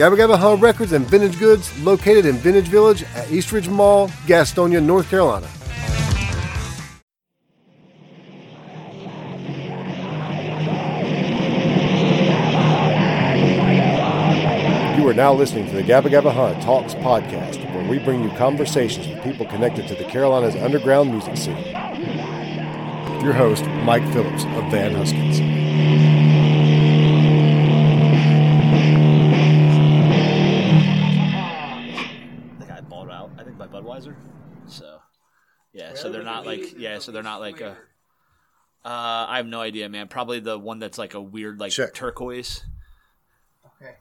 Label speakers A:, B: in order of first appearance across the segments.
A: Gabba Gabba Huh Records and Vintage Goods located in Vintage Village at Eastridge Mall, Gastonia, North Carolina. You are now listening to the Gabba Gabba Huh Talks podcast, where we bring you conversations with people connected to the Carolinas underground music scene. Your host, Mike Phillips of Van Huskins.
B: Yeah. So they're not like yeah. So they're not like a. Uh, I have no idea, man. Probably the one that's like a weird like
A: Check.
B: turquoise
C: Okay.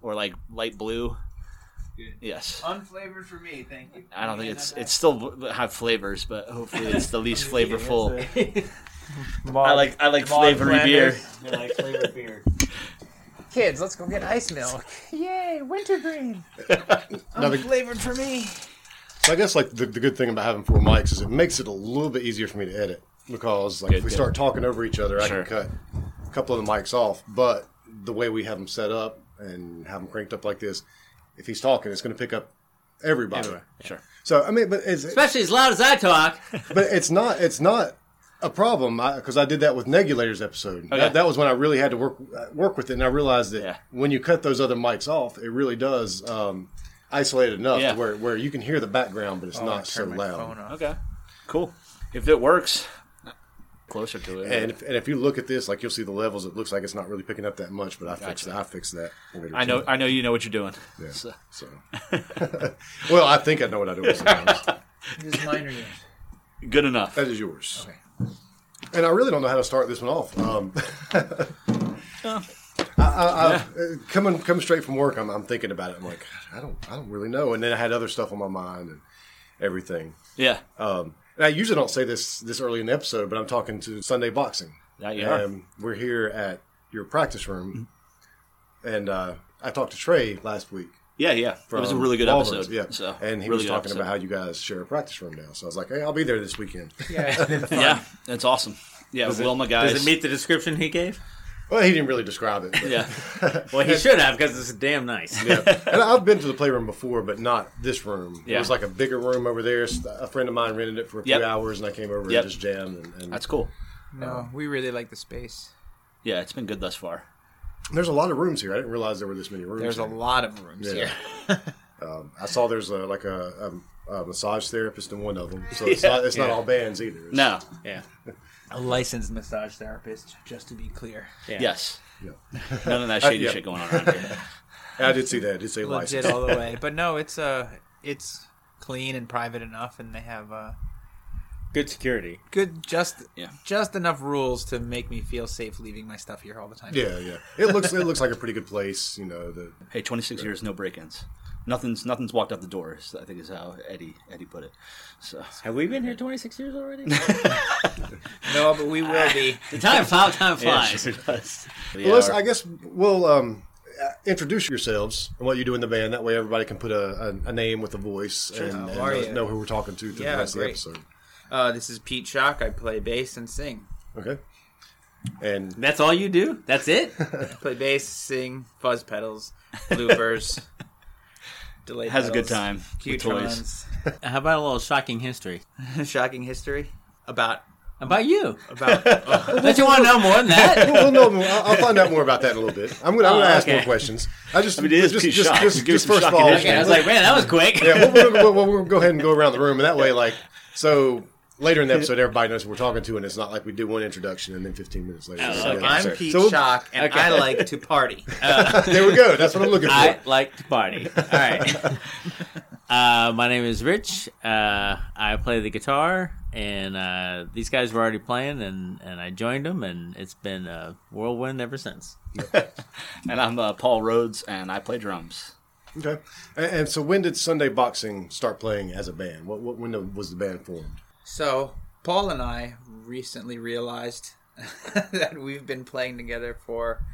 B: or like light blue.
C: Good.
B: Yes.
C: Unflavored for me, thank you.
B: I don't think it's
C: not
B: it's still have flavors, but hopefully it's the least flavorful.
C: bad.
B: I like I like
C: Mod
B: flavory beer.
C: I like flavored beer. Kids, let's go get ice milk. Yay, wintergreen.
A: Another-
C: Unflavored for me.
A: So I guess like the, the good thing about having four mics is it makes it a little bit easier for me to edit because like
B: Good,
A: if we
B: good.
A: start talking over each other, I can cut a couple of the mics off. But the way we have them set up and have them cranked up like this, if he's talking, it's going to pick up everybody.
B: Sure.
A: So I mean, but it's
D: Especially as loud as I talk.
A: but it's not it's not a problem because I, did that with Negulator's episode.
B: Okay.
A: That, that was when I really had to work uh, work with it, and I realized that
B: Yeah.
A: when you cut those other mics off, it really does um, isolate it enough
B: Yeah.
A: to where where you can hear the background, but it's
C: Oh,
A: not so loud.
B: Okay. Cool. If it works, closer to it.
A: And if, and if you look at this, like you'll see the levels, it looks like it's not really picking up that much, but I fixed
B: Gotcha.
A: that. I fixed that. later,
B: I know
A: too.
B: I know you know what you're doing.
A: Yeah.
B: So-
A: So, well, I think I know what I do.
C: This is mine or yours?
B: good enough.
A: that is yours.
C: Okay.
A: And I really don't know how to start this one off. Um, I, I, I, uh, coming coming straight from work, I'm, I'm thinking about it. I'm like, I don't I don't really know. And then I had other stuff on my mind and everything.
B: Yeah.
A: Um, and I usually don't say this this early in the episode, but I'm talking to Sunday Boxing.
B: That you are.
A: we're here at your practice room, and uh, I talked to Trey last week.
B: Yeah, yeah. It was a really good
A: Auburn's,
B: episode.
A: Yeah,
B: So,
A: and he
B: really
A: was talking
B: episode.
A: about how you guys share a practice room now. So I was like, hey, I'll be there this weekend.
C: Yeah, it's been.
B: Yeah, that's awesome. Yeah, Wilma guys.
D: Does it meet the description he gave?
A: Well, he didn't really describe it. but-
B: Yeah,
D: Well, he should have because it's damn nice.
A: yeah. And I've been to the playroom before, but not this room.
B: Yeah.
A: It was like a bigger room over there. A friend of mine rented it for a few
B: Yep.
A: hours, and I came over
B: Yep.
A: and just jammed. And, and
B: that's cool.
C: No, we really like the space.
B: Yeah, it's been good thus far.
A: there's a lot of rooms here. I didn't realize there were this many rooms.
C: There's a lot of rooms
A: Yeah.
C: here.
A: Um, I saw there's a, like a, a, a massage therapist in one of them, so it's not it's not all bands either. It's-
B: No.
D: Yeah.
C: A licensed massage therapist, just to be clear.
D: yeah.
B: Yes.
A: Yeah.
B: None of that shady
A: yeah.
B: shit going on around here.
A: I did see that. I did say
C: Legit
A: license.
C: all the way. But no, it's uh it's clean and private enough and they have uh
D: Good security.
C: good just
B: Yeah.
C: just enough rules to make me feel safe leaving my stuff here all the time.
A: Yeah, yeah. It looks it looks like a pretty good place. You know, the
B: Hey, 26 years, no break-ins. Nothing's nothing's walked out the door. I think is how Eddie Eddie put it. So
D: Have we been here 26 years already?
C: No, but we will be.
D: the time, flies. time
B: yeah,
D: flies.
B: sure does.
A: Well,
B: yeah,
A: let's, I guess we'll um, uh, introduce yourselves and what you do in the band. That way, everybody can put a, a, a name with a voice and,
C: How
A: and
C: are
A: know, know who we're talking to through
C: Yeah,
A: the rest
C: great.
A: of the episode.
C: Uh, this is Pete Shock. I play bass and sing.
A: Okay. And
D: That's all you do? That's it?
C: Play bass, sing, fuzz pedals, loopers, delay.
B: has a good time with toys.
D: How about a little shocking history?
C: Shocking history about
D: About you.
C: about. oh,
D: Don't you want to know more than that?
A: we'll know more. I'll, I'll find out more about that in a little bit. I'm gonna, I'm
D: Oh,
A: gonna ask
D: okay.
A: more questions. I just,
B: I mean, it is
A: just, just,
B: Shock.
A: just,
B: Give
A: just
B: some
A: first of
B: shocking
A: all,
B: history.
D: Okay, I was like, man, that was quick.
A: yeah, we'll, we'll, we'll, we'll go ahead and go around the room, and that way, like, so later in the episode, everybody knows who we're talking to, and it's not like we do one introduction and then 15 minutes later.
D: Oh, okay.
C: I'm Pete
A: so
C: Shock, and
D: Okay.
C: I like to party.
A: there we go. That's what I'm looking for.
D: I like to party. All right. Uh, my name is Rich. Uh, I play the guitar, and uh, these guys were already playing, and, and I joined them, and it's been a whirlwind ever since.
B: And I'm uh, Paul Rhodes, and I play drums.
E: Okay. And, and so when did Sunday Boxing start playing as a band? What, what when was the band formed?
C: So Paul and I recently realized that we've been playing together for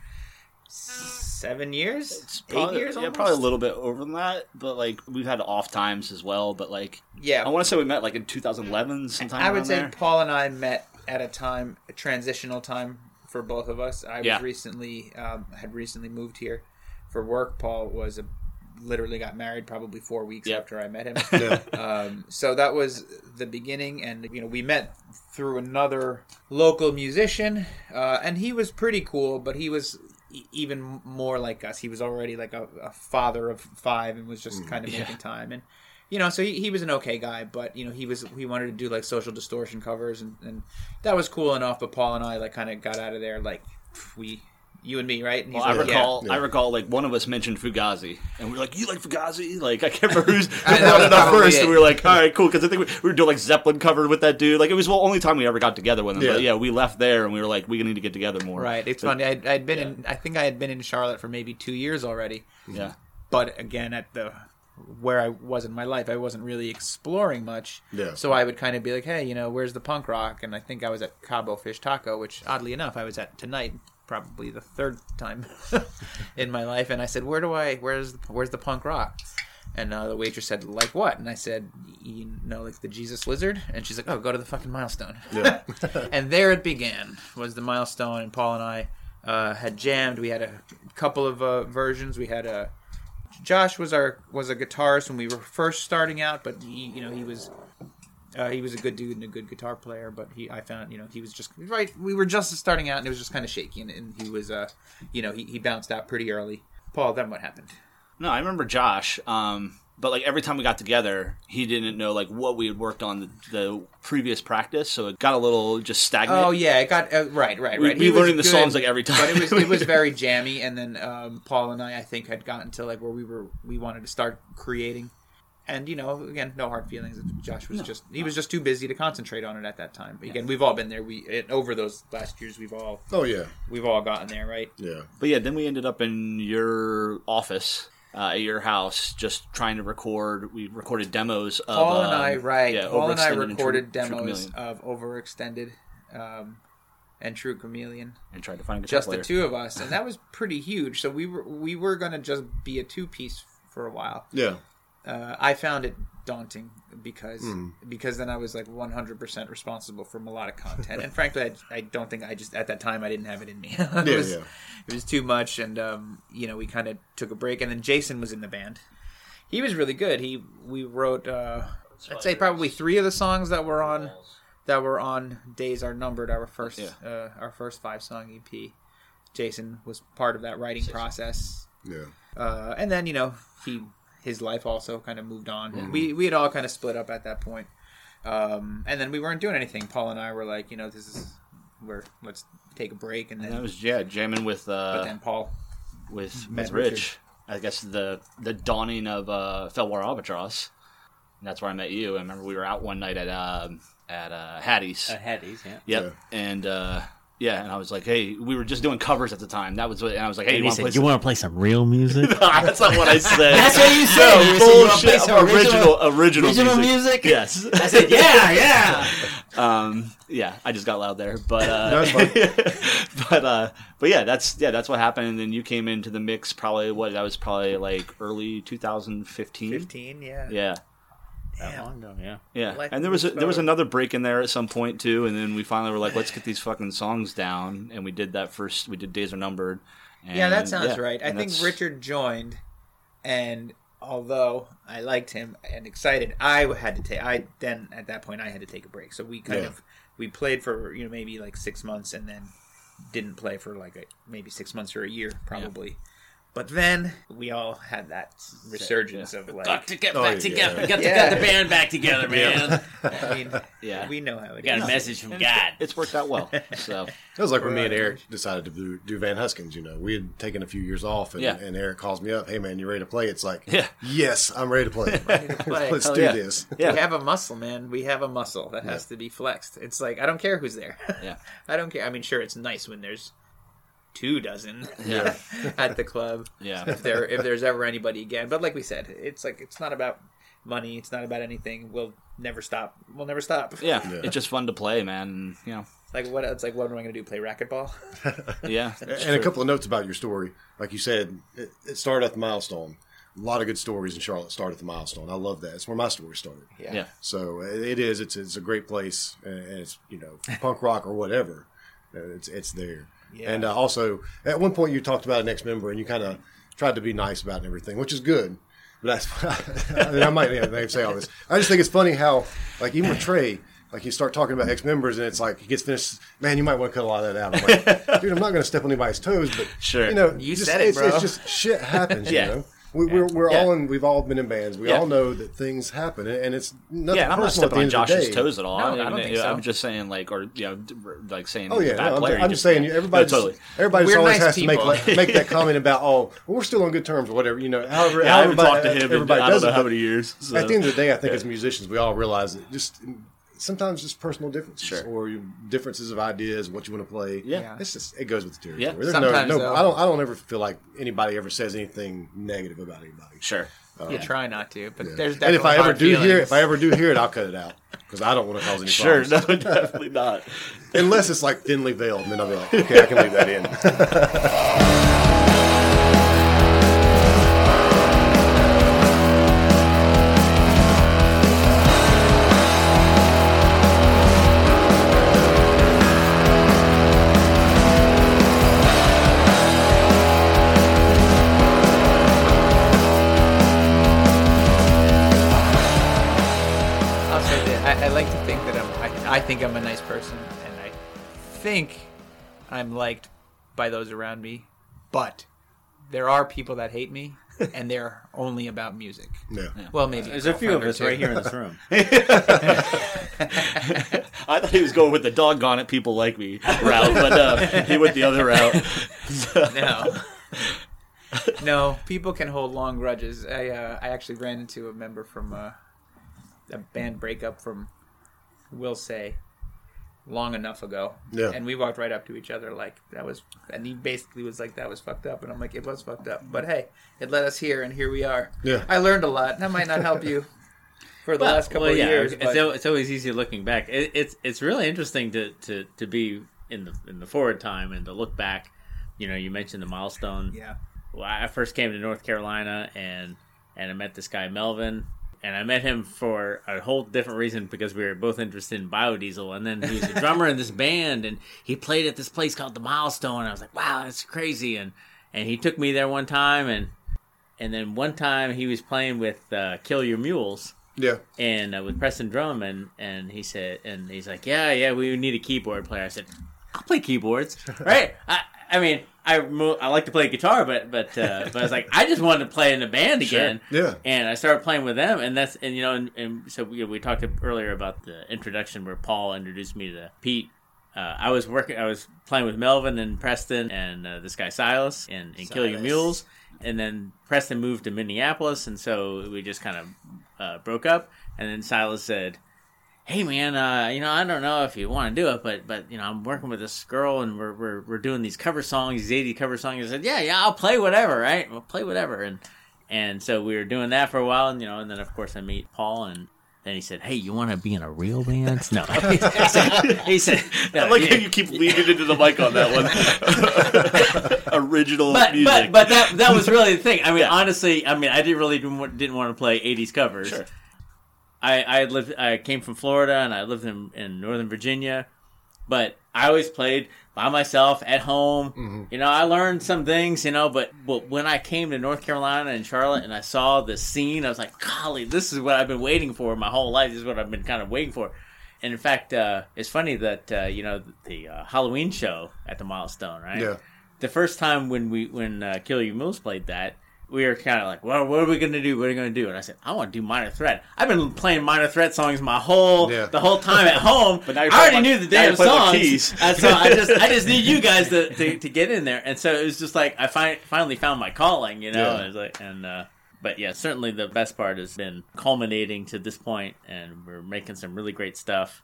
C: seven years,
B: Probably-
C: eight years.
B: yeah,
C: almost?
B: probably a little bit over than that. But like we've had off times as well. But like
C: Yeah,
B: I want to say we met like in 2011 sometime.
C: I would say
B: there.
C: Paul and I met at a time, a transitional time for both of us. I
B: Yeah.
C: was recently um, had recently moved here for work. Paul was a, literally got married probably four weeks
B: Yep.
C: after I met him.
E: Yeah.
C: um, so that was the beginning, and you know we met through another local musician, uh, and he was pretty cool, but he was. e- Even more like us, he was already like a, a father of five, and was just kind of
B: Yeah.
C: making time. And you know, so he, he was an okay guy, but you know, he was he wanted to do like social distortion covers, and, and that was cool enough. But Paul and I like kind of got out of there, like we, you and me, right? And he's
B: Well, I
C: like,
B: recall,
E: Yeah.
B: I recall, like one of us mentioned Fugazi, and we were like, "You like Fugazi?" Like I can't remember who's who
C: I- that
B: brought it up first, and we were like, "All right, cool," because I think we, we were doing like Zeppelin cover with that dude. Like it was the only time we ever got together with him. But
E: Yeah.
B: yeah, we left there, and we were like, "We need to get together more."
C: Right. It's funny. I'd, I'd been in. I think I had been in Charlotte for maybe two years already. Mm-hmm.
B: Yeah,
C: But again, at the where I was in my life, I wasn't really exploring much.
E: Yeah.
C: So I would kind of be like, "Hey, you know, where's the punk rock?" And I think I was at Cabo Fish Taco, which oddly enough, I was at tonight, probably the third time in my life. And I said, "Where do I? Where's the, where's the punk rock?" And uh, the waitress said, "Like what?" And I said, "You know, like the Jesus Lizard." And she's like, "Oh, go to the fucking milestone."
E: Yeah.
C: and there it began was the milestone and paul and i uh, had jammed we had a couple of uh, versions we had a josh was our was a guitarist when we were first starting out but he you know he was uh, he was a good dude and a good guitar player but he i found you know he was just right we were just starting out and it was just kind of shaky and, and he was uh you know he, he bounced out pretty early paul then what happened
B: no, I remember Josh. Um, but like every time we got together, he didn't know like what we had worked on the, the previous practice, so it got a little just stagnant.
C: Oh yeah, it got uh, right, right,
B: We-
C: right.
B: we
C: was
B: learning the
C: good,
B: songs, like, every time.
C: but it was it was very jammy. And then um, Paul and I, I think, had gotten to like where we were we wanted to start creating. And you know, again, no hard feelings. Josh was just he was just too busy to concentrate on it at that time. But again, we've all been there. We it, over those last years, we've all
E: Oh yeah.
C: we've all gotten there, right?
E: Yeah.
B: But yeah, then we ended up in your office. Uh, at your house, just trying to record. We recorded demos. Of,
C: Paul and
B: um,
C: I, right?
B: yeah,
C: Paul and I recorded
B: True- True
C: demos
B: Chameleon,
C: of Overextended um, and True Chameleon.
B: and tried to find a guitar
C: just
B: player.
C: the two of us, and that was pretty huge. So we were we were gonna just be a two piece for a while.
E: Yeah.
C: Uh, I found it daunting because because then I was like 100 percent responsible for melodic content, and frankly, I, I don't think I just at that time I didn't have it in me. it
E: Yeah,
C: was
E: yeah.
C: it was too much, and um, you know we kind of took a break, and then Jason was in the band. He was really good. He we wrote uh, I'd say probably three of the songs that were on that were on Days Are Numbered, our first
B: Yeah.
C: uh, our first five song EP. Jason was part of that writing process,
E: Yeah.
C: uh, and then you know he his life also kind of moved on. And we we had all kind of split up at that point, um, and then we weren't doing anything. Paul and I were like, you know, this is where let's take a break, and then
B: And that was yeah, jamming with
C: but
B: uh,
C: then Paul
B: with with Rich.
C: Richard.
B: I guess the the dawning of uh, Farewell Albatross. And that's where I met you. I remember we were out one night at um, at uh, Hattie's.
D: Uh, Hattie's, yeah.
B: Yep. And uh, yeah, and I was like, hey, we were just doing covers at the time. That was what, and I was like, hey,
D: And
B: you
D: he
B: want to play?
D: "You want to play some real music?"
B: some-" that's not what I said.
D: That's what you said.
B: No,
D: You said, "You play some
B: original,
D: original-
B: original,
D: original music?
B: Yes.
D: I said, "Yeah, yeah."
B: um, yeah, I just got loud there, but uh,
E: No,
B: but uh, but yeah, that's yeah, that's what happened. And then you came into the mix. Probably what that was probably like early 2015.
C: 15, yeah,
B: Yeah,
D: That long ago, yeah.
B: yeah.
C: Life
B: and there was a, there was another break in there at some point too. And then we finally were like, let's get these fucking songs down. And we did that first. We did Days Are Numbered. And,
C: Yeah, that sounds
B: yeah,
C: right. I
B: and
C: think
B: that's-
C: Richard joined, and although I liked him and excited, I had to take. I then at that point I had to take a break. So we kind
E: Yeah.
C: of we played for you know maybe like six months and then didn't play for like a, maybe six months or a year probably. But then we all had that resurgence of like.
D: Got to get
E: Oh,
D: back
E: yeah.
D: together. Got to
C: Yeah.
D: get the band back together, man.
C: I mean,
B: Yeah.
C: we know how it
D: We got a
C: goes.
D: message from God.
B: It's worked out well. So
E: That was like when me and Eric decided to do, do Van Huskins. You know, we had taken a few years off, and,
B: Yeah.
E: and Eric calls me up. Hey, man, you ready to play? It's like,
B: Yeah.
E: yes, I'm ready to play.
C: play.
E: Let's
B: Hell
E: do
B: yeah.
E: this.
B: yeah,
C: We have a muscle, man. We have a muscle that has to be flexed. It's like I don't care who's there.
B: Yeah.
C: I don't care. I mean, sure, it's nice when there's two dozen
B: Yeah.
C: at the club.
B: Yeah.
C: if there if there's ever anybody again. But like we said, it's like it's not about money. It's not about anything. We'll never stop. We'll never stop.
B: Yeah,
A: Yeah.
B: it's just fun to play, man. You know,
C: Like what? It's like what am I going to do? Play racquetball?
B: yeah.
A: And a couple of notes about your story. Like you said, it, it started at the milestone. A lot of good stories in Charlotte start at the milestone. I love that. It's where my story started.
B: Yeah. yeah.
A: So it it is. It's it's a great place, and it's you know punk rock or whatever. uh, It's it's there.
C: Yeah.
A: And uh, also, at one point you talked about an ex member, and you kind of tried to be nice about everything, which is good. But that's I, mean, I might yeah, say all this. I just think it's funny how like even with Trey. Like you start talking about ex members, and it's like he gets finished. Man, you might want to cut a lot of that out. I'm like, dude, I'm not going to step on anybody's toes, but
B: Sure.
A: you know,
C: You
A: just,
C: said it,
A: it's,
C: bro.
A: It's just shit happens.
B: Yeah.
A: You know, we, we're we're
B: Yeah.
A: all in. We've all been in bands. We
B: Yeah.
A: all know that things happen, and and it's nothing
B: Yeah, I'm not
A: personal at
B: stepping
A: the
B: on
A: end of the
B: Josh's
A: day.
B: toes at all.
C: No,
B: I,
C: I don't
B: mean,
C: think so.
B: I'm just saying, like, or you know, like saying,
A: Oh yeah,
B: bad
A: no,
B: player.
A: I'm, I'm just saying
B: yeah.
A: everybody.
B: No, totally.
A: Everybody
C: We're
A: always
C: nice
A: has to make like, make that comment about oh, well, we're still on good terms or whatever. You know, however,
B: Yeah, I haven't
A: everybody,
B: talked to him in
A: everybody
B: I don't
A: does
B: know
A: it.
B: how many years. so.
A: At the end of the day, I think as musicians, we all realize that just sometimes just personal differences
B: Sure.
A: or differences of ideas, what you want to play.
B: Yeah.
C: Yeah.
A: it's just it goes with the territory.
B: Yeah.
A: There's
C: Sometimes,
A: no, no,
C: though.
A: I don't, I don't ever feel like anybody ever says anything negative about anybody.
B: Sure.
C: Uh, you try not to, but
A: Yeah.
C: there's
A: and if I ever
C: hard
A: do hear, if I ever do hear it, I'll cut it out because I don't want to cause any
B: Sure.
A: problems.
B: No, definitely not.
A: Unless it's like thinly veiled, and then I'll be like, okay, I can leave that in.
C: think I'm a nice person, and I think I'm liked by those around me. But there are people that hate me, and they're only about music.
A: Yeah.
C: Well, maybe
D: There's a few of
C: girlfriend or
D: us right here in this room.
B: I thought he was going with the doggone it, people like me route, but uh, he went the other route.
C: no. no, people can hold long grudges. I uh, I actually ran into a member from uh, a band breakup from Will Say long enough ago.
A: Yeah.
C: And we walked right up to each other like that was and he basically was like that was fucked up and I'm like it was fucked up. But hey, it led us here and here we are.
A: Yeah.
C: I learned a lot. That might not help you for the last couple
D: well,
C: of years.
D: It's,
C: but-
D: it's always easy looking back. It, it's it's really interesting to, to, to be in the in the forward time and to look back. You know, you mentioned the milestone.
C: yeah.
D: Well, I first came to North Carolina and and I met this guy Melvin, and I met him for a whole different reason because we were both interested in biodiesel. And then he was a drummer in this band, and he played at this place called the Milestone. And I was like, wow, that's crazy. And and he took me there one time, and and then one time he was playing with uh, Kill Your Mules
A: Yeah.
D: and uh, with Preston Drum, and and he said, and he's like, yeah, yeah, we need a keyboard player. I said, I'll play keyboards, right? I, I mean, I I like to play guitar, but but uh, but I was like, I just wanted to play in a band again,
A: Yeah.
D: and I started playing with them, and that's and you know, and, and so we, we talked earlier about the introduction where Paul introduced me to Pete. Uh, I was working, I was playing with Melvin and Preston and uh, this guy Silas and, and Kill Your Mules, and then Preston moved to Minneapolis, and so we just kind of uh, broke up. And then Silas said, "Hey man, uh, you know I don't know if you want to do it, but but you know I'm working with this girl, and we're we're, we're doing these cover songs, these '80 cover songs." I said, "Yeah, yeah, I'll play whatever, right? We'll play whatever." And and so we were doing that for a while, and you know, and then of course I meet Paul, and then he said, "Hey, you want to be in a real band?" No, he said, he said no,
B: I like
D: he-
B: how you keep leaning into the mic on that one. Original
D: but
B: music.
D: but but that that was really the thing. I mean,
B: Yeah.
D: honestly, I mean, I didn't really didn't want, didn't want to play '80s covers.
B: Sure.
D: I I lived I came from Florida and I lived in in Northern Virginia, but I always played by myself at home.
B: Mm-hmm.
D: You know, I learned some things. You know, but but when I came to North Carolina and Charlotte and I saw the scene, I was like, golly, this is what I've been waiting for my whole life. This is what I've been kind of waiting for. And in fact, uh, it's funny that uh, you know the uh, Halloween show at the Milestone, right?
A: Yeah.
D: the first time when we when uh, Kill Your played that, we were kind of like, well, what are we gonna do? What are we gonna do? And I said, I want to do Minor Threat. I've been playing Minor Threat songs my whole
A: Yeah.
D: the whole time at home,
B: But now
D: I already
B: playing
D: knew the damn
B: you're playing with
D: songs.
B: keys.
D: And so I just I just need you guys to, to, to get in there. And so it was just like I fi- finally found my calling, you know.
A: Yeah.
D: And, like, and uh, but yeah, certainly the best part has been culminating to this point, and we're making some really great stuff.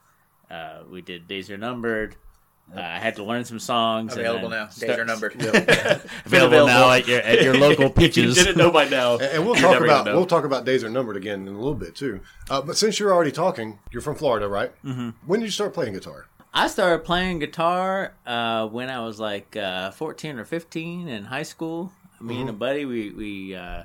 D: Uh, we did Days Are Numbered. Uh, I had to learn some songs.
C: Available
D: then
C: now. Days
D: start-
C: are numbered.
D: Available, now at your at your local pitches.
B: You didn't know by now.
A: And and we'll talk about we'll talk about days are numbered again in a little bit too. Uh, but since you're already talking, you're from Florida, right? Mm-hmm. When did you start playing guitar?
D: I started playing guitar uh, when I was like uh, 14 or 15 in high school. Me and a buddy, we we uh,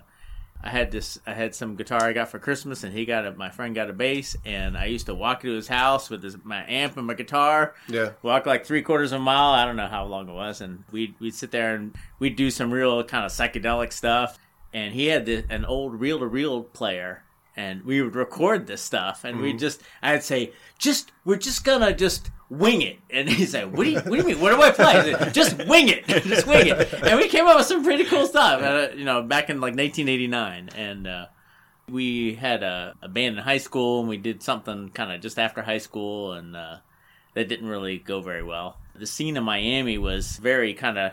D: I had this I had some guitar I got for Christmas, and he got a my friend got a bass, and I used to walk to his house with his, my amp and my guitar.
A: Yeah.
D: walk like three quarters of a mile. I don't know how long it was, and we'd we'd sit there and we'd do some real kind of psychedelic stuff. And he had the, an old reel to reel player, and we would record this stuff, and we'd mm-hmm. just I'd say just we're just gonna just wing it, and he's like, what do you what do you mean? What do I play? Said, just wing it, just wing it, and we came up with some pretty cool stuff. Uh, you know, back in like 1989, and. uh we had a, a band in high school and we did something kind of just after high school and uh, that didn't really go very well. The scene in Miami was very kind of.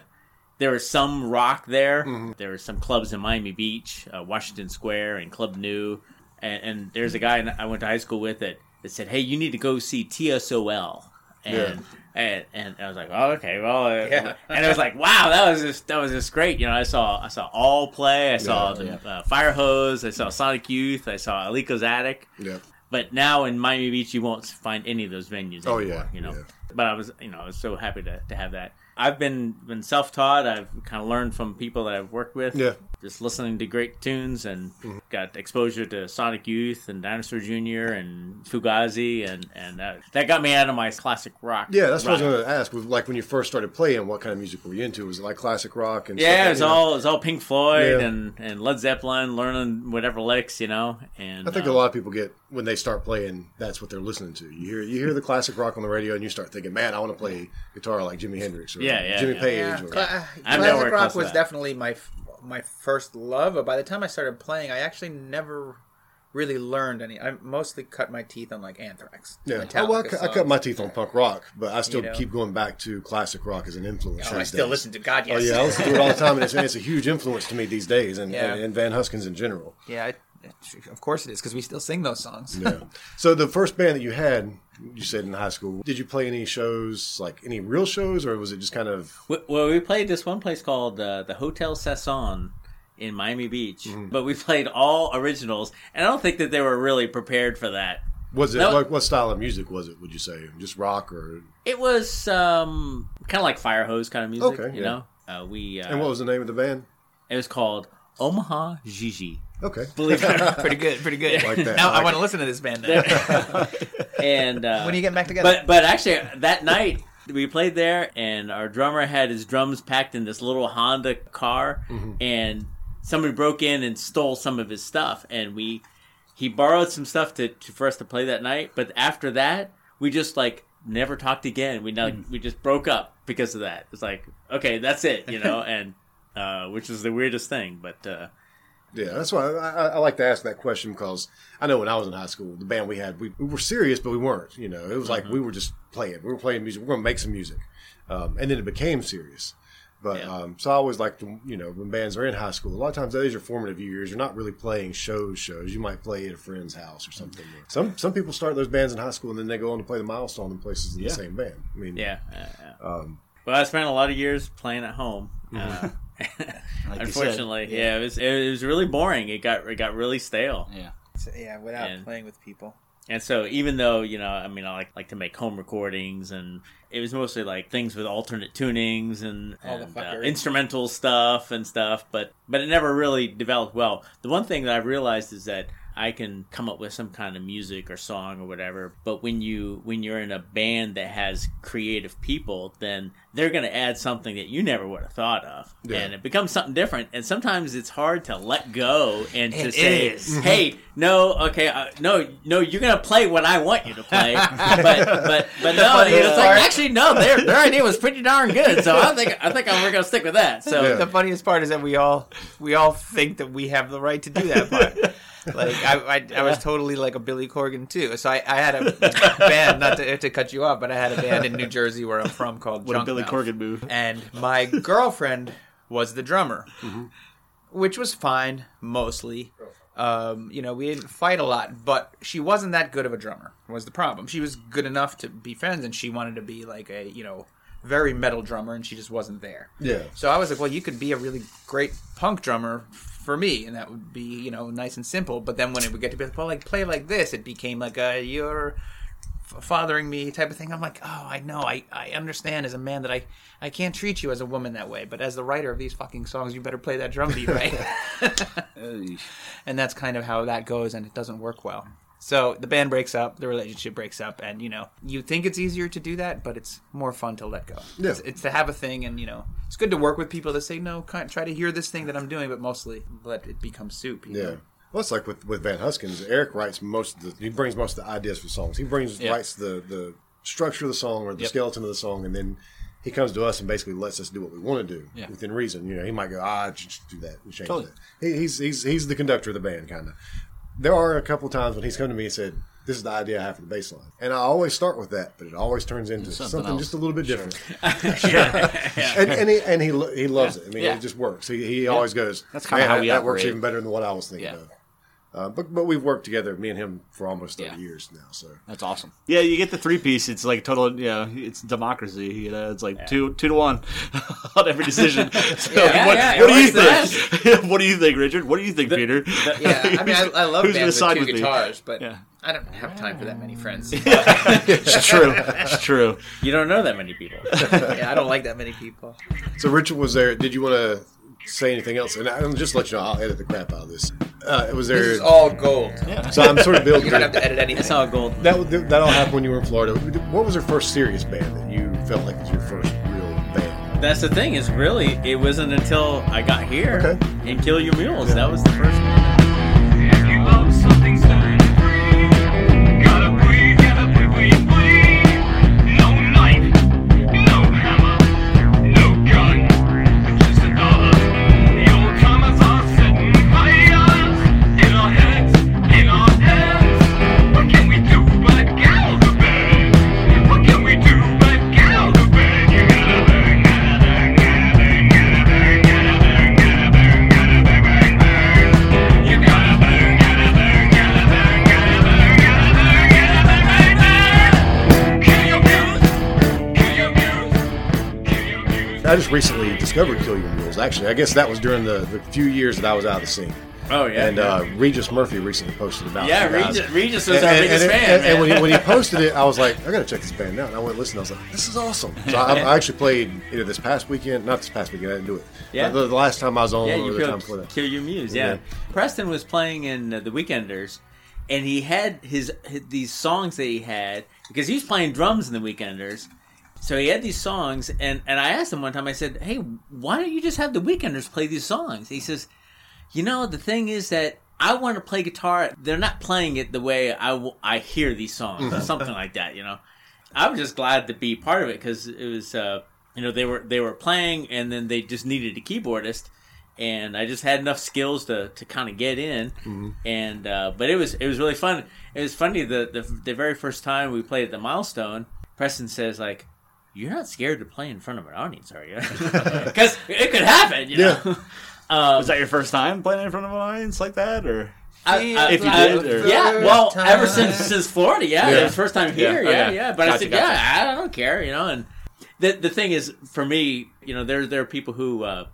D: There was some rock there. There were some clubs in Miami Beach, uh, Washington Square, and Club Nu. And, and there's a guy I went to high school with that, that said, "Hey, you need to go see TSOL." And and, and I was like, "Oh, okay, well." uh,
C: Yeah.
D: and it was like, "Wow, that was just that was just great." You know, I saw I saw All play, I saw
A: Yeah,
D: the Uh, Fire Hose, I saw Sonic Youth, I saw Aleka's Attic.
A: Yeah.
D: But now in Miami Beach, you won't find any of those venues.
A: Oh, yeah,
D: you know.
A: yeah.
D: But I was, you know, I was so happy to, to have that. I've been been self taught. I've kind of learned from people that I've worked with.
A: Yeah.
D: Just listening to great tunes and
A: Mm-hmm.
D: got exposure to Sonic Youth and Dinosaur Jr. and Fugazi and and that, that got me out of my classic rock.
A: Yeah, that's what I was going to ask. Like when you first started playing, what kind of music were you into? Was it like classic rock and
D: Yeah,
A: like-
D: it was
A: you know?
D: all it was all Pink Floyd
A: Yeah.
D: and, and Led Zeppelin, learning whatever licks, you know. And
A: I think
D: um,
A: a lot of people get when they start playing. That's what they're listening to. You hear you hear the classic rock on the radio, and you start thinking, "Man, I want to play guitar like Jimi Hendrix or
D: Yeah, yeah,
A: Jimmy
D: yeah.
A: Page."
C: Yeah,
A: Or,
C: cla- uh, classic rock was
D: that.
C: definitely my f- my first love. But by the time I started playing, I actually never really learned any. I mostly cut my teeth on like Anthrax.
A: yeah, oh, well, I, cu- I cut my teeth on punk rock, but I still
C: You know?
A: keep going back to classic rock as an influence.
C: Oh, I still
A: days.
C: listen to God.
A: Oh yeah, I listen to it all the time, and it's, it's a huge influence to me these days, and,
C: Yeah.
A: and, and Van Huskins in general.
C: yeah. I, of course it is because we still sing those songs.
A: Yeah. so the first band that you had, you said in high school, did you play any shows, like any real shows, or was it just kind of?
D: Well, we played this one place called uh, the Hotel Saison in Miami Beach,
A: Mm-hmm.
D: but we played all originals, and I don't think that they were really prepared for that.
A: Was it
D: No.
A: like what style of music was it? Would you say just rock or?
D: It was um, kind of like fire hose kind of music,
A: Okay,
D: you
A: yeah.
D: know. Uh, we uh,
A: And what was the name of the band?
D: it was called Omaha Gigi.
A: Okay,
D: Believe it or not.
C: pretty good. Pretty good.
A: Like that.
C: Now
A: I like
C: I want to listen to this band. Now.
D: and uh,
C: when are you getting back together?
D: But but actually, that night we played there, and our drummer had his drums packed in this little Honda car,
A: Mm-hmm.
D: and somebody broke in and stole some of his stuff, and we he borrowed some stuff to, to for us to play that night. But after that, we just like never talked again. We like
A: Mm.
D: we just broke up because of that. It's like okay, that's it, you know, and uh, which is the weirdest thing, but. Uh,
A: yeah, that's why I, I, I like to ask that question because I know when I was in high school, the band we had, we, we were serious, but we weren't. You know, it was like we were just playing. We were playing music. We are going to make some music, um, and then it became serious. But
D: Yeah.
A: um, so I always like to, you know, when bands are in high school, a lot of times is are formative years. You're not really playing shows. Shows you might play at a friend's house or something. Some some people start those bands in high school and then they go on to play the milestone in places in
B: Yeah.
A: the same band. I mean,
D: Yeah.
A: Um,
D: well, I spent a lot of years playing at home.
A: Mm-hmm.
D: Uh,
B: Like
D: unfortunately,
B: said,
D: yeah. it was it was really boring. It got it got really stale.
B: Yeah.
C: So, yeah, without
D: And-
C: playing with people.
D: And so, even though you know, I mean, I like like to make home recordings, and it was mostly like things with alternate tunings and,
C: All the
D: and, uh, instrumental stuff and stuff, but but it never really developed well. The one thing that I've realized is that I can come up with some kind of music or song or whatever, but when you when you're in a band that has creative people, then they're going to add something that you never would have thought of,
A: Yeah.
D: and it becomes something different. And sometimes it's hard to let go and to
C: It
D: say,
C: is.
D: "Hey, no, okay, uh, no, no, you're going to play what I want you to play." but but but no,
C: funny
D: it's like actually no, their their idea was pretty darn good, so I think I think we're going to stick with that. So.
A: Yeah.
C: The funniest part is that we all we all think that we have the right to do that part. like I, I, I was totally like a Billy Corgan too. So I, I had a band, not to, to cut you off, but I had a band in New Jersey where I'm from called
B: What
C: Junk
B: Billy
C: Mouth.
B: Corgan move.
C: and my girlfriend was the drummer,
A: Mm-hmm.
C: which was fine mostly. Um, you know, we didn't fight a lot, but she wasn't that good of a drummer. Was the problem? She was good enough to be friends, and she wanted to be like a you know very metal drummer, and she just wasn't there.
A: Yeah.
C: So I was like, well, you could be a really great punk drummer for me, and that would be you know nice and simple. But then when it would get to be well, like play like this, it became like a you're f- fathering me type of thing. I'm like, oh, I know, I, I understand as a man that I I can't treat you as a woman that way, but as the writer of these fucking songs, you better play that drum beat right. and that's kind of how that goes, and it doesn't work well. So the band breaks up, the relationship breaks up, and you know you think it's easier to do that, but it's more fun to let go.
A: Yeah.
C: It's, it's to have a thing, and you know it's good to work with people that say no, try to hear this thing that I'm doing, but mostly let it become soup. you
A: Yeah.
C: know?
A: Well, it's like with, with Van Huskins. Eric writes most of the. He brings most of the ideas for songs. He brings
B: Yeah.
A: writes the the structure of the song or the
B: Yep.
A: skeleton of the song, and then he comes to us and basically lets us do what we want to do
B: Yeah.
A: within reason. You know, he might go, ah, just do that and change
B: Totally.
A: that. He, he's he's he's the conductor of the band, kind of. There are a couple times when he's come to me and said, "This is the idea I have for the bass line," and I always start with that, but it always turns into
B: Something
A: something, just a little bit different. And, and he and he lo- he loves it. I mean,
B: Yeah.
A: it just works. He, he always goes.
B: That's kinda how
A: that, that works even better than what I was thinking
B: Yeah.
A: of. Uh, but but we've worked together, me and him, for almost thirty
B: Yeah.
A: years now. So
B: That's awesome. Yeah, you get the three piece. It's like total. Yeah, it's democracy. You know, it's like two two to one on every decision. So
C: Yeah,
B: what,
D: yeah,
B: what do you think? what do you think, Richard? What do you think, Peter?
C: Yeah, I mean, I, I love
B: Who's gonna
C: bands
B: side
C: with two
B: with me?
C: guitars, but
B: Yeah.
C: I don't have time for that many friends.
B: it's true. It's true.
D: You don't know that many people.
C: yeah, I don't like that many people.
A: so Richard was there. Did you want to say anything else? And I'll just let you know. I'll edit the crap out of this. Uh, it was there?
C: This is all gold.
A: so I'm sort of building.
C: You don't have to edit anything.
D: It's all gold.
A: that that all happened when you were in Florida. What was your first serious band that you felt like was your first real band?
D: That's the thing is really it wasn't until I got here
A: Okay.
D: and Kill Your Mules that was the first one.
A: I just recently discovered Kill Your Mules. Actually, I guess that was during the, the few years that I was out of the scene.
D: Oh yeah.
A: and uh, Regis Murphy recently posted about it. yeah.
D: Regis, Regis was
A: And,
D: our
A: and-
D: biggest
A: and-
D: fan.
A: and- and when, he, when he posted it, I was like, I gotta check this band out. And I went and listened. I was like, this is awesome. So I, I actually played either this past weekend, not this past weekend. I didn't do it.
D: Yeah.
A: the, the last time I was on,
D: yeah, you
A: the time
D: killed
A: that.
D: Kill Your Mules. Yeah.
A: Yeah.
D: Preston was playing in uh, the Weekenders, and he had his, his these songs that he had because he was playing drums in the Weekenders. So he had these songs, and and I asked him one time. I said, "Hey, why don't you just have the Weekenders play these songs?" He says, "You know, the thing is that." I want to play guitar. They're not playing it the way I, w- I hear these songs, or something like that. You know, I'm just glad to be part of it because it was, uh, you know, they were they were playing, and then they just needed a keyboardist, and I just had enough skills to, to kind of get in, and uh, but it was it was really fun. It was funny the, the the very first time we played at the milestone. Preston says like, "You're not scared to play in front of an audience, are you?" Because it could happen, you know. Um,
B: Was that your first time playing in front of an audience like that, or
D: I- I-
B: If you
D: I-
B: did, or-
D: yeah. Well,
C: time.
D: ever since since Florida, yeah,
A: Yeah.
D: it was first time here,
B: Yeah,
D: yeah,
B: okay.
D: yeah. But I said,
B: gotcha.
D: yeah, I don't care, you know. And the the thing is, for me, you know, there there are people who uh,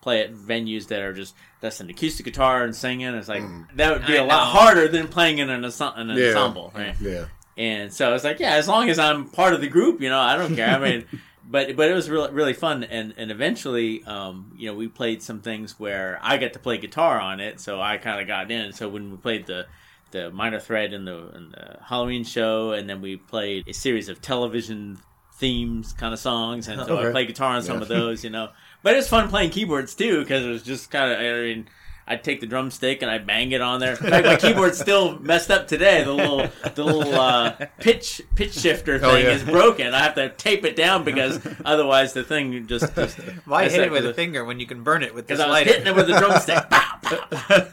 D: play at venues that are just that's an acoustic guitar and singing. It's like that would be
C: I
D: a lot harder than playing in an, ense- an
A: Yeah.
D: ensemble, right?
A: Yeah,
D: And so it's like, yeah, as long as I'm part of the group, you know, I don't care. I mean, but but it was really really fun, and and eventually, um, you know, we played some things where I got to play guitar on it, so I kind of got in. So when we played the the Minor Threat in the, in the Halloween show, and then we played a series of television themes kind of songs, and so I played guitar on some
A: Yeah.
D: of those, you know. But it was fun playing keyboards too because it was just kind of. I mean, I'd take the drumstick and I'd bang it on there. In fact, my keyboard's still messed up today. The little the little uh, pitch pitch shifter thing
A: Oh, yeah.
D: is broken. I have to tape it down because otherwise the thing just. just
C: Why hit it with a finger when you can burn it with this
D: Because I was
C: lighter?
D: hitting it with a drumstick. Pow, pow.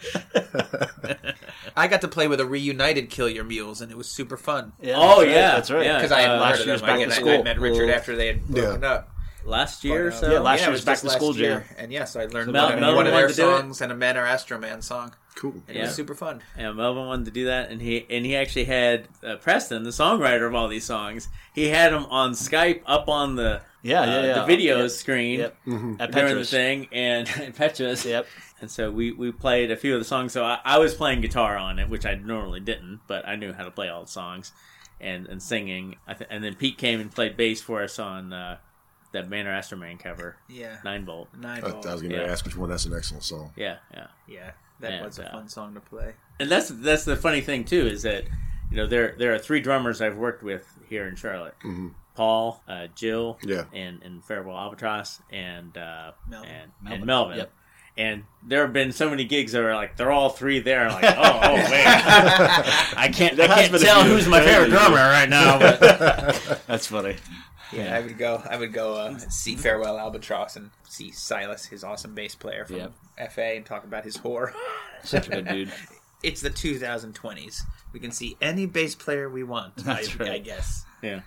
C: I got to play with a reunited Kill Your Mules, and it was super fun.
B: Yeah,
D: Oh,
B: that's right,
D: yeah,
B: that's right.
D: yeah.
C: Because I had
D: Uh,
B: last year's back
C: Again,
B: to school.
C: I met Richard after they had broken up.
D: Last year or
C: But, uh,
D: so.
B: Yeah, last
C: it
B: year's
C: was
B: back to school
C: year.
B: jam.
C: And yes, I learned
D: Mel-
C: one, of-
D: Melvin
C: one of their
D: to do it?
C: songs and a Man or Astro Man song.
A: cool.
C: And It was super fun.
D: Yeah, Melvin wanted to do that, and he and he actually had uh, Preston, the songwriter of all these songs. He had him on Skype up on the
B: Yeah,
D: uh,
B: yeah, yeah.
D: the video screen
B: Yep. At
D: during the thing and Petra's.
B: Yep.
D: And so we, we played a few of the songs. So I, I was playing guitar on it, which I normally didn't, but I knew how to play all the songs and, and singing. I th- and then Pete came and played bass for us on uh, that Man or Astro Man cover,
C: Yeah.
D: 9 Volt.
C: Nine
A: I, I was going to
D: Yeah.
A: ask which one. That's an excellent song.
D: Yeah, yeah.
C: Yeah, that
D: And,
C: was a
D: uh,
C: fun song to play.
D: And that's that's the funny thing too is that you know there there are three drummers I've worked with here in Charlotte. Paul, uh, Jill,
A: Yeah.
D: and and Farewell Albatross, and uh,
C: Melvin.
D: and
B: Melvin.
D: and Melvin.
B: Yep.
D: And there have been so many gigs that are like they're all three there. Like, oh, oh man, I can't I can't tell who's my favorite
B: has been a
D: drummer right now. But
B: That's funny.
C: Yeah, I would go. I would go uh, see Farewell Albatross and see Silas, his awesome bass player from
B: Yep.
C: FA, and talk about his whore.
B: Such a good dude.
C: It's the 2020s. We can see any bass player we want.
B: That's
C: I,
B: right.
C: I guess.
D: yeah,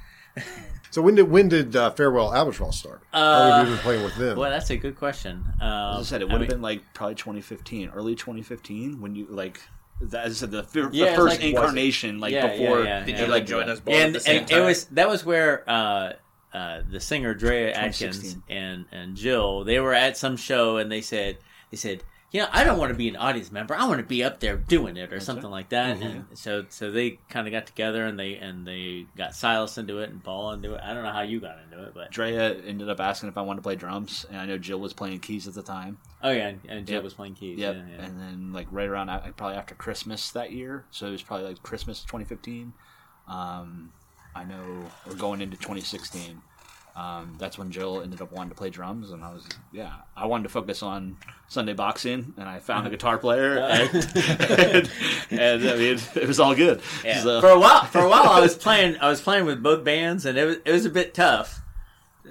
A: So when did when did uh, Farewell Albatross start? How
D: Uh,
A: have you been playing with them?
D: well, that's a good question. Um,
B: As I said, it
D: I
B: would
D: mean-
B: have been like probably 2015, early 2015, when you like. As I said, the, fir-
D: Yeah,
B: the first
D: like-
B: incarnation, like
D: Yeah, yeah,
B: before.
D: yeah,
C: Did
D: yeah.
C: you like join us both
D: and
C: at the same
D: and
C: time?
D: it was that was where uh, uh, the singer Drea Atkins and and Jill they were at some show and they said they said you know I don't want to be an audience member I want to be up there doing it or something like that and so so they kind of got together and they and they got Silas into it and Paul into it I don't know how you got into it but
B: Drea ended up asking if I wanted to play drums, and I know Jill was playing keys at the time.
D: oh yeah and, and Jill
B: Yep.
D: was playing keys
B: Yep.
D: yeah, yeah.
B: And then like right around uh, probably after Christmas that year, so it was probably like Christmas 2015. Um, I know we're going into 2016. Um, that's when Jill ended up wanting to play drums, and I was yeah, I wanted to focus on Sunday boxing, and I found a guitar player, and, and, and, I mean it was all good.
D: Yeah.
B: So-
D: For a while, for a while, I was playing. I was playing with both bands, and it was it was a bit tough,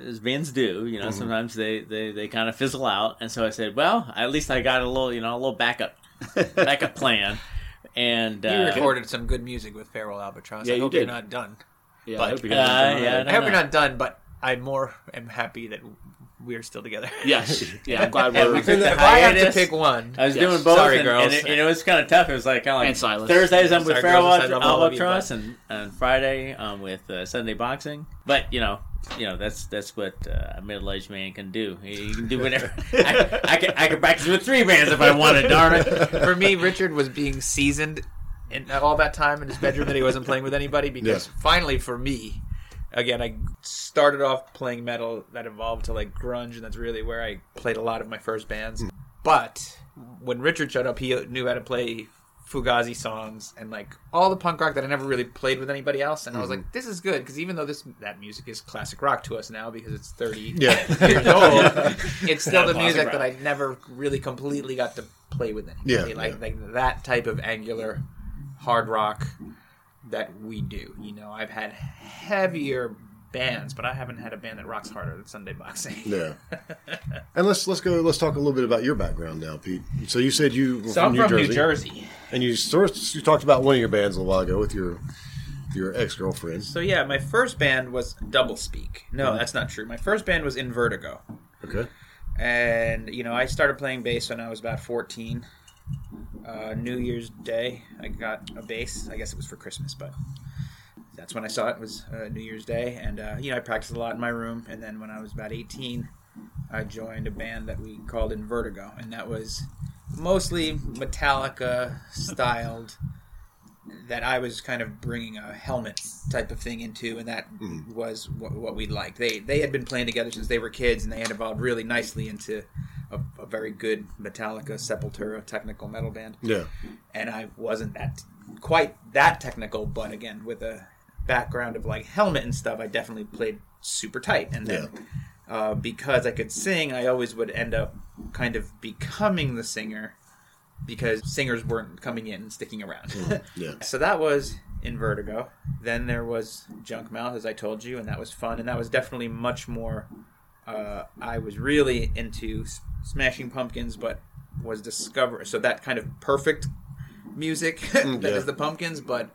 D: as bands do. You know, sometimes they, they, they kind of fizzle out, and so I said, well, at least I got a little, you know, a little backup backup plan. And
C: You
D: uh,
C: recorded some good music with Farewell Albatross.
B: Yeah,
C: I
B: you
C: hope
B: did.
C: you're not done.
B: Yeah,
C: but,
B: I hope you
D: uh,
B: guys are doing
D: yeah,
B: all right.
C: I hope
D: know.
C: you're not done, but I more am happy that we're still together.
B: Yes, yeah, I'm glad we're.
D: we the
C: if I had to pick one,
D: I was
B: Yes.
D: doing both,
C: Sorry,
D: and,
C: girls.
D: and, it, and it was kind of tough. It was like kind of like
B: And Silas.
D: Thursdays I'm with
C: Sorry,
D: Farewell
C: girls, I love all of you,
D: Albatross, and, and Friday um, with uh, Sunday boxing. But you know, you know that's that's what uh, a middle aged man can do. He can do whatever. I, I can I can practice with three bands if I wanted. Darn it!
C: for me, Richard was being seasoned in all that time in his bedroom that he wasn't playing with anybody because
A: Yeah.
C: finally, for me, again, I started off playing metal that evolved to like grunge, and that's really where I played a lot of my first bands. Hmm. But when Richard showed up, he knew how to play Fugazi songs and like all the punk rock that I never really played with anybody else. And I was hmm. like, this is good because even though this that music is classic rock to us now because it's thirty
A: Yeah.
C: years old, it's still
D: Not
C: the music
D: rock.
C: that I never really completely got to play with anybody.
A: Yeah,
C: like
A: yeah.
C: like that type of angular hard rock that we do. You know, I've had heavier bands, but I haven't had a band that rocks harder than Sunday Boxing.
A: Yeah. And let's let's go. Let's talk a little bit about your background now, Pete. So you said you were
C: So
A: from,
C: I'm
A: New,
C: from
A: Jersey,
C: New Jersey.
A: and you sort of, you talked about one of your bands a little while ago with your your ex girlfriend.
C: So yeah, my first band was Double Speak. No,
A: Mm-hmm.
C: that's not true. My first band was In Vertigo.
A: Okay.
C: and you know i started playing bass when i was about 14 uh, new year's day i got a bass i guess it was for christmas but that's when i saw it was uh, new year's day. And uh, you know i practiced a lot in my room. And then when i was about 18 i joined a band that we called in vertigo and that was mostly metallica styled that I was kind of bringing a helmet type of thing into, and that was what, what we liked. They they had been playing together since they were kids, and they had evolved really nicely into a, a very good Metallica, Sepultura technical metal band.
A: Yeah.
C: And I wasn't that quite that technical, but again, with a background of like helmet and stuff, I definitely played super tight. And then uh, because I could sing, I always would end up kind of becoming the singer because singers weren't coming in and sticking around.
A: Yeah.
C: So that was in Vertigo. Then there was Junk Mouth, as I told you, and that was fun. And that was definitely much more. Uh, I was really into S- Smashing Pumpkins, but was discover so that kind of perfect music that is
A: yeah.
C: the Pumpkins. But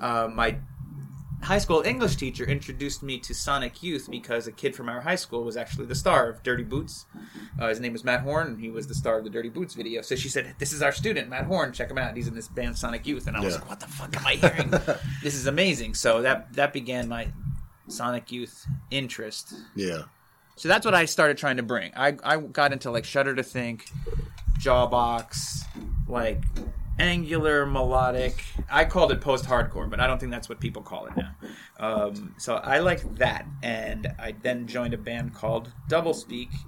C: uh, my high school English teacher introduced me to Sonic Youth because a kid from our high school was actually the star of Dirty Boots. Uh, his name was Matt Horn, and he was the star of the Dirty Boots video. So she said, "This is our student, Matt Horn. Check him out. He's in this band Sonic Youth." And I was
A: Yeah.
C: like, "What the fuck am I hearing? this is amazing." So that that began my Sonic Youth interest.
A: Yeah.
C: So that's what I started trying to bring. I I got into like Shudder to Think, Jawbox, like angular melodic. I called it post hardcore, but I don't think that's what people call it now. Um, so I like that, and I then joined a band called Double Speak,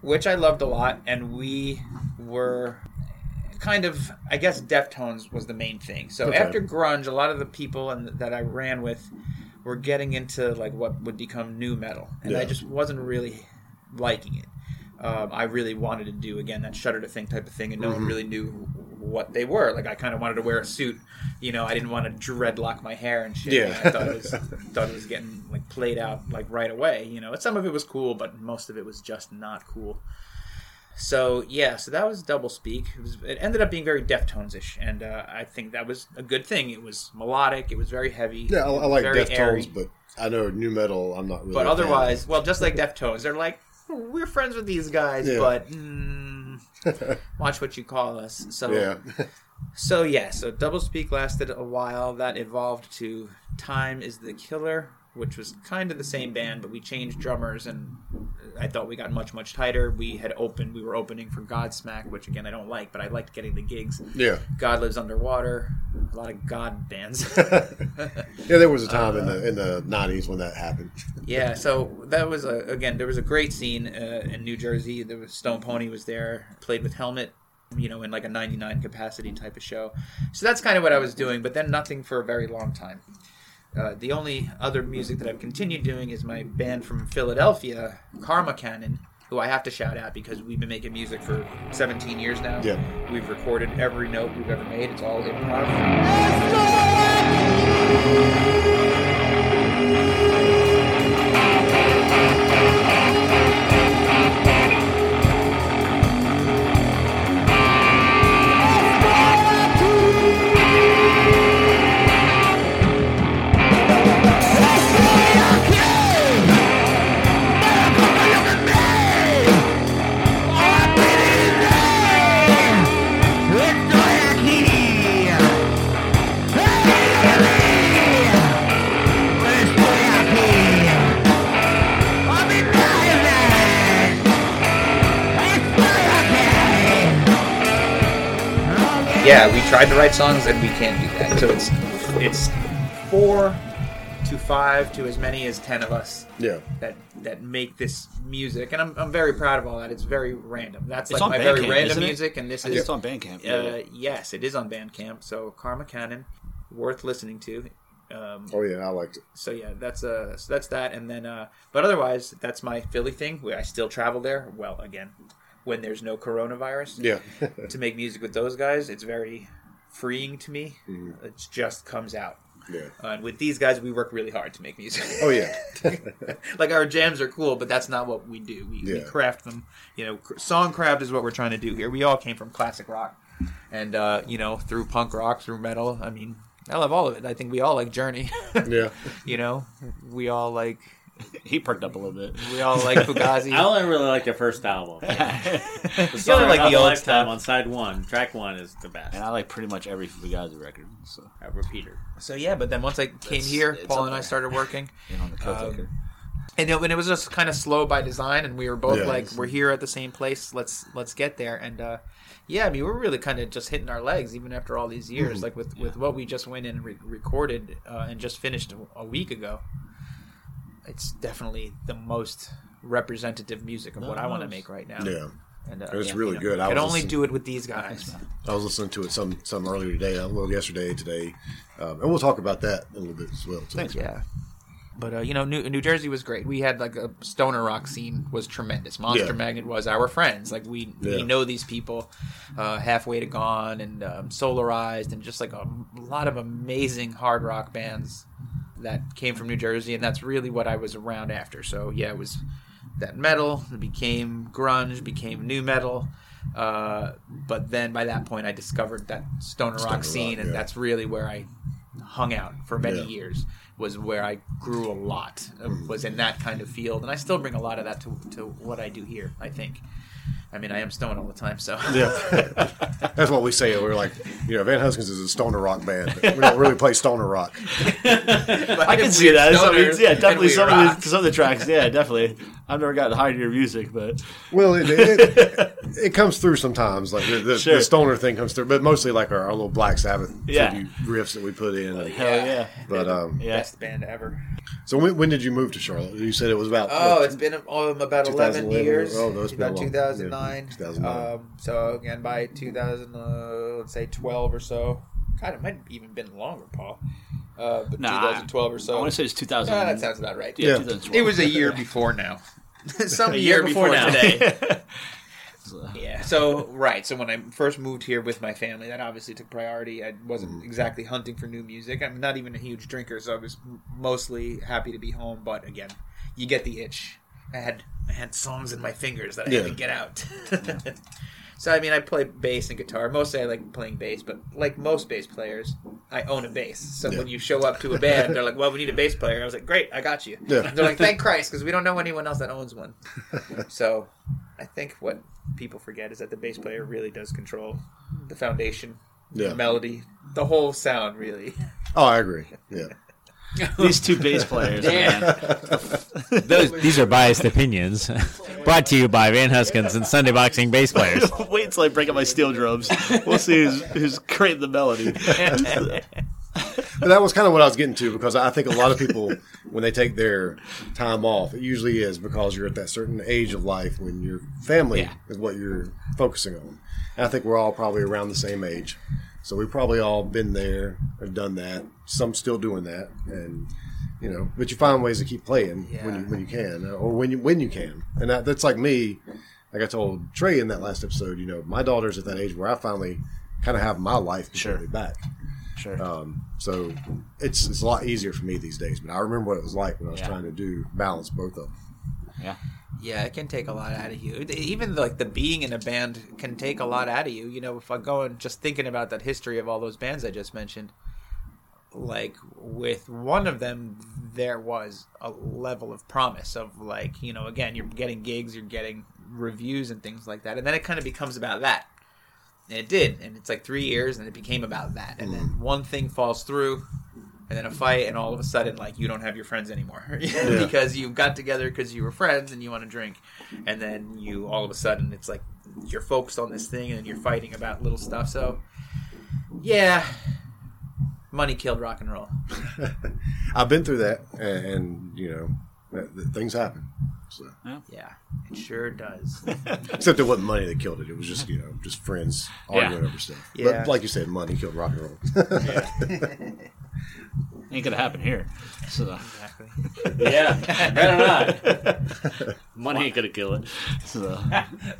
C: which I loved a lot, and we were kind of I guess Deftones was the main thing. So
A: Okay.
C: after grunge, a lot of the people and that I ran with were getting into like what would become new metal, and I just wasn't really liking it. Um, I really wanted to do again that shudder to think type of thing, and no
A: Mm-hmm.
C: one really knew what they were. Like I kind of wanted to wear a suit, you know. I didn't want to dreadlock my hair and shit.
A: Yeah.
C: I thought it was thought it was getting like played out like right away. You know, some of it was cool, but most of it was just not cool. So yeah, so that was double speak. It, was, it ended up being very Deftones ish, and uh, I think that was a good thing. It was melodic. It was very heavy.
A: Yeah, I, I like. Deftones, but I know new metal. I'm not really.
C: But otherwise, well, just like Deftones, they're like we're friends with these guys,
A: Yeah.
C: but mm, watch what you call us. So
A: yeah,
C: so yeah, so double speak lasted a while. That evolved to Time is the Killer, which was kind of the same band, but we changed drummers, and I thought we got much much tighter. We had opened, we were opening for Godsmack, which again I don't like, but I liked getting the gigs.
A: yeah,
C: God lives underwater, a lot of God bands.
A: yeah. There was a time in the in the '90s when that happened.
C: yeah, so that was a, again there was a great scene uh, in New Jersey. There was Stone Pony was there, played with Helmet. You know, in like a 99 capacity type of show. So that's kind of what I was doing, but then nothing for a very long time. Uh, the only other music that I've continued doing is my band from Philadelphia, Karma Cannon, who I have to shout out because we've been making music for 17 years now.
A: Yeah.
C: We've recorded every note we've ever made. It's all improv. Yeah, we tried to write songs and we can't do that. So it's it's four to five to as many as ten of us
A: Yeah,
C: that that make this music, and I'm, I'm very proud of all that. It's very random. That's
B: It's
C: like
B: on
C: my very
B: Bandcamp,
C: random music, and this
B: I
C: is
B: it's on Bandcamp.
C: uh, yes, it is on Bandcamp. So Karma Cannon, worth listening to. Um,
A: oh yeah, I liked it.
C: so yeah, that's uh, so that's that, and then uh, but otherwise, that's my Philly thing. I still travel there. Well, again, when there's no coronavirus,
A: Yeah,
C: to make music with those guys, it's very freeing to me.
A: Mm-hmm.
C: It just comes out.
A: yeah.
C: Uh, and with these guys, we work really hard to make music.
A: Oh yeah,
C: like our jams are cool, but that's not what we do. We, we craft them. You know, cr- song craft is what we're trying to do here. We all came from classic rock, and uh, you know, through punk rock, through metal. I mean, I love all of it. I think we all like Journey.
A: yeah.
C: you know, we all like
B: He perked up a little bit.
C: we all like Fugazi.
D: I only really like the first album. The song
C: like the old
D: Lifetime
C: stuff.
D: on side one. Track one is the best.
B: And I like pretty much every Fugazi record. So,
D: A repeater.
C: So yeah, but then once I came
B: It's-
C: here,
B: it's
C: Paul
B: up
C: and I started working.
B: you on the Cold
C: Um, and it, and it was just kind of slow by design and we were both
A: Yeah.
C: like we're here at the same place let's let's get there and uh yeah i mean we're really kind of just hitting our legs even after all these years like with with what we just went in and re- recorded uh, and just finished a, a week ago it's definitely the most representative music of what i want to make right now
A: Yeah.
C: and uh,
A: It's
C: yeah,
A: really
C: you know,
A: good. I
C: can only do it with these guys
A: I was listening to it some some earlier today, a little yesterday, today, um, and we'll talk about that a little bit as well. Too.
B: Thanks,
C: yeah but uh, you know, New, New Jersey was great. We had like a stoner rock scene was tremendous. Monster
A: Yeah.
C: Magnet was our friends. Like we we know these people, uh, halfway to gone and um, solarized, and just like a lot of amazing hard rock bands that came from New Jersey, and that's really what I was around after. So yeah, it was that metal it became grunge, became new metal. Uh, but then by that point, I discovered that stoner
A: Stoner
C: rock
A: rock,
C: scene, and
A: yeah.
C: that's really where I hung out for many
A: Yeah.
C: years. Was where I grew a lot. uh,
A: Mm-hmm.
C: Was in that kind of field, and I still bring a lot of that to to what I do here. I think. I mean, I am stoned all the time, so
A: Yeah, that's what we say. We're like, you know, Van Huskins is a stoner rock band. But we don't really play stoner rock.
B: I can see that. Some, yeah, definitely some of, the, some of the tracks. Yeah, definitely. I've never gotten high to your music, but
A: Well, it, it, it comes through sometimes. Like the, the,
B: Sure.
A: the stoner thing comes through, but mostly like our, our little Black Sabbath
B: Yeah.
A: riffs that we put in. and-
B: hell yeah,
A: but um,
B: yeah.
C: Best band ever.
A: so when, when did you move to Charlotte? You said it was about
C: Oh,
A: what,
C: it's been um, about 11 years.
A: Oh, no, it's been
C: about
A: a long-
C: 2009.
A: yeah, 2009.
C: Um, so again, by 2000, uh, let's say 12 or so. God, it might have even been longer, Paul. Uh, but
B: Nah,
C: 2012 or so.
B: I want to say it's 2000.
C: Ah, that sounds about right.
B: yeah,
A: Yeah.
B: 2012.
C: It was a year before now. Some
D: A
C: year,
D: year
C: before,
D: before now.
C: today. Yeah. So right. So when I first moved here with my family, that obviously took priority. I wasn't exactly hunting for new music. I'm not even a huge drinker, so I was mostly happy to be home. But again, you get the itch. I had I had songs in my fingers that I had
A: Yeah.
C: to get out. so I mean, I play bass and guitar. Mostly, I like playing bass. But like most bass players, I own a bass. So
A: Yeah.
C: when you show up to a band, they're like, "Well, we need a bass player." I was like, "Great, I got you."
A: Yeah.
C: They're like, "Thank Christ," because we don't know anyone else that owns one. So, I think what people forget is that the bass player really does control the foundation,
A: Yeah.
C: the melody, the whole sound. Really,
A: Oh, I agree. Yeah.
B: These two bass players, man.
F: Those, these are biased opinions. Brought to you by Van Huskins and Sunday Boxing bass players.
B: Wait until I break up my steel drums. We'll see who's, who's creating the melody.
A: But that was kind of what I was getting to because I think a lot of people, when they take their time off, it usually is because you're at that certain age of life when your family
B: Yeah.
A: is what you're focusing on. And I think we're all probably around the same age. So we've probably all been there or done that. Some still doing that. And, you know, but you find ways to keep playing when, you, when you can or when you, when you can. And that, that's like me. Like I told Trey in that last episode, you know, my daughter's at that age where I finally kind of have my life completely back.
B: Sure.
A: Um, so it's it's a lot easier for me these days. But I remember what it was like when I was
B: Yeah.
A: trying to do balance both of them.
B: yeah.
C: Yeah, it can take a lot out of you. Even like the being in a band can take a lot out of you. You know, if I go and just thinking about that history of all those bands I just mentioned, like with one of them, there was a level of promise of like, you know, again, you're getting gigs, you're getting reviews and things like that, and then it kind of becomes about that. And it did, and it's like three years, and it became about that. And then mm. one thing falls through, and then a fight, and all of a sudden, like you don't have your friends anymore because you got together because you were friends and you want to drink, and then you all of a sudden it's like you're focused on this thing, and you're fighting about little stuff. So, yeah, money killed rock and roll.
A: I've been through that, and, and you know, things happen. So,
C: Yeah, it sure does.
A: except it wasn't money that killed it; it was just you know just friends arguing over stuff.
C: Yeah.
A: But like you said, money killed rock and roll.
B: Ain't gonna happen here. So,
C: exactly.
D: Yeah, better not. Money ain't gonna kill it.
B: so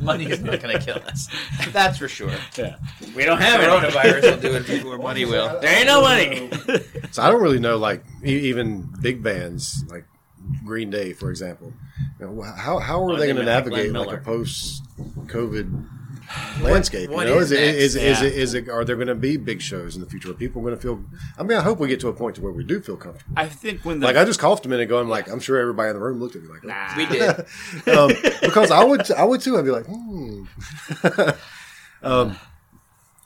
C: Money is not going to kill us. That's for sure.
B: yeah.
D: We don't have it.
C: Coronavirus will do it before money will.
D: There ain't no money.
A: so I don't really know, like e- even big bands like Green Day, for example. You know, how how are
D: Oh,
A: they
D: they
A: going to
D: meant like
A: navigate like a post COVID landscape?
C: what
A: you know,
C: is
A: is, it, is, is
D: Yeah.
A: it is it are there going to be big shows in the future? Are people going to feel? I mean, I hope we get to a point to where we do feel comfortable.
B: I think when the
A: Like I just coughed a minute ago. I'm like, I'm sure everybody in the room looked at me like,
B: Nah.
C: We did.
A: um, because I would, I would too. I'd be like, hmm. um,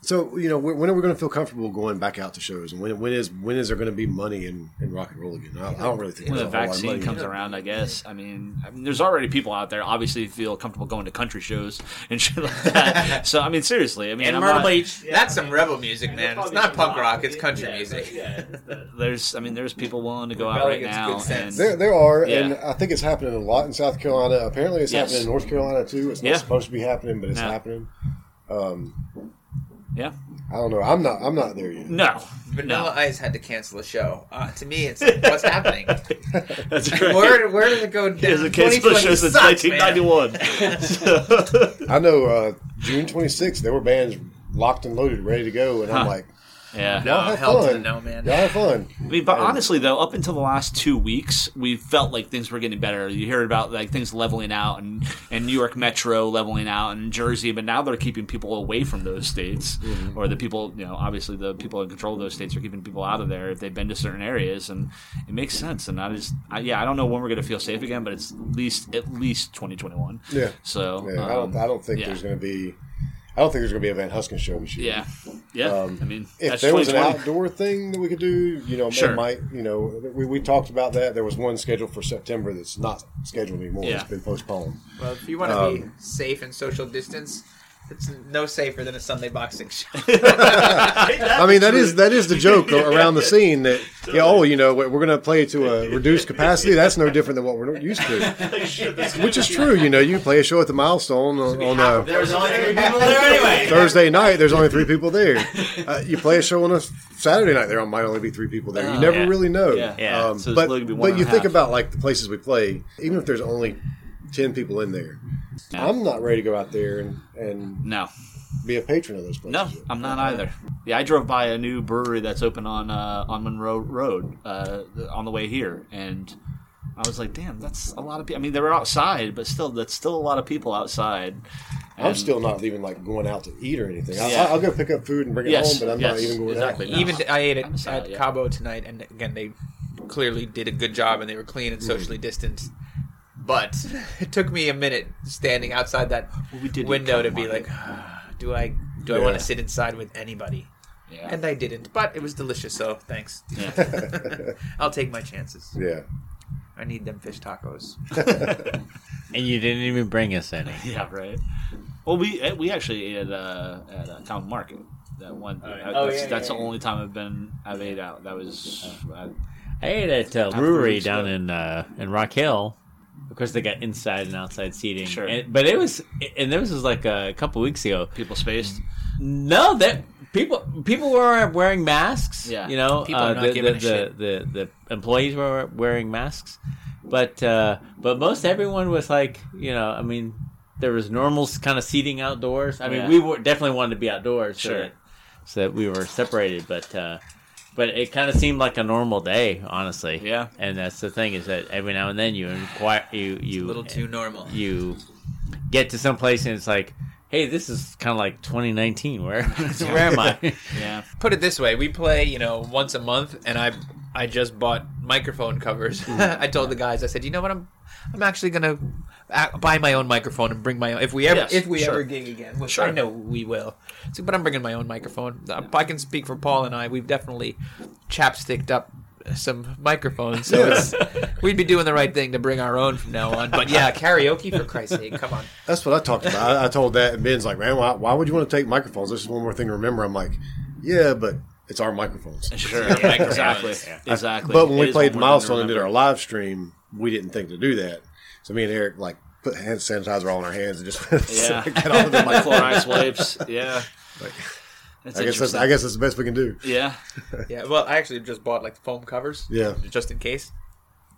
A: so you know, when when are we going to feel comfortable going back out to shows? And when, when is when is there going to be money in, in rock and roll again? I, I don't really think
B: when the
A: a whole lot of
B: vaccine
A: money.
B: comes around, I guess. I mean, I mean, there's already people out there obviously feel comfortable going to country shows and shit like that. so I mean, seriously, I mean,
D: In
B: I'm
D: Myrtle
B: not-
D: Beach.
C: That's some rebel music, man. It's not punk rock. It's country music.
B: there's, I mean, there's people willing to go out right now. And.
A: There, there are, and I think it's happening a lot in South Carolina. Apparently, it's
B: Yes.
A: happening in North Carolina too. It's not
B: Yeah.
A: supposed to be happening, but it's
B: No.
A: happening.
B: Um, yeah,
A: I don't know. I'm not. I'm not there yet.
B: no,
C: Vanilla Ice had to cancel a show. Uh, to me, it's like, what's happening?
B: that's great.
C: Where where did it go
B: He has
C: down?
B: a case for
C: 2020
B: shows since
C: sucks, man.
B: 1991.
A: I know. Uh, June 26th, there were bands locked and loaded, ready to go, and I'm
B: Huh.
A: like,
B: yeah,
C: No,
A: y'all have
C: hell to
A: fun.
C: the no, man.
A: Y'all have fun.
B: I mean, but honestly, though, up until the last two weeks, we felt like things were getting better. You hear about like things leveling out, and and New York Metro leveling out, and Jersey. But now they're keeping people away from those states, or the people, you know, obviously the people in control of those states are keeping people out of there if they've been to certain areas, and it makes sense. And I just, I, yeah, I don't know when we're going to feel safe again, but it's at least at least 2021.
A: Yeah.
B: So
A: Yeah, I don't.
B: um,
A: I don't think
B: yeah.
A: there's going to be. I don't think there's going to be a Van Huskin show this year.
B: Yeah, Yeah,
A: Um,
B: I mean,
A: if
B: that's
A: there was an outdoor thing that we could do, you know,
B: Sure.
A: might, you know, we, we talked about that. There was one scheduled for September that's not scheduled anymore.
B: Yeah.
A: It's been postponed.
C: Well, if you want to
A: Um,
C: be safe and social distance, it's no safer than a Sunday boxing show.
A: I mean, that is that is the joke around the scene that, yeah, oh, you know, we're going to play to a reduced capacity. That's no different than what we're used to, which is true. You know, you play a show at the milestone on, on a
D: There was only three people there anyway.
A: Thursday night. There's only three people there. Uh, you play a show on a Saturday night. There might only be three people there. You never
D: yeah.
A: really know.
B: Yeah.
D: Yeah.
A: Um,
B: So
A: but
B: literally gonna be one
A: but you
B: a
A: think about like the places we play. Even if there's only ten people in there,
B: Yeah.
A: I'm not ready to go out there and and
B: No,
A: be a patron of those places.
B: no, I'm not either. Yeah, I drove by a new brewery that's open on uh, on Monroe Road uh, on the way here, and I was like, "Damn, that's a lot of people." I mean, they were outside, but still, that's still a lot of people outside.
A: I'm still not even like going out to eat or anything. I,
B: Yeah.
A: I'll go pick up food and bring it
B: Yes,
A: home, but I'm not
B: yes,
A: even going
B: exactly.
A: out.
B: No.
C: Even I ate it
B: I'm
C: at
B: yeah.
C: Cabo tonight, and again they clearly did a good job, and they were clean and socially distanced. But it took me a minute standing outside that
B: Well, we
C: window to be
B: calamari.
C: like, do I do I
A: Yeah.
C: want to sit inside with anybody?
B: Yeah.
C: And I didn't, but it was delicious. So thanks.
B: yeah.
C: I'll take my chances.
A: Yeah.
C: I need them fish tacos.
F: And you didn't even bring us any.
B: Yeah, right. Well, we eh, we actually ate at uh, at uh, Town Market. That one. uh,
C: Oh,
B: that's
C: yeah,
B: that's
C: yeah,
B: the only time I've been I've ate out. That was uh,
F: I ate at uh,
B: After
F: brewery down in uh, in Rock Hill. Of course, they got inside and outside seating.
B: Sure.
F: And- but it was, and this was like a couple weeks ago.
B: people spaced.
F: No, that people people were wearing masks.
B: Yeah.
F: you know,
C: People
F: uh,
C: are not
F: the,
C: giving
F: the. The, the the employees were wearing masks, but uh, but most everyone was like, you know, I mean, there was normal kind of seating outdoors. I mean,
B: Yeah.
F: we were definitely wanted to be outdoors, so
B: Sure.
F: that, so that we were separated, but. Uh, but it kind of seemed like a normal day, honestly.
B: Yeah.
F: and that's the thing is that every now and then you inquire, you you it's
C: A little too normal.
F: you get to some place and it's like, hey, this is kind of like 2019. Where where am I?
B: Yeah.
C: Put it this way: we play, you know, once a month, and I I just bought microphone covers. I told the guys, I said, you know what, I'm I'm actually gonna uh, buy my own microphone and bring my own. If we ever
B: Yes,
C: if we
B: sure.
C: ever gig again, which
B: Sure.
C: I know we will. So, but I'm bringing my own microphone. Uh, I can speak for Paul and I. We've definitely chapsticked up some microphones, so it's, we'd be doing the right thing to bring our own from now on. But yeah, karaoke for Christ's sake, come on.
A: That's what I talked about. I, I told that, and Ben's like, man, why, why would you want to take microphones? This is one more thing to remember. I'm like, yeah, but it's our microphones.
B: Sure.
C: Yeah,
B: exactly. Exactly.
A: But when
B: It
A: we played
B: one
A: the
B: more thing to
A: milestone and did our live stream, we didn't think to do that. So me and Eric like put hand sanitizer all on our hands and just
B: Yeah.
A: get all of them.
B: my Clorox wipes. Yeah. That's
A: I guess that's. I guess that's the best we can do.
B: Yeah.
C: Yeah, well, I actually just bought like the foam covers.
A: Yeah.
C: just in case.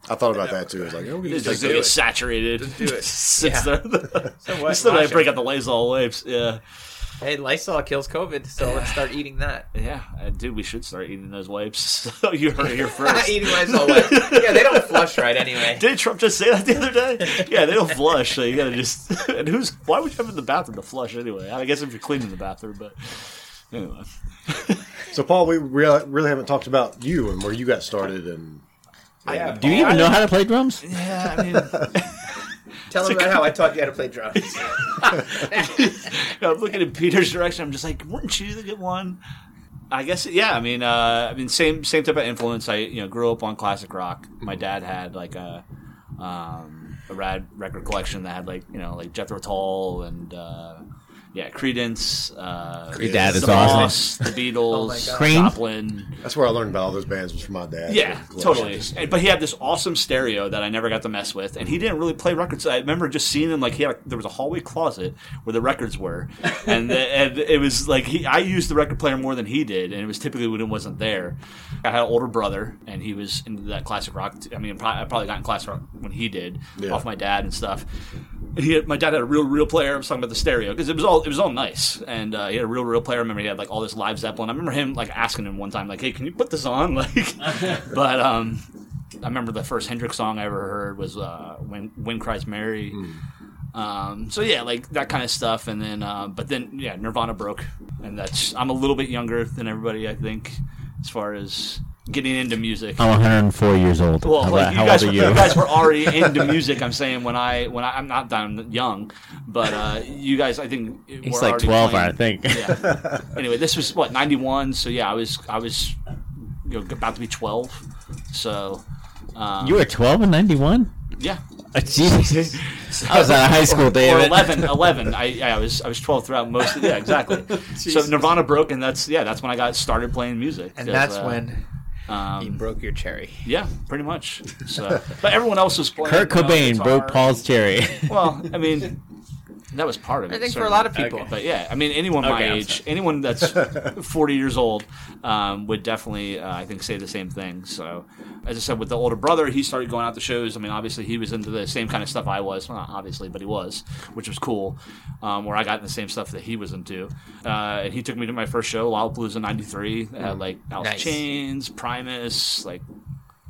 A: I thought about that too. I was like, oh, we
B: It's
A: just
B: just
A: take
B: gonna get saturated.
C: Just do it.
B: Sits
C: Yeah.
B: there.
C: So what?
B: Still
C: Wash
B: gotta break
C: it.
B: out the Lysol wipes. Yeah.
C: Hey, Lysol kills COVID, so let's start eating that.
B: Yeah. Uh, dude, we should start eating those wipes. you heard it here first.
C: eating Lysol wipes. Yeah, they don't flush right anyway.
B: Did Trump just say that the other day? Yeah, they don't flush, so you gotta just. And who's? Why would you have it in the bathroom to flush anyway? I guess if you're cleaning the bathroom, but anyway.
A: So Paul, we really, really haven't talked about you and where you got started and
C: Yeah,
F: Do you even know how to play drums?
B: Yeah, I mean,
C: Tell them about how I taught you how to play drums.
B: I'm looking in Peter's direction. I'm just like, wouldn't you get one? I guess, yeah. I mean, uh, I mean, same same type of influence. I you know grew up on classic rock. My dad had like a um, a rad record collection that had like you know like Jethro Tull and uh, yeah, Creedence. Uh,
F: Your dad is
B: the
F: awesome.
B: The Beatles,
C: Oh.
F: Cream?
B: Joplin.
A: that's where I learned about all those bands was from my dad.
B: Yeah, totally. And- But he had this awesome stereo that I never got to mess with, and he didn't really play records. I remember just seeing him like he had a, there was a hallway closet where the records were, and the, and it was like he I used the record player more than he did, and it was typically when it wasn't there. I had an older brother, and he was into that classic rock. I mean, pro- I probably got in classic rock when he did
A: Yeah.
B: off my dad and stuff. And he had, my dad had a real real player. I was talking about the stereo because it was all it was all nice, and uh, he had a real real player. I remember he had like all this live Zeppelin. I remember him like asking him one time like, "Hey, can you put this on?" Like, but um, I remember the first Hendrix song I ever heard was uh, "When Wind Cries Mary." Um, so yeah, like that kind of stuff, and then uh, but then yeah, Nirvana broke, and that's I'm a little bit younger than everybody I think as far as getting into music.
F: I'm 104 years old.
B: Well,
F: how,
B: like, you,
F: how
B: guys,
F: old are
B: you
F: you?
B: guys were already into music. I'm saying when I when I, I'm not that I'm young, but uh, you guys I think
F: He's like 12,
B: playing-
F: I think.
B: Yeah. anyway, this was what 91. So yeah, I was I was you know about to be 12. So um,
F: You were 12 in 91?
B: yeah.
F: Oh, Jesus. I was out of high school,
B: or
F: David.
B: 11, 11. I, I was I was 12 throughout most of yeah exactly. so Nirvana broke and that's yeah that's when I got started playing music.
C: And that's
B: uh,
C: when you
B: um,
C: broke your cherry.
B: yeah pretty much. So but everyone else was playing.
F: Kurt Cobain
B: guitar
F: broke Paul's cherry.
B: Well, I mean, that was part of it.
C: I think for a lot of people.
B: But yeah, I mean, anyone my
D: Okay, I'm
B: age, anyone that's 40 years old, um, would definitely, uh, I think, say the same thing. So, as I said, with the older brother, he started going out to shows. I mean, obviously, he was into the same kind of stuff I was. Well, not obviously, but he was, which was cool. Um, where I got in the same stuff that he was into. Uh, and he took me to my first show, Lollapalooza '93. It had like Alice
C: Nice.
B: Chains, Primus, like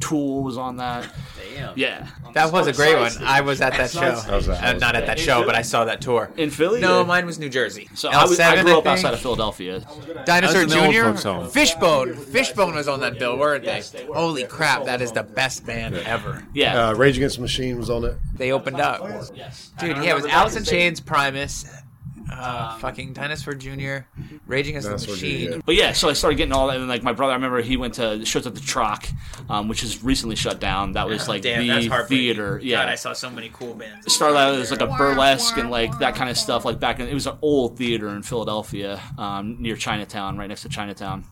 B: Tool was on that.
D: Damn.
B: Yeah,
C: That was a great one. I was at that show.
A: was that?
C: Uh, not at that show, but I saw that tour.
B: in Philly.
C: No,
B: or-
C: mine was New Jersey.
B: So I, was, I
C: L7,
B: grew up outside of Philadelphia.
C: Dinosaur
F: I was in the
C: Jr.
F: home.
C: Fishbone. Fishbone was on that bill, weren't they? Holy crap, that is the best band ever.
B: Yeah,
A: Uh, Rage Against the Machine was on it.
C: They opened up.
B: yes.
C: Dude, yeah, it was
B: remember
C: Alice
B: that
C: in
B: 'cause they-
C: Chains, Primus, uh, fucking Dinosaur Jr., Raging as the
A: Dinosaur Jr.,
C: Machine.
A: yeah.
B: But yeah, so I started getting all that, and like my brother, I remember he went to shows at the Troc, um, which is recently shut down. That was like the theater. Yeah, I
C: saw so many cool bands.
B: started out as like a burlesque and like that kind of stuff. Like back in, it was an old theater in Philadelphia, um, near Chinatown, right next to Chinatown.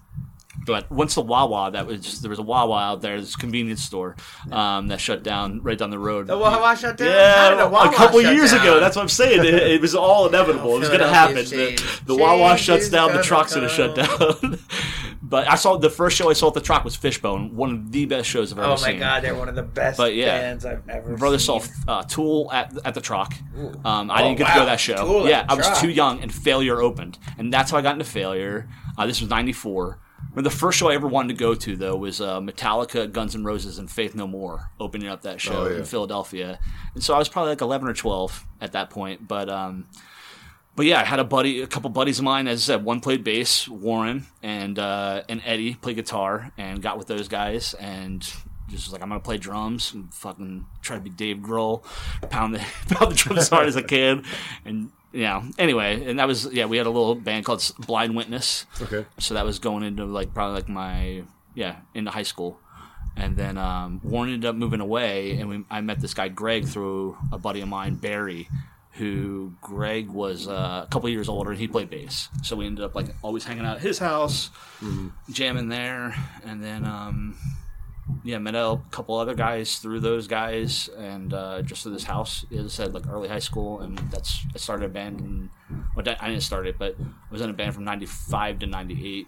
B: But once the Wawa, that was there was a Wawa out there, this convenience store um, that shut down right down the road.
C: The Wawa shut down?
B: Yeah,
C: did
B: a
C: Wawa
B: couple years
C: down?
B: ago. That's what I'm saying. It, it was all inevitable. it was going to happen. The, the Wawa shuts down. The Troc's going to shut down. but I saw the first show I saw at the truck was Fishbone, one of the best shows I've ever seen.
C: Oh my god, they're one of the best
B: But yeah,
C: bands I've ever
B: My brother
C: seen.
B: saw uh, Tool at at the Troc. Um, I
C: Oh,
B: didn't get to go to that show.
C: Tool
B: yeah, I was
C: Troc.
B: too young, and Failure opened, and that's how I got into Failure. Uh, this was '94. The first show I ever wanted to go to though was uh, Metallica, Guns N' Roses, and Faith No More opening up that show
A: Oh, yeah.
B: in Philadelphia, and so I was probably like 11 or 12 at that point. But um, but yeah, I had a buddy, a couple buddies of mine. As I said, one played bass, Warren, and uh, and Eddie played guitar, and got with those guys, and just was like, I'm gonna play drums and fucking try to be Dave Grohl, pound the pound the drums as hard as I can, and yeah. Anyway, and that was yeah, we had a little band called Blind Witness,
A: Okay.
B: so that was going into like probably like my yeah into high school. And then um, Warren ended up moving away, and we, I met this guy Greg through a buddy of mine, Barry, who Greg was uh, a couple years older, and he played bass. So we ended up like always hanging out at his house, jamming there, and then um, yeah, met a couple other guys through those guys, and uh, just through this house. As I said, like early high school, and that's I started a band. And, well, I didn't start it, but I was in a band from '95 to '98.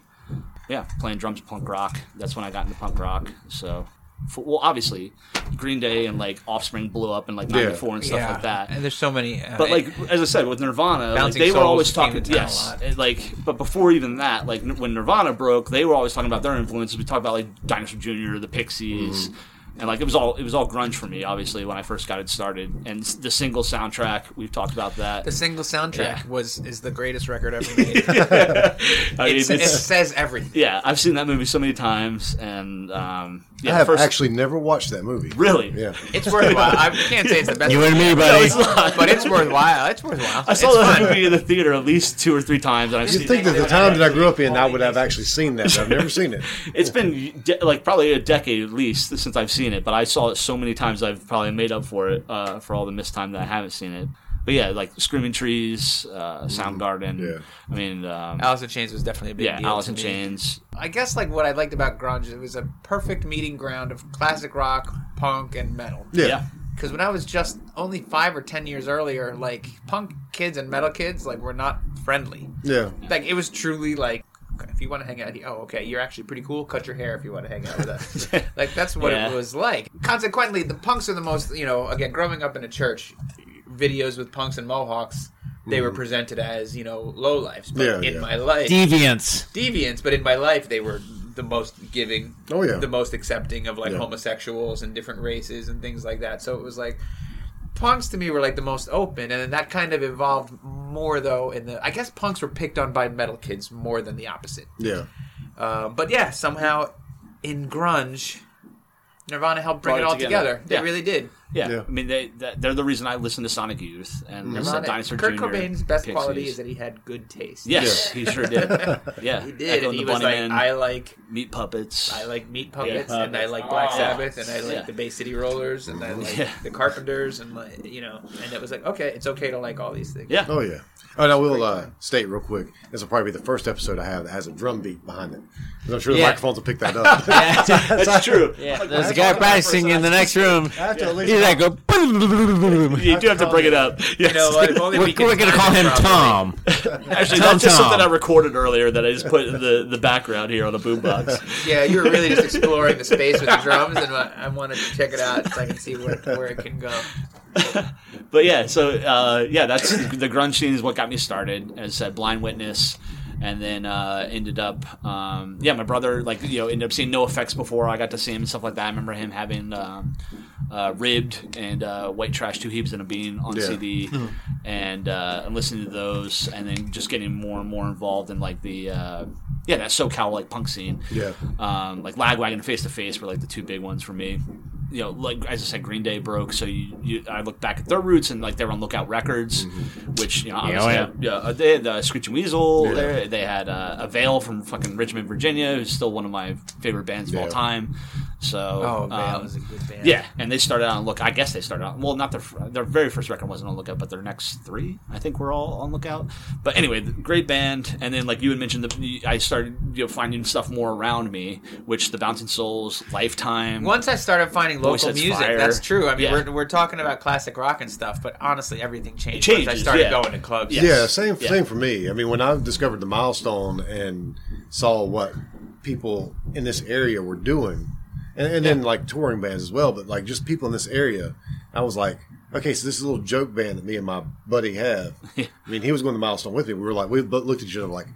B: Yeah, playing drums, punk rock. That's when I got into punk rock. So, for, well, obviously, Green Day and like Offspring blew up in like '94 and stuff
C: yeah.
B: like that.
C: And there's so many. Uh,
B: But like as I said, with Nirvana, like, they were always talking.
C: to town a
B: Yes,
C: lot.
B: it, like but before even that, like n- when Nirvana broke, they were always talking about their influences. We talked about like Dinosaur Jr., the Pixies, and like it was all it was all grunge for me. Obviously, when I first got it started, and the Singles soundtrack we've talked about that.
C: the Singles soundtrack
B: Yeah.
C: was is the greatest record ever made.
B: I mean,
C: It's- it says everything.
B: yeah, I've seen that movie so many times, and um, yeah,
A: I have
B: first,
A: actually never watched that movie.
B: really.
A: Yeah.
C: It's worthwhile. I can't say it's the best.
F: You and me,
B: No,
F: buddy.
B: it's not.
C: but it's worthwhile. It's worthwhile.
B: I saw
C: it's
B: that
C: fun.
B: movie in the theater at least two or three times, and I've
A: You'd
B: seen
A: think that the time that I grew up in, I would have actually seen that. I've never seen it.
B: It's been de- like probably a decade at least since I've seen it, but I saw it so many times I've probably made up for it uh, for all the missed time that I haven't seen it. But yeah, like Screaming Trees, uh, Soundgarden.
A: Yeah.
B: I mean, um,
C: Alice in Chains was definitely a big
B: yeah,
C: deal.
B: Alice in. Chains.
C: I guess like what I liked about grunge, it was a perfect meeting ground of classic rock, punk, and metal.
A: Yeah.
B: Yeah.
C: Because when I was just only five or ten years earlier, like punk kids and metal kids, like were not friendly.
A: Yeah.
C: Like it was truly like, if you want to hang out, here, oh okay, you're actually pretty cool. Cut your hair if you want to hang out with us. like that's what
B: Yeah.
C: it was like. Consequently, the punks are the most, you know, again, growing up in a church, videos with punks and mohawks, they were presented as you know low lives. But
A: Mm-hmm. Yeah,
C: in
A: yeah.
C: my life,
F: Deviants.
C: deviants, but in my life they were the most giving,
A: Oh, yeah.
C: the most accepting of like
A: Yeah.
C: homosexuals and different races and things like that. So it was like punks to me were like the most open, and then that kind of evolved more though. In the I guess punks were picked on by metal kids more than the opposite.
A: Yeah.
C: Uh, but yeah, somehow in grunge, Nirvana helped bring
B: Brought
C: it
B: it
C: all
B: together.
C: together. They really did.
B: Yeah,
A: Yeah.
B: I mean they, they're the reason I listen to Sonic Youth and
C: Nirvana,
B: Dinosaur
C: Kurt
B: Jr.,
C: Cobain's best
B: Pixies.
C: quality is that he had good taste.
B: Yes, he sure did. Yeah,
C: He did.
B: Echo
C: And
B: and
C: he
B: the
C: was like,
B: Man,
C: I like
B: Meat Puppets.
C: I like Meat Puppets,
F: Yeah,
C: and I like Black
B: Oh.
C: Sabbath, and I like
B: Yeah.
C: the Bay City Rollers, and I like
B: Yeah.
C: the Carpenters, and like you know, and it was like, okay, it's okay to like all these things.
B: yeah,
A: Oh yeah. Oh, and I will uh, state real quick. This will probably be the first episode I have that has a drum beat behind it. 'Cause I'm sure the
C: Yeah.
A: microphones will pick that up.
B: that's true.
F: Yeah, there's a guy practicing in the next room.
A: I have to at least
F: He's like, go.
B: You do have to bring it up. Yes.
C: You know what? If only
F: We're,
C: we could
F: we're gonna
C: find
F: call
C: it,
F: him
C: probably.
F: Tom.
B: Actually,
F: Tom
B: that's just
F: Tom.
B: something I recorded earlier that I just put in the, the background here on the boombox.
C: Yeah, you were really just exploring the space with the drums, and I I wanted to check it out so I can see where, where it can go.
B: but yeah, so uh, yeah, that's the grunge scene is what got me started. As I said, Blind Witness, and then uh, ended up, um, yeah, my brother like you know ended up seeing NOFX before I got to see him and stuff like that. I remember him having um, uh, Ribbed and uh, White Trash, Two Heebs and a Bean on
A: Yeah.
B: CD, and uh, and listening to those, and then just getting more and more involved in like the uh, yeah that SoCal like punk scene.
A: Yeah.
B: um, like Lagwagon and Face to Face were like the two big ones for me. You know, like as I said, Green Day broke, so you, you I look back at their roots and like they were on Lookout Records, which you know
F: Yeah,
B: obviously
F: oh,
B: yeah, uh, they had uh, Screeching Weasel.
A: Yeah.
B: There, they had uh, Avail from fucking Richmond, Virginia, who's still one of my favorite bands of all time. So
C: Oh, man,
B: um,
C: was a good band.
B: yeah, and they started on Look. I guess they started on. Well, not their their very first record wasn't on Lookout, but their next three, I think, were all on Lookout. But anyway, great band. And then, like you had mentioned, the, I started you know finding stuff more around me, which the Bouncing Souls, Lifetime.
C: Once I started finding local music,
B: Fire.
C: that's true. I mean,
B: Yeah.
C: we're, we're talking about classic rock and stuff, but honestly, everything changed,
B: It
C: once I started
B: yeah.
C: going to clubs.
B: Yes.
A: Yeah, same
B: Yeah.
A: same for me. I mean, when I discovered the milestone and saw what people in this area were doing, and, and then like touring bands as well, but like just people in this area, I was like, okay, so this is a little joke band that me and my buddy have. I mean, he was going to milestone with me. We were like, we both looked at each other like,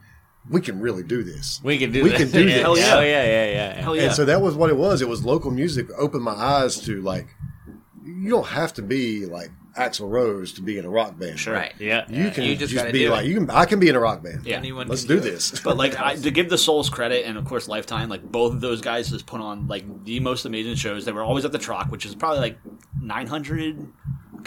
A: we can really do this.
F: We can do
A: We
F: this.
A: can do
F: yeah.
A: this.
B: Hell yeah.
F: Hell yeah, yeah, yeah. yeah.
B: Hell yeah!
A: And so that was what it was. It was local music opened my eyes to like, you don't have to be like Axl Rose to be in a rock band.
B: Sure.
C: Right.
F: Yeah.
A: You can
C: You
A: just,
C: just
A: be like,
C: it.
A: you can. I can be in a rock band.
B: Yeah.
C: Anyone
A: Let's
C: can
A: do this.
B: But like I, to give the Souls credit, and of course Lifetime, like both of those guys just put on like the most amazing shows. They were always at the Troc, which is probably like 900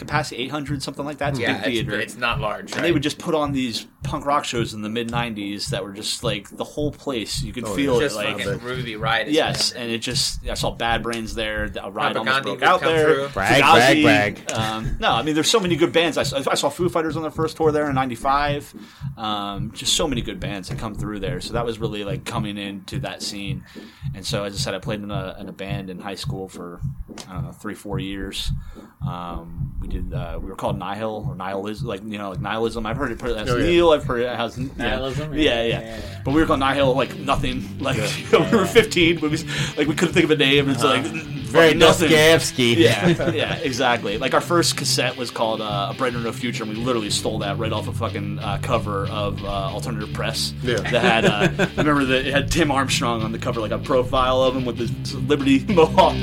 B: capacity, 800, something like that. It's a big
C: it's,
B: theater.
C: it's not large.
B: and they would just put on these punk rock shows in the mid '90s that were just like the whole place. You could
A: Oh,
B: feel
A: yeah.
B: it.
C: just
B: Like,
C: fucking Ruby Riot. is
B: yes,
C: bad.
B: and it just I saw Bad Brains there. A ride
C: Propaganda
B: almost broke out there.
F: Brag,
B: Fugazi.
F: brag, brag.
B: Um, no, I mean there's so many good bands. I saw, I saw Foo Fighters on their first tour there in '95. Um, just so many good bands that come through there. So that was really like coming into that scene. And so as I said, I played in a, in a band in high school for I don't know three four years. Um, we did uh, we were called Nihil or Nihilism, like you know like nihilism. I've heard it put as
A: Oh, yeah.
B: Neil. I've heard it as yeah.
F: Nihilism?
B: Yeah, yeah,
F: Yeah, yeah, yeah.
B: But we were called Nihil like nothing. Like we were 15, but we like we couldn't think of a name. It's like
F: Very
B: nothing.
F: Dostoevsky.
B: Yeah, yeah, exactly. Like our first cassette was called uh, "A Brighter No Future," and we literally stole that right off a fucking uh, cover of uh, Alternative Press.
A: Yeah.
B: that had. Uh, I remember that it had Tim Armstrong on the cover, like a profile of him with his Liberty mohawk.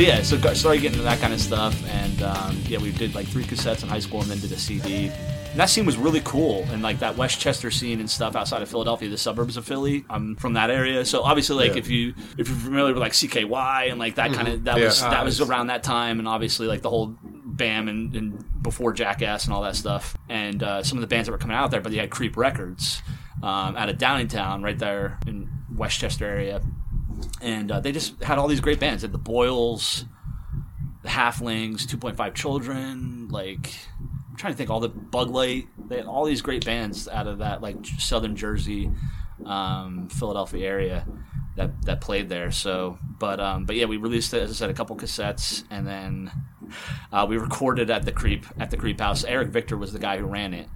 B: Yeah, so got, started getting into that kind of stuff, and um, yeah, we did like three cassettes in high school, and then did a CD. And that scene was really cool, and like that West Chester scene and stuff outside of Philadelphia, the suburbs of Philly. I'm from that area, so obviously, like
A: Yeah.
B: if you if you're familiar with like CKY and like that kind of that
A: Yeah.
B: was that was around that time, and obviously like the whole Bam and, and before Jackass and all that stuff, and uh, some of the bands that were coming out there, but they had Creep Records um, out of Downingtown, right there in West Chester area and uh, they just had all these great bands. They had the Boils, the Halflings, Two Point Five Children. Like I'm trying to think, all the Buglight. They had all these great bands out of that like Southern Jersey, um, Philadelphia area that that played there. So, but um, but yeah, we released as I said a couple cassettes, and then uh, we recorded at the Creep at the Creep House. Eric Victor was the guy who ran it.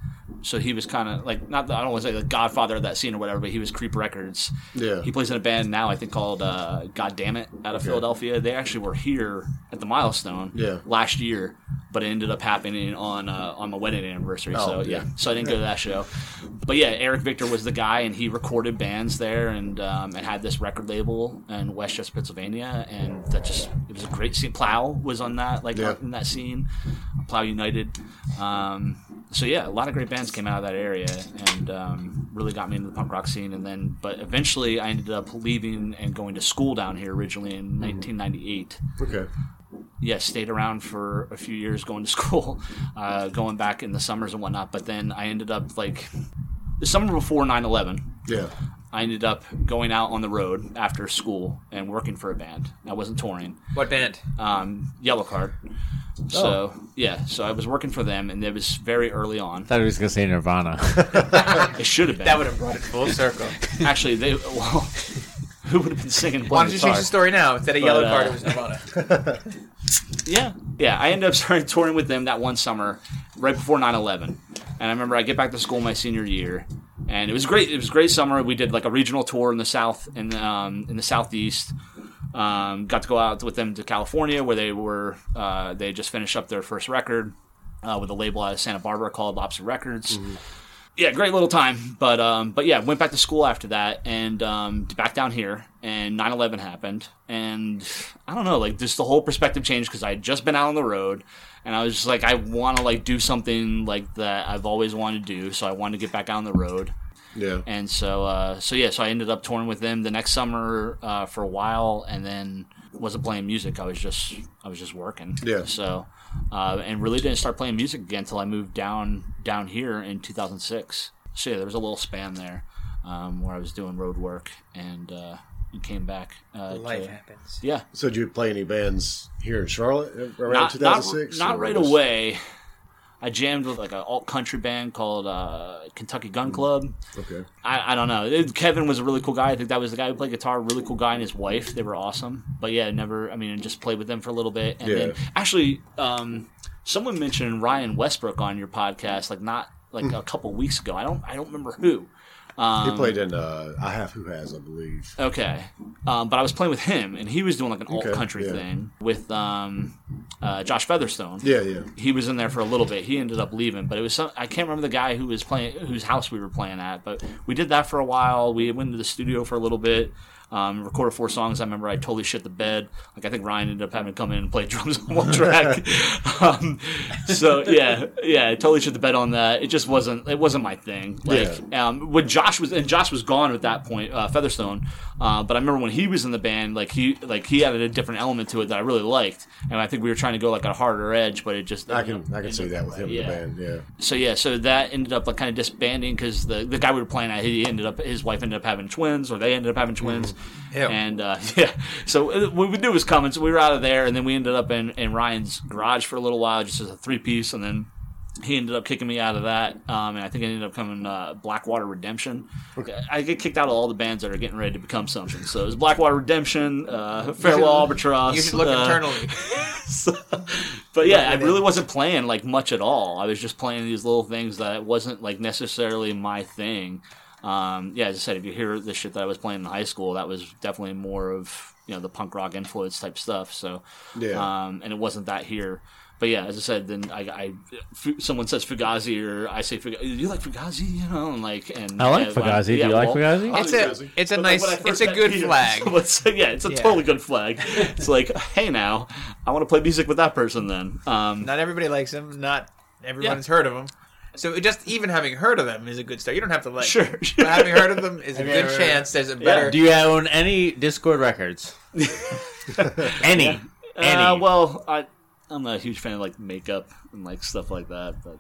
B: So he was kind of like not the, I don't want to say the godfather of that scene or whatever, but he was Creep Records.
A: Yeah.
B: He plays in a band now, I think called uh, God Damn It out of Philadelphia. They actually were here at the milestone
A: Yeah.
B: last year, but it ended up happening on uh, on my wedding anniversary. so
A: Oh,
B: yeah.
A: yeah.
B: so I didn't go to that show. But yeah, Eric Victor was the guy, and he recorded bands there, and um, and had this record label in West Chester, Pennsylvania, and that just it was a great scene. Plow was on that like
A: Yeah.
B: in that scene, Plow United. Um, so yeah, a lot of great bands came out of that area, and um, really got me into the punk rock scene. And then, but eventually, I ended up leaving and going to school down here originally in 1998
A: Okay.
B: yeah, stayed around for a few years going to school, uh, going back in the summers and whatnot. But then I ended up like the summer before 9 11,
A: Yeah.
B: I ended up going out on the road after school and working for a band. I wasn't touring,
C: What band?
B: um, Yellowcard. So yeah, so I was working for them, and it was very early on.
F: I thought he was gonna say Nirvana.
B: It should have been.
C: That would have brought it full circle.
B: actually they. Well, who would have been singing?
C: Why don't you change the story now? Instead of yellow
B: uh,
C: card, it was Nirvana.
B: Yeah, yeah. I ended up starting touring with them that one summer, right before 9-11. And I remember I get back to school my senior year, and it was great. It was a great summer. We did like a regional tour in the south in um, in the southeast. Um, got to go out with them to California, where they were uh, they just finished up their first record uh, with a label out of Santa Barbara called Lobster Records. Yeah, great little time. But um, but yeah, went back to school after that and um, back down here. And 9/11 happened, and I don't know, like just the whole perspective changed because I had just been out on the road, and I was just like, I want to like do something like that I've always wanted to do. So I wanted to get back out on the road.
A: Yeah.
B: And so, uh, so yeah, so I ended up touring with them the next summer uh, for a while, and then wasn't playing music. I was just, I was just working.
A: Yeah.
B: So, uh, and really didn't start playing music again until I moved down down here in 2006. So yeah, there was a little span there um, where I was doing road work and, uh, and came back. Uh,
C: Life
B: to-
C: happens.
B: yeah.
A: So did you play any bands here in Charlotte around
B: Not, not,
A: 2006?
B: not
A: or
B: right
A: just-
B: away. I jammed with like an alt country band called uh, Kentucky Gun Club.
A: Okay.
B: I, I don't know. It- Kevin was a really cool guy. I think that was the guy who played guitar. Really cool guy and his wife. They were awesome. But yeah, never. I mean, I just played with them for a little bit. And then actually, um, someone mentioned Ryan Westbrook on your podcast, like not like a couple weeks ago. I don't. I don't remember who. Um,
A: He played in uh, I Have Who Has, I believe.
B: Okay, um, but I was playing with him, and he was doing like an alt
A: Okay,
B: country
A: yeah.
B: thing with um, uh, Josh Featherstone.
A: Yeah, yeah.
B: he was in there for a little bit. He ended up leaving, but it was some. I can't remember the guy who was playing, whose house we were playing at. But we did that for a while. We went to the studio for a little bit. Um, recorded four songs. I remember I totally shit the bed. Like I think Ryan ended up having to come in and play drums on one track. um, so yeah, yeah, I totally shit the bed on that. It just wasn't. It wasn't my thing. Like um, when Josh was and Josh was gone at that point, uh, Featherstone. Uh, but I remember when he was in the band, like he like he added a different element to it that I really liked, and I think we were trying to go like a harder edge, but it just
A: I can I can see that with him
B: yeah.
A: in the band. Yeah.
B: So yeah, so that ended up like kind of disbanding because the the guy we were playing at, he ended up his wife ended up having twins, or they ended up having twins,
C: Ew.
B: and uh, yeah. So what we it was coming, so we were out of there, and then we ended up in, in Ryan's garage for a little while, just as a three piece, and then. He ended up kicking me out of that, um, and I think it ended up coming uh, Blackwater Redemption. I get kicked out of all the bands that are getting ready to become something. So it was Blackwater Redemption, uh, Farewell Albatross.
C: You should look
B: uh,
C: internally.
B: so- but yeah, I really wasn't playing like much at all. I was just playing these little things that wasn't like necessarily my thing. Um, yeah, as I said, if you hear the shit that I was playing in high school, that was definitely more of you know the punk rock influence type stuff. So
A: Yeah.
B: um, and it wasn't that here. But yeah, as I said, then I, I someone says Fugazi or I say Fugazi. You like Fugazi, you know, and like and
F: I like
B: yeah,
F: Fugazi. Do you
B: yeah,
F: like Fugazi?
C: It's
B: like
C: a
A: Fugazi.
C: it's a
B: but
C: nice
B: when I first
C: it's a good
B: Peter,
C: flag.
B: someone yeah, it's a
C: Yeah.
B: totally good flag. It's like, hey, now I want to play music with that person. Then, um,
C: Not everybody likes him. Not everyone's heard of him. So just even having heard of them is a good start. You don't have to like.
B: Sure, sure.
C: But having heard of them is a
A: Have you
C: good
A: ever-
C: chance. There's a better.
F: Do you own any Dischord records? any? Any?
B: uh, well, I I'm not a huge fan of like makeup and like stuff like that. But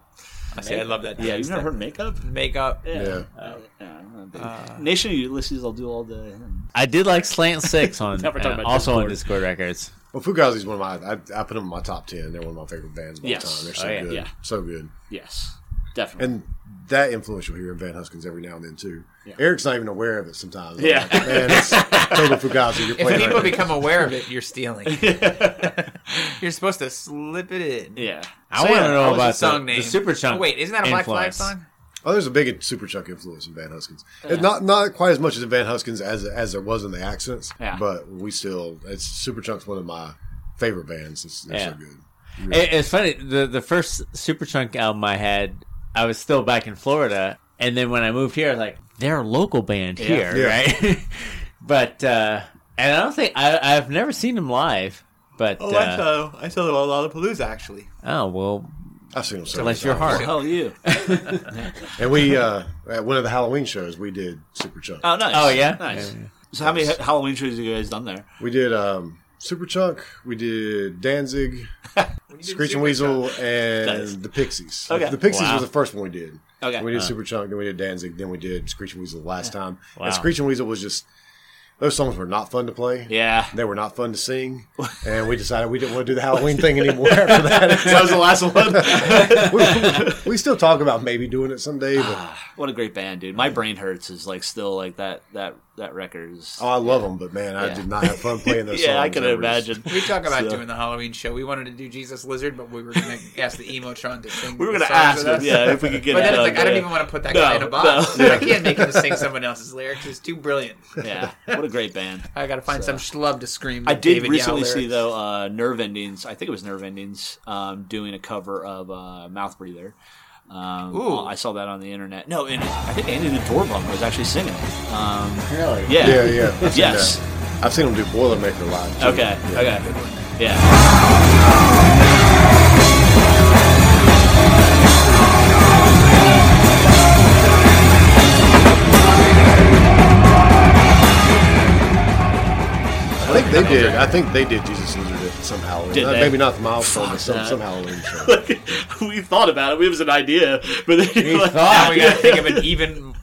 C: I see. I love that.
B: yeah, you've never heard makeup?
C: makeup.
A: Yeah.
B: Uh, yeah, I'm not big-
C: Uh,
B: Nation of Ulysses, I'll do all day.
F: I did like Slant Six on
B: Never talking
F: uh,
B: about
F: also on
B: Dischord.
F: Dischord records.
A: Well, Fugazi's one of my. I, I put them in my top ten. They're one of my favorite bands of all
B: Yes.
A: time. They're so
F: Oh, yeah.
A: good,
B: Yeah.
A: so good.
B: Yes, definitely.
A: And that influence you'll hear in Van Huskins every now and then too.
B: Yeah.
A: Eric's not even aware of it sometimes. I'm
B: Yeah.
A: like, man, it's total Fugazi. You're
C: If people
A: right
C: become aware of it, you're stealing. you're supposed to slip it in.
B: yeah,
F: I
B: So,
F: want to know about
C: the song
F: the,
C: name?
F: the Superchunk.
C: Oh, wait, isn't that a Black Flag song?
A: Oh, there's a big Superchunk influence in Van Huskins. It's Not not quite as much as in Van Huskins as as there was in the accents.
B: Yeah.
A: But we still, it's Superchunk's one of my favorite bands. It's, they're
D: Yeah.
A: so good.
D: It, it's funny. The the first Superchunk album I had, I was still back in Florida, and then when I moved here, I was like they're a local band here,
A: Yeah.
D: right? but uh, and I don't think I I've never seen them live. But
C: Oh,
D: uh,
C: I saw I saw them on Lollapalooza actually.
D: oh well,
A: I've seen them several
D: bless your
A: times.
D: heart.
B: Hell you.
A: And we uh, at one of the Halloween shows we did Superchunk.
B: Oh, nice.
D: Oh yeah,
B: Nice. So how many Halloween shows have you guys done there?
A: We did um, Superchunk. We did Danzig, Screeching Weasel, and
B: Nice.
A: the Pixies.
B: Okay.
A: The Pixies
D: Wow.
A: was the first one we did.
B: Okay.
A: We did Superchunk, then we did Danzig, then we did Screeching Weasel the last time.
D: Wow.
A: And Screeching Weasel was just those songs were not fun to play.
B: Yeah.
A: They were not fun to sing, and we decided we didn't want to do the Halloween thing anymore after that.
B: that was the last one.
A: we, we still talk about maybe doing it someday, but ah,
B: what a great band, dude. My brain hurts is like still like that that that record is.
A: oh, I love them. But man, I
B: Yeah.
A: did not have fun playing those songs.
B: yeah, I can
A: They just-
B: imagine.
C: We talk about
B: So-
C: doing the Halloween show. We wanted to do Jesus Lizard, but we were going to ask the Emotron to sing.
B: We were gonna ask
C: with
B: him, yeah, if we could get
C: But
B: it
C: then it's
B: done.
C: like I don't even want to put that
B: No,
C: guy in a box.
B: no.
C: I can't make him sing someone else's lyrics. It's too brilliant.
B: Yeah, what a great band.
C: I got to find some schlub to scream.
B: I did
C: David
B: recently
C: Yow
B: see though uh, Nerve Endings. I think it was Nerve Endings um, doing a cover of uh, Mouth Breather. Um,
C: Ooh.
B: I saw that on the internet. No, and I think Andy the Doorbum was actually singing. Um,
D: really.
B: yeah,
A: Yeah, yeah. I've seen
B: Yes.
A: that. I've seen them do Boilermaker live. too.
B: Okay.
A: Yeah.
B: Okay. Yeah.
A: I think they did. I think they did Jesus Lizard at some Halloween.
B: Did
A: Uh,
B: they?
A: Maybe not the milestone, but some,
B: that.
A: some Halloween show.
B: we thought about it. It was an idea, but then
D: We
B: like,
D: thought.
C: Now we got to think of an even.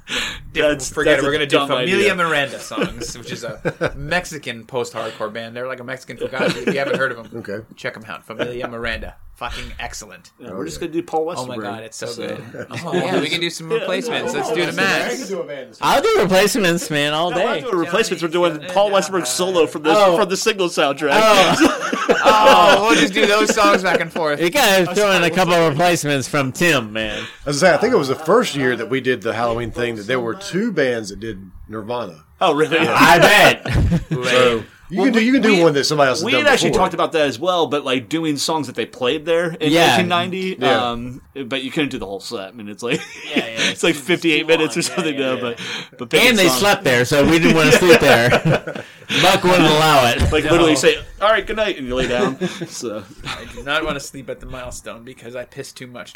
B: That's-
C: forget
B: that's
C: it. We're gonna do
B: dumb
C: Familia
B: idea.
C: Miranda songs, which is a Mexican post-hardcore band. They're like a Mexican Fugazi. If you haven't heard of them,
A: Okay.
C: check them out. Familia Miranda, fucking excellent.
B: Yeah, oh, we're just gonna do Paul Westerberg.
C: Oh my god, it's so good. Oh yeah, we can do some replacements. Let's do the max.
D: I'll do replacements, man, all
B: No, we're not
D: day.
B: replacements. We're doing Paul Westerberg solo from the
D: Oh.
B: from the single soundtrack.
C: Oh. oh, we'll just do those songs back and forth.
D: You gotta throw in a couple of replacements from Tim, man.
A: As I say, I think it was the first year that we did the Halloween thing that there were two bands that did Nirvana.
B: oh, really?
D: I bet.
A: So you
B: Well,
A: can do you can do
B: we-
A: one that somebody else
B: We had actually
A: before.
B: talked about that as well, but like doing songs that they played there in
D: Yeah.
B: 1990.
A: Yeah.
B: Um, but you couldn't do the whole set. I mean, it's like
D: Yeah, yeah,
B: it's like 58 minutes or
D: long, yeah,
B: something.
D: yeah,
B: no,
D: yeah.
B: but but
D: and they
B: songs-
D: slept there, so we didn't want to sleep there. Buck wouldn't allow it.
B: Like literally say, "All right, good night," and you lay down. so
C: I do not want to sleep at the milestone because I pissed too much.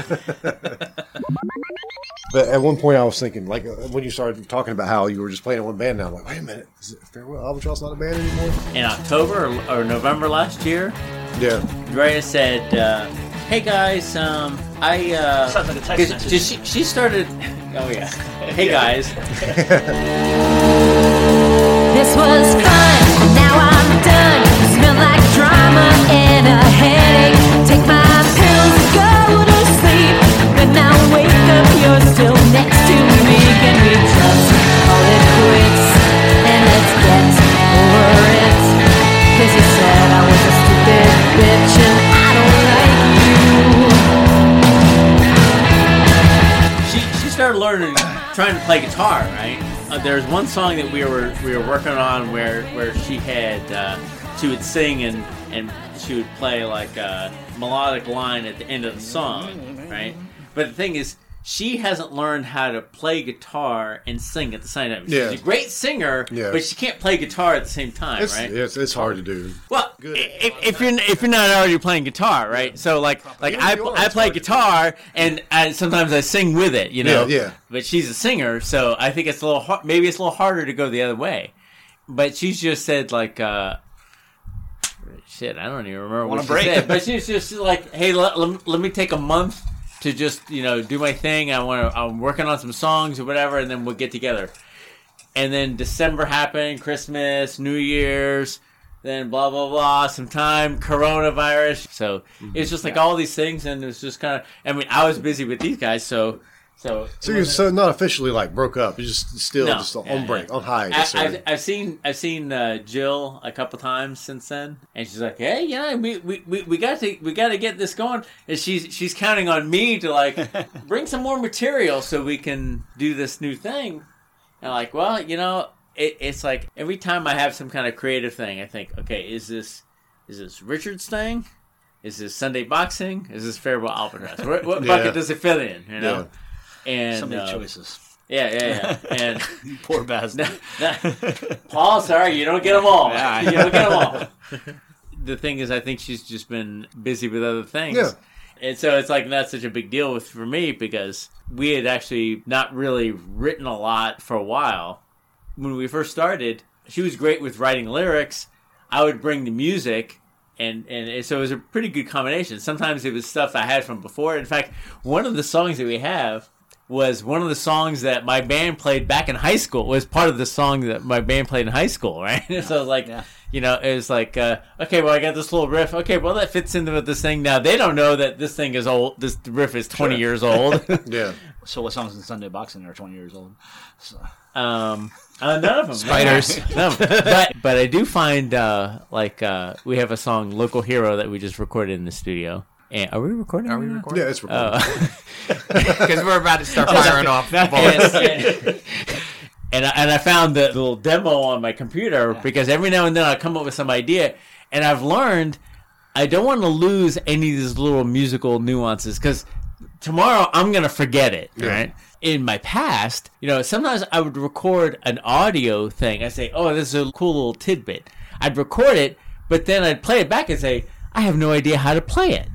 A: But at one point, I was thinking, like uh, when you started talking about how you were just playing in one band, now I'm like, wait a minute, is it Farewell Albatross not a band anymore?
D: In October or, or November last year,
A: Yeah,
D: Drea said, uh, "Hey guys, um, I uh,
B: Sounds like a text
D: 'cause-
B: message.
D: 'cause she she started. Oh yeah. Hey guys,
F: This was fun, now I'm done. Smell like drama and a headache. Take my pills, go to sleep. When I wake up, you're still next to me. Can we just call it quits and let's get
D: trying to play guitar. Right. Uh, there's one song that we were we were working on where where she had uh, she would sing and and she would play like a melodic line at the end of the song, right? But the thing is. She hasn't learned how to play guitar and sing at the same time. She's
A: Yeah.
D: a great singer,
A: Yeah.
D: but she can't play guitar at the same time,
A: it's,
D: right?
A: it's it's hard to do.
D: Well, if, if you're if you're not already playing guitar, right? So like like I
A: are,
D: I play guitar and I, sometimes I sing with it, you know.
A: Yeah, yeah.
D: But she's a singer, so I think it's a little har- maybe it's a little harder to go the other way. But she's just said like. uh Shit, I don't even remember what she
B: break?
D: said. But she's just like, "Hey, let, let, let me take a month to just you know do my thing. I want to. I'm working on some songs or whatever, and then we'll get together." and then December happened, Christmas, New Year's, then blah blah blah, some time, coronavirus. So it's mm-hmm. just like all these things, and it's just kind of. I mean, I was busy with these guys, so So,
A: So you're so not officially like broke up. You're just still
D: No.
A: just on
D: Yeah,
A: break,
D: yeah.
A: on hiatus.
D: I, I've seen I've seen uh, Jill a couple times since then, and she's like, "Hey, yeah, we, we, we, we got to we got to get this going." And she's she's counting on me to like bring some more material so we can do this new thing. And like, well, you know, it, it's like every time I have some kind of creative thing, I think, okay, is this is this Richard's thing? Is this Sunday boxing? Is this Farewell Albatross? What, what
A: Yeah.
D: bucket does it fit in? You know. And
B: So many
D: uh,
B: choices.
D: yeah, yeah, yeah. And
B: Poor Baz.
D: Paul, sorry, you don't get them all.
B: Yeah.
D: you don't get them all. the thing is, I think she's just been busy with other things.
A: Yeah.
D: And so it's like not such a big deal with for me because we had actually not really written a lot for a while. When we first started, she was great with writing lyrics. I would bring the music, and and so it was a pretty good combination. Sometimes it was stuff I had from before. In fact, one of the songs that we have was one of the songs that my band played back in high school. Was part of the song that my band played in high school, right? so like,
B: Yeah.
D: you know, it was like, uh, okay, well, I got this little riff. Okay, well, that fits into with this thing. Now they don't know that this thing is old. This riff is twenty years old.
A: yeah.
B: So what songs in Sunday Boxing are 20 years old? So,
D: Um, uh, none of them.
C: Spiders.
D: No, but but I do find uh, like uh, we have a song "Local Hero" that we just recorded in the studio. And are we recording?
C: Are we
D: right now?
C: recording?
A: Yeah, it's recorded.
D: Uh,
C: Because we're about to start firing off
D: and,
C: bullets.
D: and, and I, and I found the little demo on my computer because every now and then I come up with some idea, and I've learned I don't want to lose any of these little musical nuances because tomorrow I'm gonna forget it. Right. In my past, you know, sometimes I would record an audio thing. I say, "Oh, this is a cool little tidbit." I'd record it, but then I'd play it back and say, "I have no idea how to play it."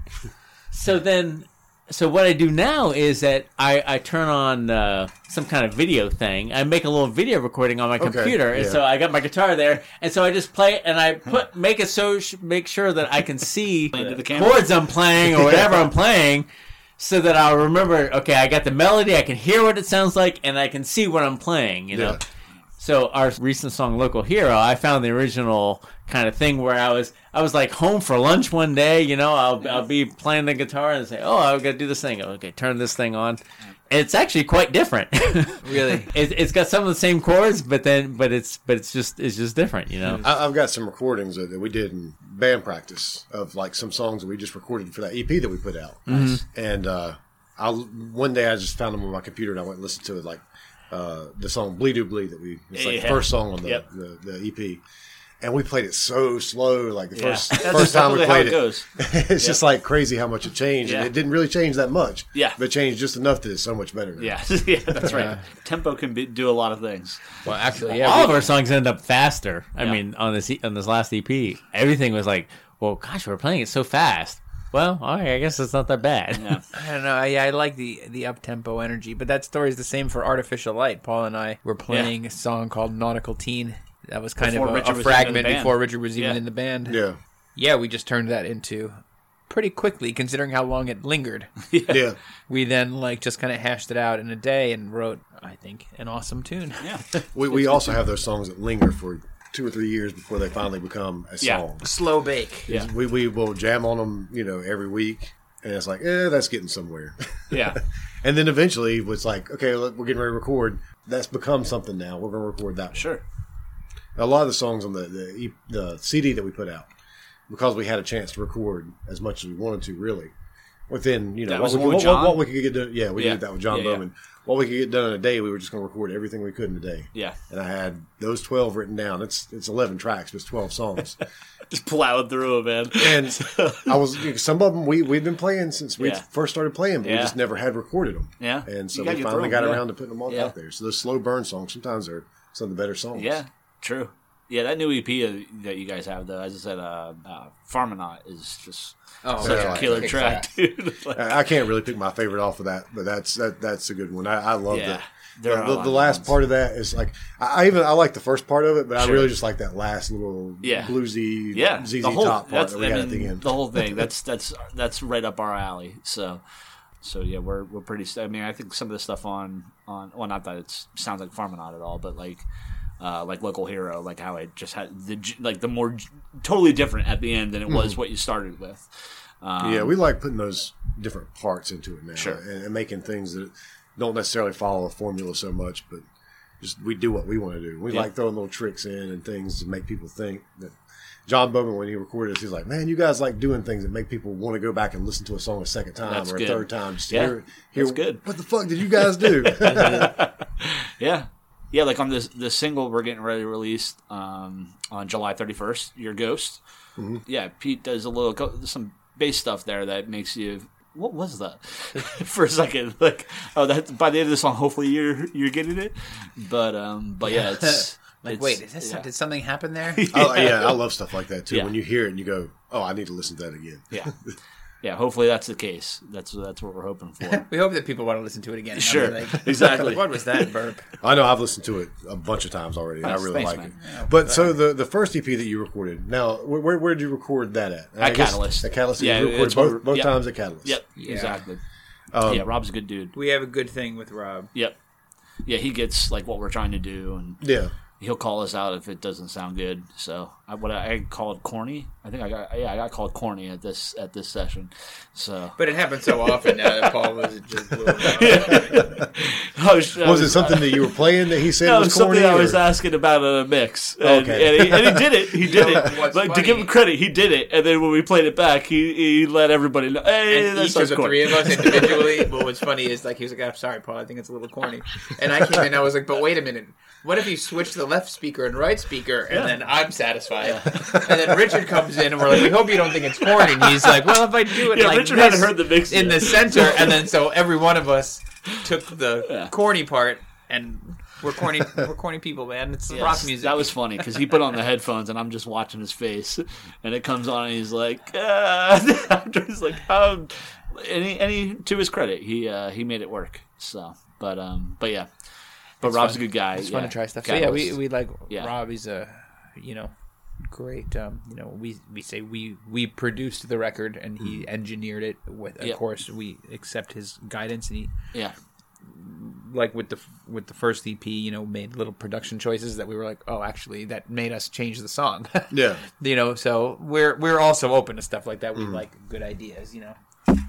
D: So then so what I do now is that I, I turn on uh, some kind of video thing. I make a little video recording on my computer, and so I got my guitar there, and so I just play it, and I put make it so sh- make sure that I can see
B: the
D: chords I'm playing or whatever I'm playing, so that I'll remember. Okay, I got the melody. I can hear what it sounds like, and I can see what I'm playing. You know.
A: Yeah.
D: So our recent song "Local Hero," I found the original kind of thing where I was I was like home for lunch one day. You know, I'll I'll be playing the guitar and say, "Oh, I've got to do this thing." Okay, turn this thing on. It's actually quite different.
C: Really?
D: it, it's got some of the same chords, but then but it's but it's just it's just different. You know.
A: I, I've got some recordings that, that we did in band practice of like some songs that we just recorded for that EP that we put out. And uh, I one day I just found them on my computer and I went and listened to it like uh, the song "Bleed Do Bleed" that we it's like the first song on the,
B: Yep.
A: the, the EP. And we played it so slow, like the
B: Yeah.
A: first
B: That's
A: first time we
B: typically how
A: played
B: it
A: it.
B: goes.
A: it's just like crazy how much it changed,
B: Yeah.
A: and it didn't really change that much.
B: Yeah.
A: but it changed just enough that it's so much better. Now.
B: yeah, yeah, that's right. Tempo can be, do a lot of things.
C: Well, actually, yeah.
D: All of our songs end up faster. I
B: Yeah.
D: mean, on this on this last EP, everything was like, "Well, gosh, we're playing it so fast." Well, all right, I guess it's not that bad.
B: Yeah.
C: I don't know. Yeah, I like the the up tempo energy, but that story is the same for Artificial Light. Paul and I were playing a song called Nautical Teen. That was kind
B: Before
C: of a,
B: Richard
C: a
B: was even in the
C: fragment
B: band.
C: before Richard was even
B: Yeah.
C: in the band.
A: yeah,
C: Yeah, we just turned that into pretty quickly, considering how long it lingered.
A: yeah.
C: we then like just kind of hashed it out in a day and wrote, I think, an awesome tune.
B: Yeah.
A: We, we also have those songs that linger for two or three years before they finally become a
B: Yeah.
A: song.
C: Slow bake.
B: Yeah.
A: We, we will jam on them, you know, every week, and it's like, eh, that's getting somewhere.
B: Yeah.
A: and then eventually, it's like, okay, look, we're getting ready to record. That's become something now. We're going to record that.
B: Sure.
A: A lot of the songs on the the, E- the CD that we put out, because we had a chance to record as much as we wanted to, really. Within you know
B: That
A: what we, what, what, what we could get done. Yeah, we
B: Yeah.
A: did that with John
B: Yeah, yeah.
A: Bowman. What we could get done in a day, we were just going to record everything we could in a day.
B: Yeah.
A: And I had those twelve written down. It's it's eleven tracks, but it's twelve songs.
B: Just plowed through them, man.
A: and I was some of them we we've been playing since we
B: Yeah.
A: first started playing, but we just never had recorded them.
B: Yeah.
A: and so we finally
B: through
A: got
B: yeah.
A: around to putting them all
B: Yeah.
A: out there. So those slow burn songs sometimes are some of the better songs.
B: Yeah, true. Yeah, that new EP that you guys have, though, as I said, uh, uh, Farminaut is just
C: Oh,
B: such
A: yeah.
B: a killer track,
C: ass.
B: dude. Like,
A: I I can't really pick my favorite off of that, but that's that that's a good one. I, I love
B: Yeah.
A: that. The, the, the last
B: ones.
A: part of that is like I, I even I like the first part of it, but I really just like that last little
B: Yeah.
A: bluesy
B: yeah,
A: ZZ
B: the whole
A: Top part that we
B: I
A: had
B: mean,
A: at the end.
B: the whole thing. That's that's that's right up our alley. So, so yeah, we're we're pretty. I mean, I think some of the stuff on on well, not that it sounds like Farminaut at all, but like. Uh, like local hero, like how it just had the like the more totally different at the end than it was what you started with. Um,
A: yeah, we like putting those different parts into it now,
B: Sure.
A: and, and making things that don't necessarily follow a formula so much, but just we do what we want to do. We
B: Yeah.
A: like throwing little tricks in and things to make people think that. John Bowman, when he recorded this, he's like, "Man, you guys like doing things that make people want to go back and listen to a song a second time
B: That's
A: or a
B: good.
A: third time just to
B: Yeah,
A: hear, hear
B: good.
A: What the fuck did you guys do?
B: Yeah. Yeah, like on this the single we're getting ready to release um, on July 31st, Your Ghost.
A: Mm-hmm.
B: Yeah, Pete does a little co- some bass stuff there that makes you what was that for a second like oh that by the end of the song hopefully you're you're getting it but um but yeah it's
C: Like,
B: it's-
C: wait, is this,
B: yeah.
C: did something happen there?
A: oh, yeah, I love stuff like that too.
B: Yeah.
A: When you hear it and you go, "Oh, I need to listen to that again."
B: yeah yeah hopefully that's the case that's that's what we're hoping for
C: we hope that people want to listen to it again.
B: Sure,
C: Like,
B: exactly.
C: what was that burp?
A: I know I've listened to it a bunch of times already. and I really
B: thanks,
A: like it.
B: man.
A: But so the the first EP that you recorded, now where where, where did you record that at?
B: At Catalyst.
A: At Catalyst.
B: Yeah,
A: you recorded
B: it's
A: both both
B: yep.
A: times at Catalyst.
B: yep
C: Yeah.
B: exactly
A: Um,
B: yeah Rob's a good dude
C: We have a good thing with Rob.
B: yep yeah he gets like what we're trying to do and
A: Yeah.
B: he'll call us out if it doesn't sound good. So I, what I, I called corny. I think I got yeah I got called corny at this at this session. So
C: But it happens so often now that Paul was just blew it out.
B: I was,
A: Was it something uh, that you were playing that he said
B: No,
A: was
B: was something
A: corny?
B: I was asking about in a mix, and,
A: Okay.
B: and, he, and he did it. He did
C: know,
B: it.
C: what's
B: Like to give him credit, he did it. And then when we played it back, he, he let everybody know. Hey,
C: And
B: that
C: each of
B: sounds
C: the three of us individually. But what's funny is like he was like, "I'm sorry, Paul. I think it's a little corny." And I came in, I was like, "But wait a minute. What if you switch the left speaker and right speaker, and then I'm satisfied?" And then Richard comes in, and we're like, "We hope you don't think it's corny." And he's like, "Well, if I do it
B: Yeah,
C: like
B: Richard
C: this
B: hadn't heard the mix
C: in
B: yet.
C: the center, and then so every one of us took the
B: Yeah.
C: corny part, and we're corny. We're corny people, man. It's
B: Yes,
C: rock music.
B: That was funny because he put on the headphones and I'm just watching his face, and it comes on and he's like, uh, he's like, um, and, he, and he, to his credit, he uh, he made it work. So, but um, but yeah, but Rob's
C: fun.
B: a good guy.
C: It's
B: yeah.
C: fun to try stuff. So yeah, we, we like
B: Yeah.
C: Rob. He's a you know great. Um, you know, we we say we we produced the record and he engineered it. With of
B: Yep.
C: course we accept his guidance and he
B: yeah.
C: like with the with the first EP, you know, made little production choices that we were like, oh, actually, that made us change the song.
A: Yeah.
C: you know, so we're we're also open to stuff like that. We like good ideas, you know.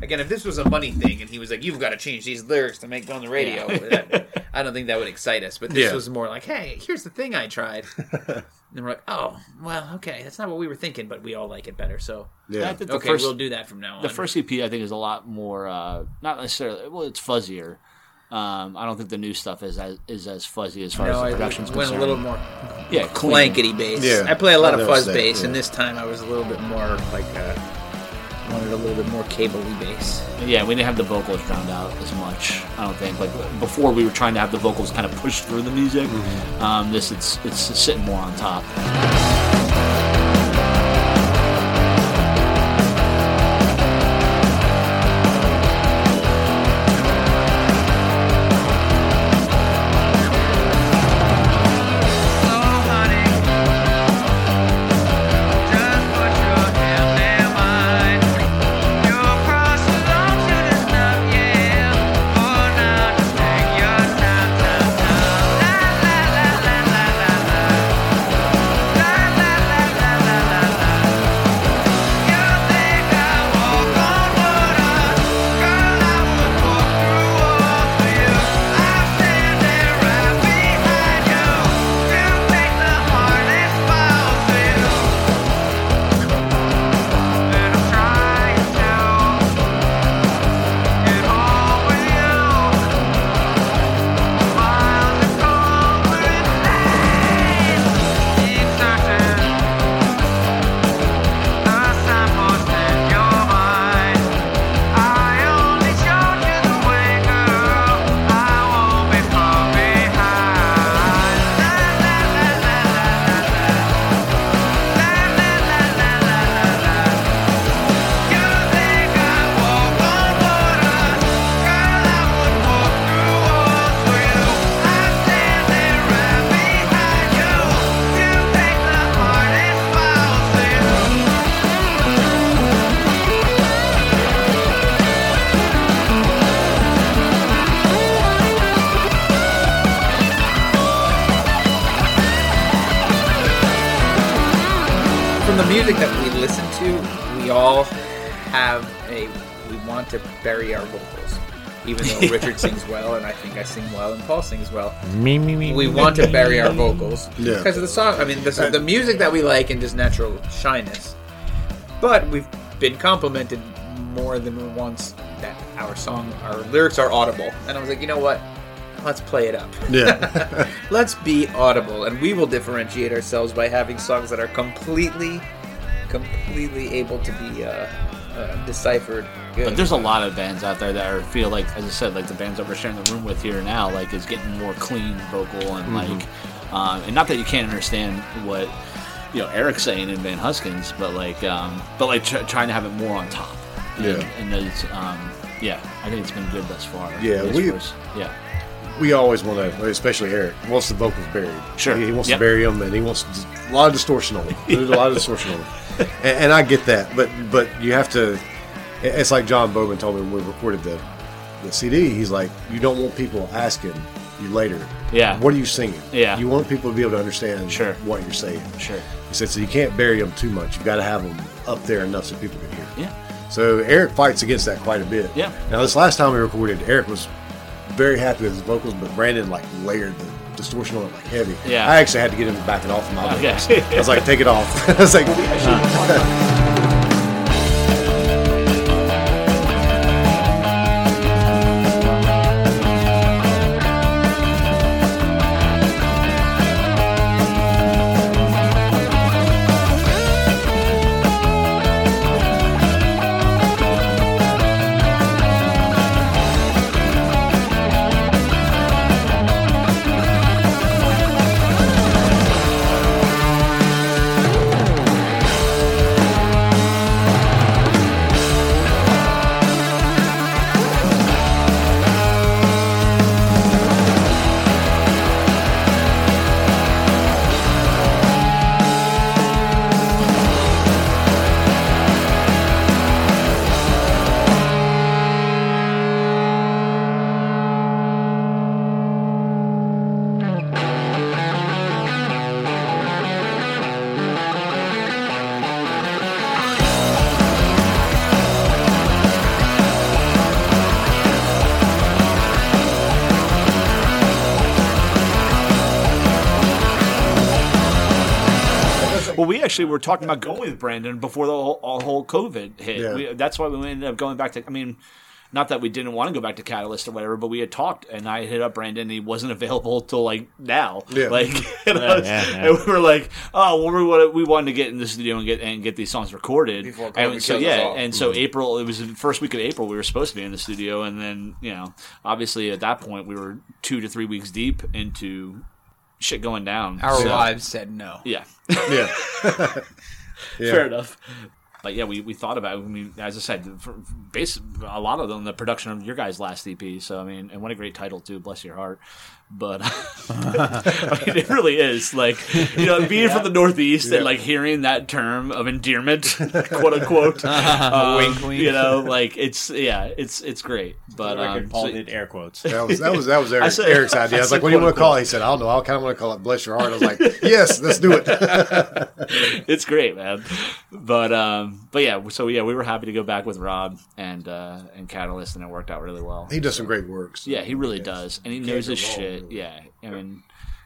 C: Again, if this was a money thing and he was like, "You've got to change these lyrics to make it on the radio," that, I don't think that would excite us. But this
A: Yeah.
C: was more like, "Hey, here's the thing I tried," and we're like, "Oh, well, okay, that's not what we were thinking, but we all like it better." So,
A: Yeah.
B: I think the
C: okay,
B: first,
C: we'll do that from now on.
B: the first EP I think is a lot more uh, not necessarily well, it's fuzzier. Um, I don't think the new stuff is as is as fuzzy as far
C: no,
B: as the
C: I
B: production's
C: went
B: concerned.
C: a little more
B: yeah, clean.
C: blankety bass.
A: Yeah,
C: I play a lot
A: I
C: of
A: noticed
C: fuzz
A: that,
C: bass,
A: yeah.
C: and this time I was a little bit more like uh, wanted a little bit more cable-y bass.
B: Yeah, we didn't have the vocals drowned out as much. I don't think like before we were trying to have the vocals kind of pushed through the music.
A: Mm-hmm.
B: Um, this it's it's sitting more on top.
C: Well, and Paul sings well.
D: Me, me, me.
C: We want to bury our vocals
A: Yeah.
C: because of the song. I mean, the, the music that we like and just natural shyness. But we've been complimented more than once that our song, our lyrics are audible, and I was like, you know what? Let's play it up.
A: Yeah.
C: Let's be audible, and we will differentiate ourselves by having songs that are completely, completely able to be uh, uh, deciphered. Good.
B: But there's a lot of bands out there that are, feel like, as I said, like the bands that we're sharing the room with here now, like is getting more clean vocal and like, um, and not that you can't understand what you know Eric's saying in Van Huskins, but like, um, but like tr- trying to have it more on top. And,
A: Yeah.
B: and those, um, yeah, I think it's been good thus far.
A: Yeah, we-
B: yeah,
A: we always want to, especially Eric, wants the vocals buried.
B: Sure.
A: He, he wants
B: Yep.
A: to bury them, and he wants a lot of distortion on them. There's a lot of distortion on them, and, and I get that. But but you have to. It's like John Bowman told me when we recorded the the CD. He's like, you don't want people asking you later.
B: Yeah.
A: What are you singing?
B: Yeah.
A: You want people to be able to understand
B: Sure.
A: what you're saying.
B: sure,
A: He said, so you can't bury them too much. You've got to have them up there enough so people can hear.
B: yeah,
A: So Eric fights against that quite a bit.
B: Yeah.
A: Now this last time we recorded, Eric was very happy with his vocals, but Brandon like layered the distortion on it like heavy.
B: Yeah.
A: I actually had to get him to back it off of my
B: Okay.
A: vocals. I was like, take it off. I was like,
B: actually were talking about going with Brandon before the whole, whole COVID hit.
A: Yeah.
B: We, that's why we ended up going back to. I mean, not that we didn't want to go back to Catalyst or whatever, but we had talked, and I hit up Brandon. and He wasn't available till like now.
A: Yeah.
B: Like, and, I was-
D: yeah, yeah.
B: and we were like, oh, well, we wanted, we wanted to get in the studio and get and get these songs recorded.
C: Before COVID
B: and so yeah,
C: all.
B: and so mm-hmm. April. It was the first week of April. We were supposed to be in the studio, and then you know, obviously at that point we were two to three weeks deep into shit going down.
C: our
B: So-
C: lives said no.
B: Yeah.
A: yeah. Yeah.
B: Fair enough. But yeah, we, we thought about. It. I mean, as I said, for, base a lot of them the production of your guys' last EP. So I mean, and what a great title too. Bless your heart. But I mean, it really is like you know, being from the Northeast and like hearing that term of endearment, quote unquote. um,
C: Wink, wink.
B: You know, like it's yeah, it's it's great. But
D: record,
B: um,
D: Paul
B: so-
D: did air quotes.
A: That was that was that was Eric,
B: said-
A: Eric's idea. I
B: I
A: was like,
B: said
A: "What do you want to call it?" He said, "I don't know. I kind of want to call it Bless Your Heart." I was like, "Yes, let's do it."
B: it's great, man. But um, but yeah, so yeah, we were happy to go back with Rob and uh, and Catalyst, and it worked out really well.
A: he does some great works so-
B: Yeah, he really does, and he knows his shit.
A: Really.
B: Yeah, I mean,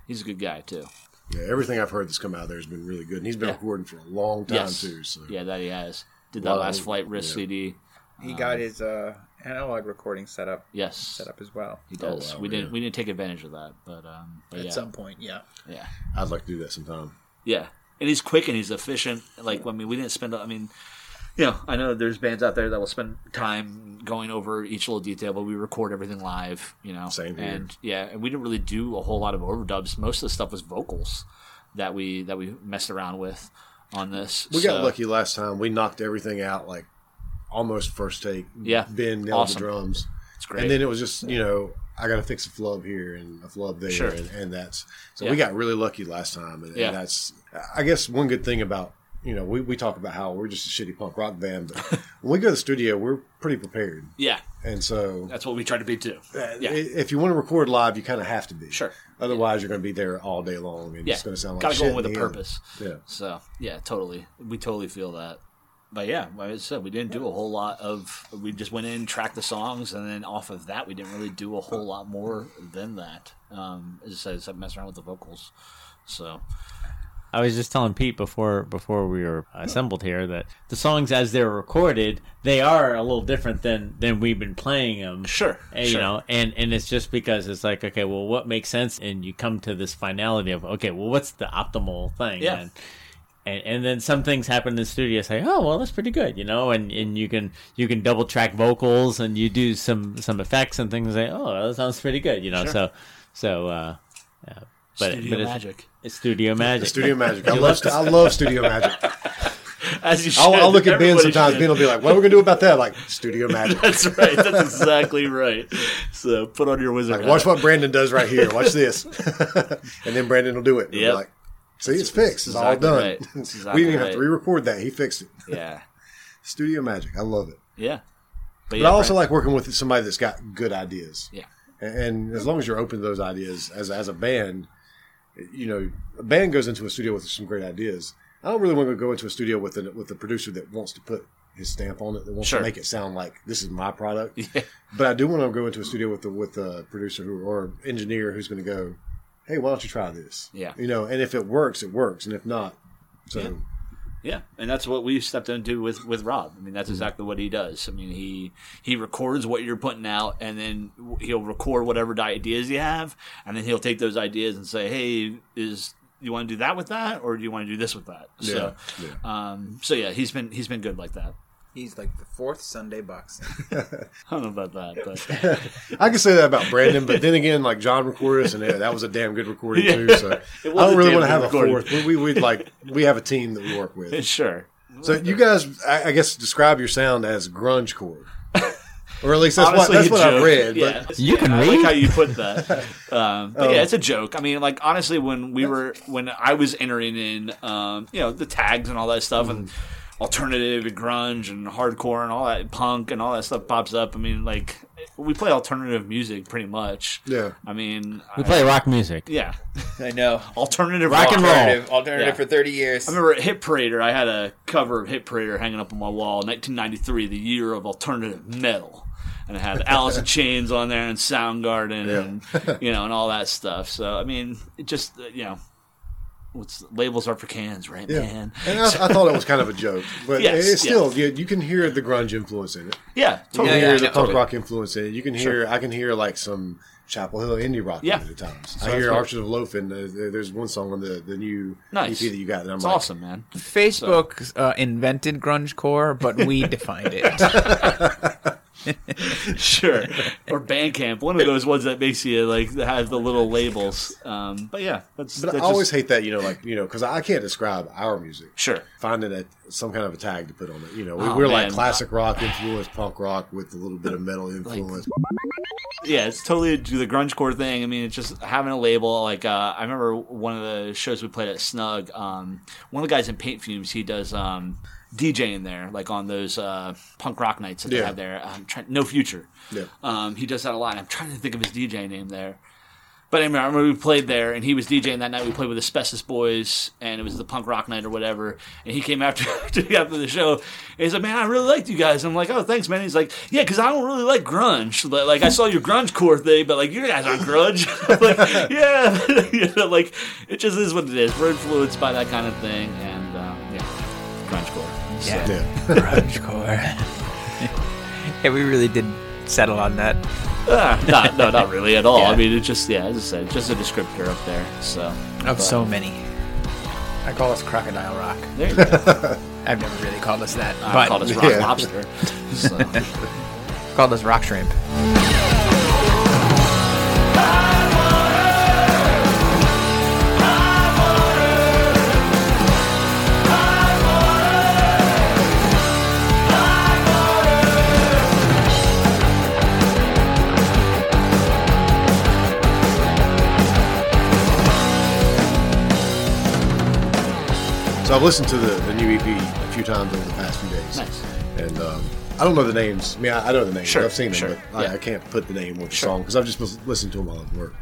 B: he's a good guy too.
A: Yeah, everything I've heard that's come out of there has been really good, and he's been
B: Yeah.
A: recording for a long time
B: yes,
A: too. So
B: yeah, that he has. Did that
A: Well,
B: last flight risk
A: yeah.
B: CD?
C: He got his uh, analog recording set up
B: Yes,
C: set up as well.
B: he does.
A: wow,
B: we didn't we didn't take advantage of that, but um, but
C: At
B: yeah,
C: some point, yeah.
B: yeah,
A: I'd like to do that sometime.
B: yeah. And he's quick and he's efficient. Like I mean, we didn't spend. I mean. You know, I know there's bands out there that will spend time going over each little detail, but we record everything live. You know,
A: Same here.
B: and yeah, and we didn't really do a whole lot of overdubs. Most of the stuff was vocals that we that we messed around with on this.
A: We
B: So-
A: got lucky last time. We knocked everything out like almost first take.
B: Yeah.
A: Ben nailed
B: Awesome.
A: the drums,
B: It's great.
A: and then it was just you know I got to fix a flub here and a flub there,
B: Sure.
A: and, and that's so
B: Yeah.
A: we got really lucky last time, and, and
B: Yeah.
A: that's I guess one good thing about. You know, we, we talk about how we're just a shitty punk rock band, but when we go to the studio, we're pretty prepared.
B: yeah,
A: And so,
B: that's what we try to be too. Yeah,
A: if you want to record live, you kind of have to be.
B: Sure.
A: Otherwise, you're going to be there all day long, and
B: yeah.
A: it's going to sound like
B: Gotta go with a
A: end.
B: purpose.
A: Yeah.
B: So yeah, totally. We totally feel that. but yeah, like I said, we didn't do a whole lot of. We just went in, tracked the songs, and then off of that, we didn't really do a whole lot more than that. Um, as I said, except mess around with the vocals. So
D: I was just telling Pete before before we were assembled here that the songs as they're recorded, they are a little different than than we've been playing them.
B: Sure,
D: And,
B: sure.
D: you know, and and it's just because it's like, okay, well, what makes sense? And you come to this finality of, okay, well, what's the optimal thing?
B: Yeah.
D: And, and, and then some things happen in the studio. Say, oh well, that's pretty good, you know. And, and you can you can double track vocals and you do some some effects and things. Say, oh, that sounds pretty good, you know.
B: Sure.
D: So so, uh, yeah. But
B: Studio
D: but it's,
B: magic.
D: it's studio magic.
A: Studio Magic. I love, stu- I love Studio Magic.
B: As you
A: I'll,
B: should.
A: I'll look at Ben sometimes.
B: should.
A: Ben will be like, "What are we gonna do about that?" Like Studio Magic.
B: That's right. That's exactly right. So put on your wizard.
A: Like, watch what Brandon does right here. Watch this, and then Brandon will do it. He'll be
B: Yep.
A: like, see, it's fixed. It's all done.
B: right. That's
A: we didn't even have to re-record that. He fixed it.
B: Yeah,
A: Studio Magic. I love it.
B: yeah.
A: But
B: yeah,
A: I also
B: Brent-
A: like working with somebody that's got good ideas.
B: Yeah.
A: And, and as long as you're open to those ideas as as a band, you know, a band goes into a studio with some great ideas. I don't really want to go into a studio with a with a producer that wants to put his stamp on it, that wants
B: Sure.
A: to make it sound like this is my product.
B: Yeah.
A: But I do want to go into a studio with the with a producer who or engineer who's going to go, hey, why don't you try this?
B: Yeah.
A: You know, and if it works, it works, and if not, so
B: Yeah. Yeah, and that's what we stepped into with with Rob. I mean, that's exactly what he does. I mean, he he records what you're putting out, and then he'll record whatever ideas you have, and then he'll take those ideas and say, "Hey, is you want to do that with that, or do you want to do this with that?" So,
A: Yeah,
B: um, so yeah, he's been he's been good like that.
C: He's like the fourth Sunday Bucks.
B: I don't know about that, but
A: I can say that about Brandon, but then again, like John recorded us, and that was a damn good recording
B: Yeah.
A: too. So I don't really want to have
B: good
A: a fourth. We, we we like we have a team that we work with.
B: sure.
A: So you guys, I, I guess, describe your sound as grunge core, or at least that's
B: Honestly,
A: what that's
B: a
A: what I've read.
B: Yeah.
A: But
D: You can
B: I
D: read?
B: like how you put that. Um, but
A: Oh.
B: yeah, it's a joke. I mean, like honestly, when we were when I was entering in, um, you know, the tags and all that stuff, and
A: Mm-hmm.
B: Alternative and grunge and hardcore and all that punk and all that stuff pops up. I mean, like we play alternative music pretty much.
A: Yeah.
B: I mean,
D: We
B: I-
D: play rock music.
B: yeah,
C: I know.
B: alternative
D: Rock and roll.
C: Alternative, alternative
B: Yeah.
C: for 30 years.
B: I remember at Hit Parader, I had a cover of Hit Parader hanging up on my wall, 1993, the year of alternative metal. And it had Alice in Chains on there and Soundgarden and, you know, and all that stuff. So, I mean, it just, uh, you know, what's labels are for cans, right,
A: yeah,
B: man?
A: and I, I thought it was kind of a joke, but
B: Yes,
A: it's still
B: yes.
A: you, you can hear the grunge influence in it.
B: Yeah,
A: You
B: totally.
A: can
C: Yeah,
A: hear
C: yeah,
A: the
C: yeah,
A: punk
B: totally.
A: rock influence in it. You can hear I can hear like some Chapel Hill indie rock
B: Yeah.
A: in at times.
B: So
A: I hear
B: good.
A: Archers of Loafing. Uh, there's one song on the the new
B: Nice.
A: EP that you got. And I'm
B: It's
A: like,
B: awesome, man.
C: Facebook uh, invented grunge core, but we defined it.
B: sure. Or Bandcamp, one of those ones that makes you, like, that has the little labels. Um, but yeah, that's,
A: But
B: that's
A: I always
B: just,
A: hate that, you know, like you know, because I can't describe our music.
B: Sure.
A: finding a, some kind of a tag to put on it. You know, we,
B: Oh,
A: we're like classic rock influence, punk rock with a little bit of metal influence.
B: yeah, it's totally do the grunge core thing. I mean, it's just having a label. Like uh, I remember one of the shows we played at Snug. Um, one of the guys in Paint Fumes, he does um, DJing there, like on those uh, punk rock nights that they
A: Yeah.
B: have there. I'm trying, no Future.
A: Yeah.
B: Um, he does that a lot. I'm trying to think of his DJ name there. But anyway, I remember we played there, and he was DJing that night. We played with Asbestos Boys, and it was the punk rock night or whatever. And he came after after the show, and he's like, "Man, I really liked you guys." I'm like, "Oh, thanks, man." He's like, "Yeah, because I don't really like grunge. Like, like, I saw your grunge core thing, but like you guys aren't grunge." Like, yeah, you know, like it just is what it is. We're influenced by that kind of thing, and um, yeah, core. So,
A: Yeah.
C: grunge core. yeah, we really did settle on that.
B: ah, not, no, not really at all.
C: Yeah.
B: I mean, it's just yeah, as I said, just a descriptor up there. So
C: Of so many. I call us Crocodile Rock.
B: there you go.
C: I've never really called us that,
B: I
C: but
B: called us rock
A: Yeah.
B: lobster. So.
C: called us Rock Shrimp.
A: I've listened to the, the new EP a few times over the past few days.
B: Nice.
A: And um, I don't know the names. I mean, I, I know the names.
B: Sure,
A: I've seen them,
B: sure,
A: but
B: yeah.
A: I, I can't put the name with the
B: Sure.
A: song because I've just lis- listened to them while at work.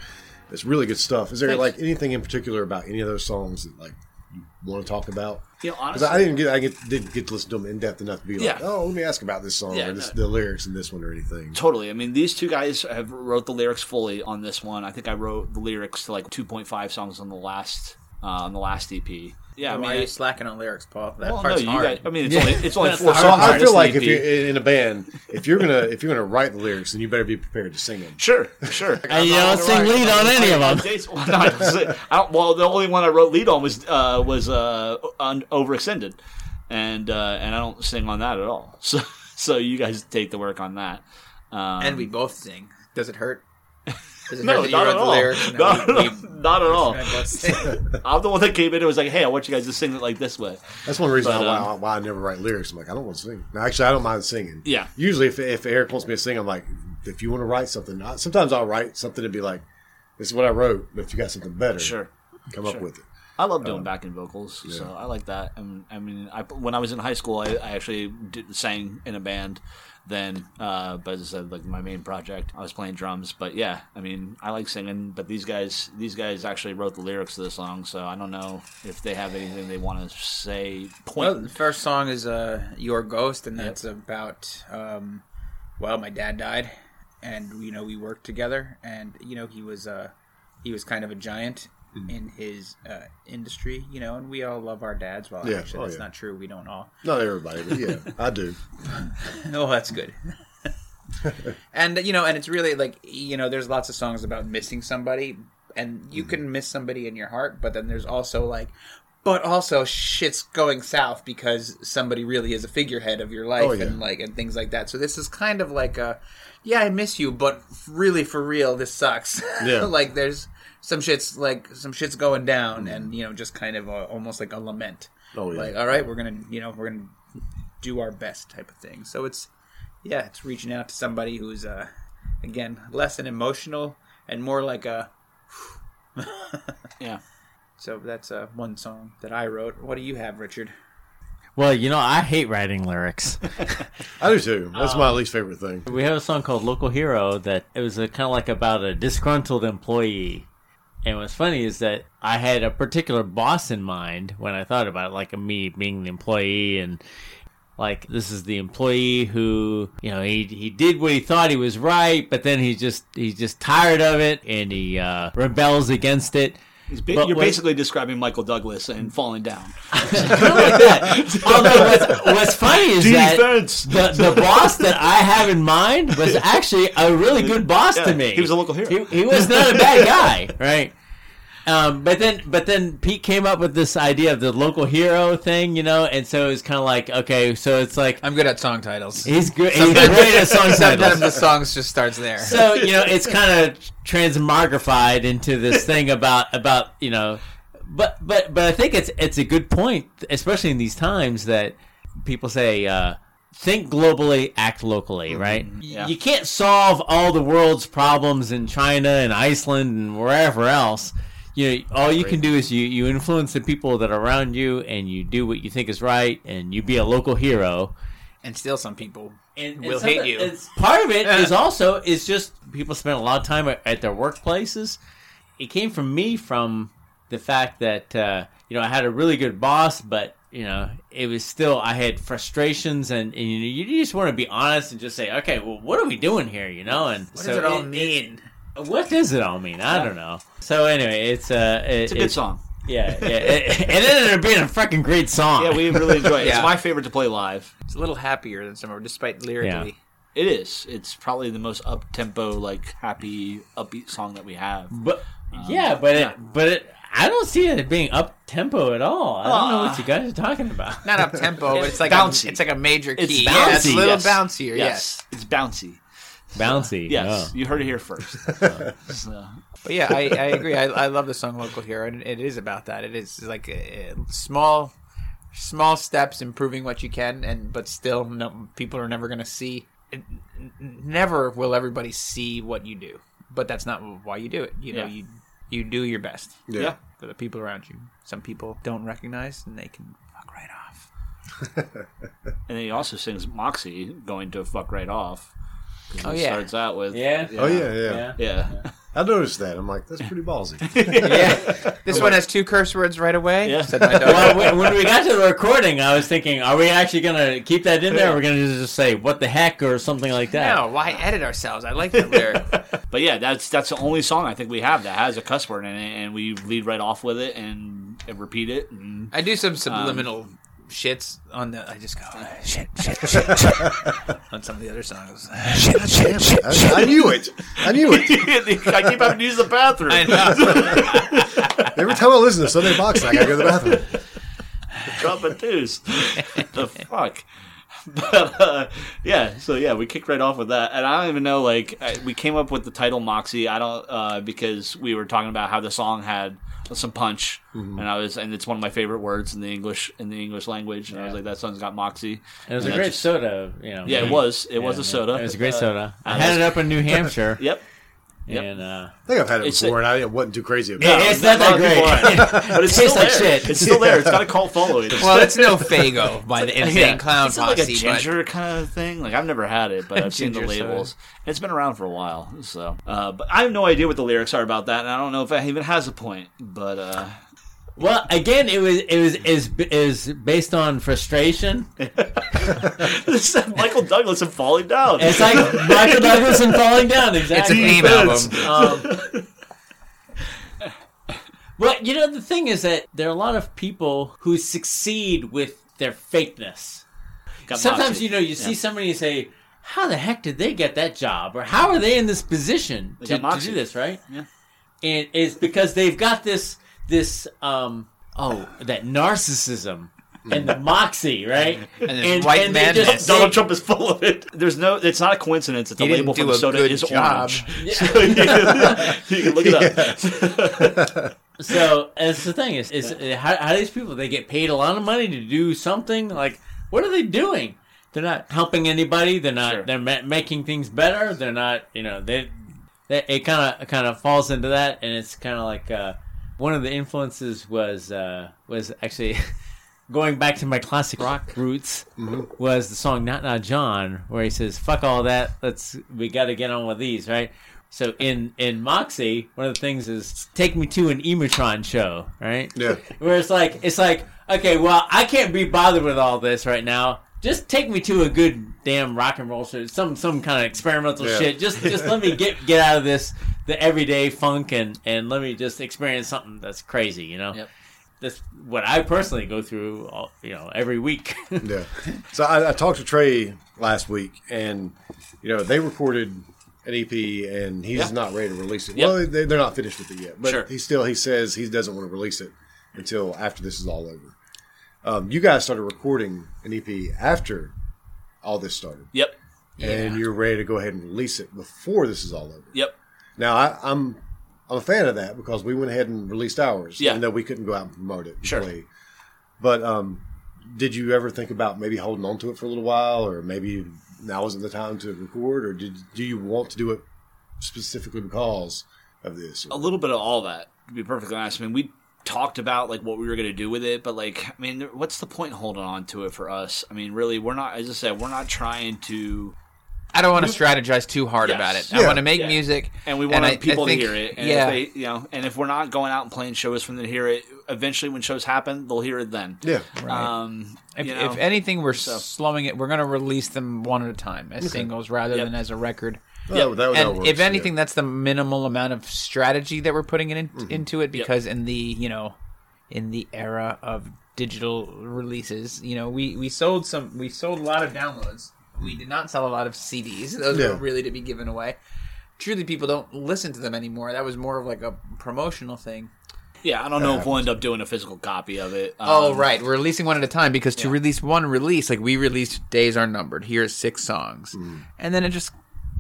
A: It's really good stuff. Is there
B: Thanks.
A: like anything in particular about any of those songs that like you want to talk about?
B: You know, honestly,
A: I didn't get I get, didn't get to listen to them in depth enough to be like,
B: Yeah.
A: oh, let me ask about this song
B: Yeah,
A: or this,
B: no.
A: the lyrics in this one or anything.
B: Totally. I mean, these two guys have wrote the lyrics fully on this one. I think I wrote the lyrics to like 2.5 songs on the last uh, on the last EP. Yeah, I
C: Why
B: mean,
C: are you
B: I,
C: slacking on lyrics, Paul? That
B: well, no,
C: part's
B: you
C: hard.
B: guys, I mean, it's only it's only four
D: the
B: songs.
D: hard
A: I feel like if you're in in a band, if you're gonna if you're gonna write the lyrics, then you better be prepared to sing them.
B: Sure, sure.
D: And you don't sing lead on any of them.
B: Jason- well, no, I don't- I don't- well, the only one I wrote lead on was uh, was uh, un- overextended, and uh, and I don't sing on that at all. So so you guys take the work on that. Um,
C: and we both sing. Does it hurt? Does
B: no,
C: hurt you
B: not at
C: the
B: all.
C: lyrics? No,
B: Not,
C: we-
B: at all. not at all.
C: we both sing.
B: I'm the one that came in and was like, "Hey, I want you guys to sing it like this way."
A: That's one reason
B: But,
A: why,
B: um,
A: why I never write lyrics. I'm like, I don't want to sing. No, actually, I don't mind singing.
B: Yeah.
A: Usually, if, if Eric wants me to sing, I'm like, if you want to write something, I, sometimes I'll write something and be like, this is what I wrote. But if you got something better,
B: Sure.
A: come up with it.
B: I love doing backing vocals, so I like that. And I mean, I, when I was in high school, I, I actually did, sang in a band. Then, uh, but as I said, like my main project, I was playing drums. But yeah, I mean, I like singing. But these guys, these guys actually wrote the lyrics to the song, so I don't know if they have anything they want to say.
C: Well, the first song is uh, "Your Ghost," and that's about um, well, my dad died, and you know we worked together, and you know he was uh, he was kind of a giant in his uh, industry, you know, and we all love our dads. Well,
A: Yeah.
C: actually,
A: Oh,
C: that's
A: yeah.
C: not true. We don't all.
A: Not everybody, but yeah, I do.
C: Oh, that's good. and you know, and it's really like you know, there's lots of songs about missing somebody, and you can miss somebody in your heart, but then there's also like, but also shit's going south because somebody really is a figurehead of your life
A: Oh, yeah.
C: and like and things like that. So this is kind of like a, yeah, I miss you, but really for real, this sucks.
A: Yeah.
C: like there's some shit's like some shit's going down, and you know, just kind of a, almost like a lament.
A: Oh, yeah.
C: Like, all right, we're gonna, you know, we're gonna do our best type of thing. So it's yeah, it's reaching out to somebody who's uh again less an emotional and more like a
B: Yeah.
C: so that's uh one song that I wrote. What do you have, Richard?
D: Well, you know, I hate writing lyrics.
A: I do too. That's my least favorite thing.
D: we have a song called Local Hero that it was kind of like about a disgruntled employee. And what's funny is that I had a particular boss in mind when I thought about it, like me being the employee and like this is the employee who you know he he did what he thought he was right, but then he just he's just tired of it and he uh, rebels against it.
B: He's ba- you're
D: what-
B: basically describing Michael Douglas and falling down.
D: Although what's, what's funny is that the, the boss that I have in mind was actually a really good boss
B: Yeah,
D: to me.
B: he was a local hero.
D: He, he was not a bad guy, right? Um, but then, but then Pete came up with this idea of the local hero thing, you know, and so it's kind of like, okay, so it's like
C: I'm good at song titles.
D: he's good, he's great at song
C: Sometimes
D: titles.
C: the songs just starts there.
D: So you know, it's kind of transmogrified into this thing about about you know, but but but I think it's it's a good point, especially in these times that people say. Uh, Think globally, act locally, right?
B: Yeah.
D: You can't solve all the world's problems in China and Iceland and wherever else. You know, all you can do is you, you influence the people that are around you, and you do what you think is right, and you be a local hero
C: and still some people
D: and,
C: will
D: something-
C: hate you.
D: Part of it is also is just people spend a lot of time at, at their workplaces. It came from me from the fact that uh, you know I had a really good boss, but you know it was still I had frustrations, and, and you, know, you just want to be honest and just say, okay, well, what are we doing here? You know, and
C: What does it all mean?
D: What does it all mean? I don't know. So anyway, it's uh, it,
B: It's a good song.
D: Yeah, yeah. It, it ended up being a freaking great song.
B: Yeah, we really enjoy it.
C: Yeah.
B: It's my favorite to play live.
C: It's a little happier than some of despite lyrically.
B: It is. It's probably the most up tempo, like happy, upbeat song that we have.
D: But yeah, but
B: yeah.
D: it, but it, I don't see it being up tempo at all. I don't know
B: Ah.
D: what you guys are talking about.
C: Not up tempo, but it's like
B: bouncy.
C: A, it's like a major key.
B: It's
C: yeah, it's a little
B: yes.
C: bouncier.
B: Yes, it's bouncy.
D: Bouncy.
B: Yes,
D: oh.
B: you heard it here first. So,
C: But yeah, I, I agree. I, I love the song "Local Hero," and it is about that. It is like a, a small, small steps, improving what you can, and but still, no, people are never going to see. n- n- Never will everybody see what you do, but that's not why you do it. You know,
B: Yeah.
C: you you do your best
B: yeah.
C: for the people around you. Some people don't recognize, and they can fuck right off.
B: And then he also sings Moxie going to fuck right off. 'Cause
C: Oh, yeah.
B: starts out with
D: Yeah.
A: Oh yeah, yeah.
B: yeah.
A: I noticed that. I'm like, that's pretty ballsy.
C: yeah. This one has two curse words right away.
B: Yeah.
C: Said my dog.
D: well, when- when we got to the recording, I was thinking, are we actually going to keep that in there? Or are we going to just say, what the heck, or something like that?
C: no, why edit ourselves? I like that lyric.
B: But yeah, that's that's the only song I think we have that has a cuss word in it, and we lead right off with it and, and repeat it. And
C: I do some subliminal shits on the. I just go ah, shit, shit, shit, shit. on some of the other songs. Shit, shit, shit.
A: I, I knew it. I knew it.
B: I keep having to use the bathroom.
C: I know.
A: Every time I listen to Sunday Box, I gotta go to the bathroom.
B: dropping twos. the fuck. But uh, yeah, so yeah, we kicked right off with that, and I don't even know. Like, I, we came up with the title Moxie. I don't uh, because we were talking about how the song had some punch, and I was, and it's one of my favorite words in the English in the English language. And I was like, that song's got Moxie.
D: And it was
B: And
D: a great
B: just-
D: soda, you know.
B: Yeah, it was. It was a soda.
D: It was a great
B: Uh,
D: soda. I
B: uh,
D: had it up in New Hampshire.
B: Yep. Yep.
D: And uh,
A: I think I've had it
B: It's
A: before,
B: a-
A: and I wasn't too crazy about
D: Yeah,
A: it.
D: it's not that
B: a lot of people
D: great.
B: but it's
D: Tastes
B: still
D: like shit.
B: It's still there. It's got a cult following.
C: Well, it's no Faygo by the Insane
B: Yeah.
C: Clown
B: It's like a
C: Posse, but
B: ginger kind of thing. Like I've never had it, but I've seen the
C: Ginger soda.
B: labels. It's been around for a while, so. Uh, but I have no idea what the lyrics are about that, and I don't know if it even has a point. But uh,
D: well, again, it was it was is is based on frustration.
B: this is Michael Douglas and falling down.
D: It's like Michael Douglas and falling down. Exactly.
C: It's a
D: Exactly.
C: theme album.
D: Um, well, you know the thing is that there are a lot of people who succeed with their fakeness.
B: Got
D: Sometimes
B: moxie.
D: you know you see somebody and say, "How the heck did they get that job?" or "How are they in this position to, to do this?" Right?
B: Yeah.
D: And it's because they've got this this um oh that narcissism and the moxie, right?
C: And this white
D: they
C: madness.
D: just
B: Donald Trump is full of it. There's no. It's not a coincidence that the
C: He
B: label for the soda is
C: job.
B: orange. So you, can, you can look it up.
D: So that's the thing is, is how, how these people they get paid a lot of money to do something like what are they doing? They're not helping anybody. They're not.
B: Sure.
D: They're ma- making things better. They're not. You know. They. they it kind of kind of falls into that, and it's kind of like uh, one of the influences was uh, was actually. Going back to my classic rock roots was the song "Not Now John," where he says "fuck all that, let's we got to get on with these," right? So in in Moxie, one of the things is take me to an Emotron show, right?
A: Yeah.
D: Where it's like it's like okay, well I can't be bothered with all this right now. Just take me to a good damn rock and roll show, some some kind of experimental
A: Yeah.
D: shit. Just just let me get get out of this the everyday funk and and let me just experience something that's crazy, you know.
B: Yep.
D: That's what I personally go through, all, you know, every week.
A: Yeah. So I, I talked to Trey last week, and you know they recorded an EP, and he's
B: Yeah.
A: not ready to release it.
B: Yep.
A: Well, they, they're not finished with it yet, but
B: Sure.
A: he still he says he doesn't want to release it until after this is all over. Um, you guys started recording an EP after all this started,
B: Yep.
A: and you're ready to go ahead and release it before this is all over.
B: Yep.
A: Now I, I'm I'm a fan of that because we went ahead and released ours,
B: Yeah.
A: even though we couldn't go out and promote it.
B: Sure.
A: play. But um, did you ever think about maybe holding on to it for a little while, or maybe now isn't the time to record, or did do you want to do it specifically because of this?
B: a little bit of all that to be perfectly honest i mean we talked about like what we were going to do with it but like i mean what's the point holding on to it for us i mean really we're not as i said we're not trying to
C: I don't want to strategize too hard
B: Yes.
C: about it.
A: Yeah.
C: I want to make
B: Yeah.
C: music,
B: and we want
C: I- I
B: people
C: think-
B: to hear it and
C: yeah,
B: if they you know and if we're not going out and playing shows for them to hear it eventually when shows happen they'll hear it then
A: yeah,
B: um
C: if,
B: you know,
C: if anything, we're
B: so-
C: slowing it. We're going to release them one at a time as singles rather
B: Yep.
C: than as a record.
A: Oh, that, that
C: and
A: works,
C: if anything,
A: yeah.
C: that's the minimal amount of strategy that we're putting it in,
A: Mm-hmm.
C: into it because in the you know, in the era of digital releases, you know, we we sold some, we sold a lot of downloads. We did not sell a lot of CDs. Those
A: Yeah.
C: were really to be given away. Truly, people don't listen to them anymore. That was more of like a promotional thing.
B: Yeah i don't know if we'll end up doing a physical copy of it
C: Oh
B: Um,
C: right, we're releasing one at a time because to
B: yeah.
C: release one release, like we released "Days Are Numbered." Here's six songs, and then it just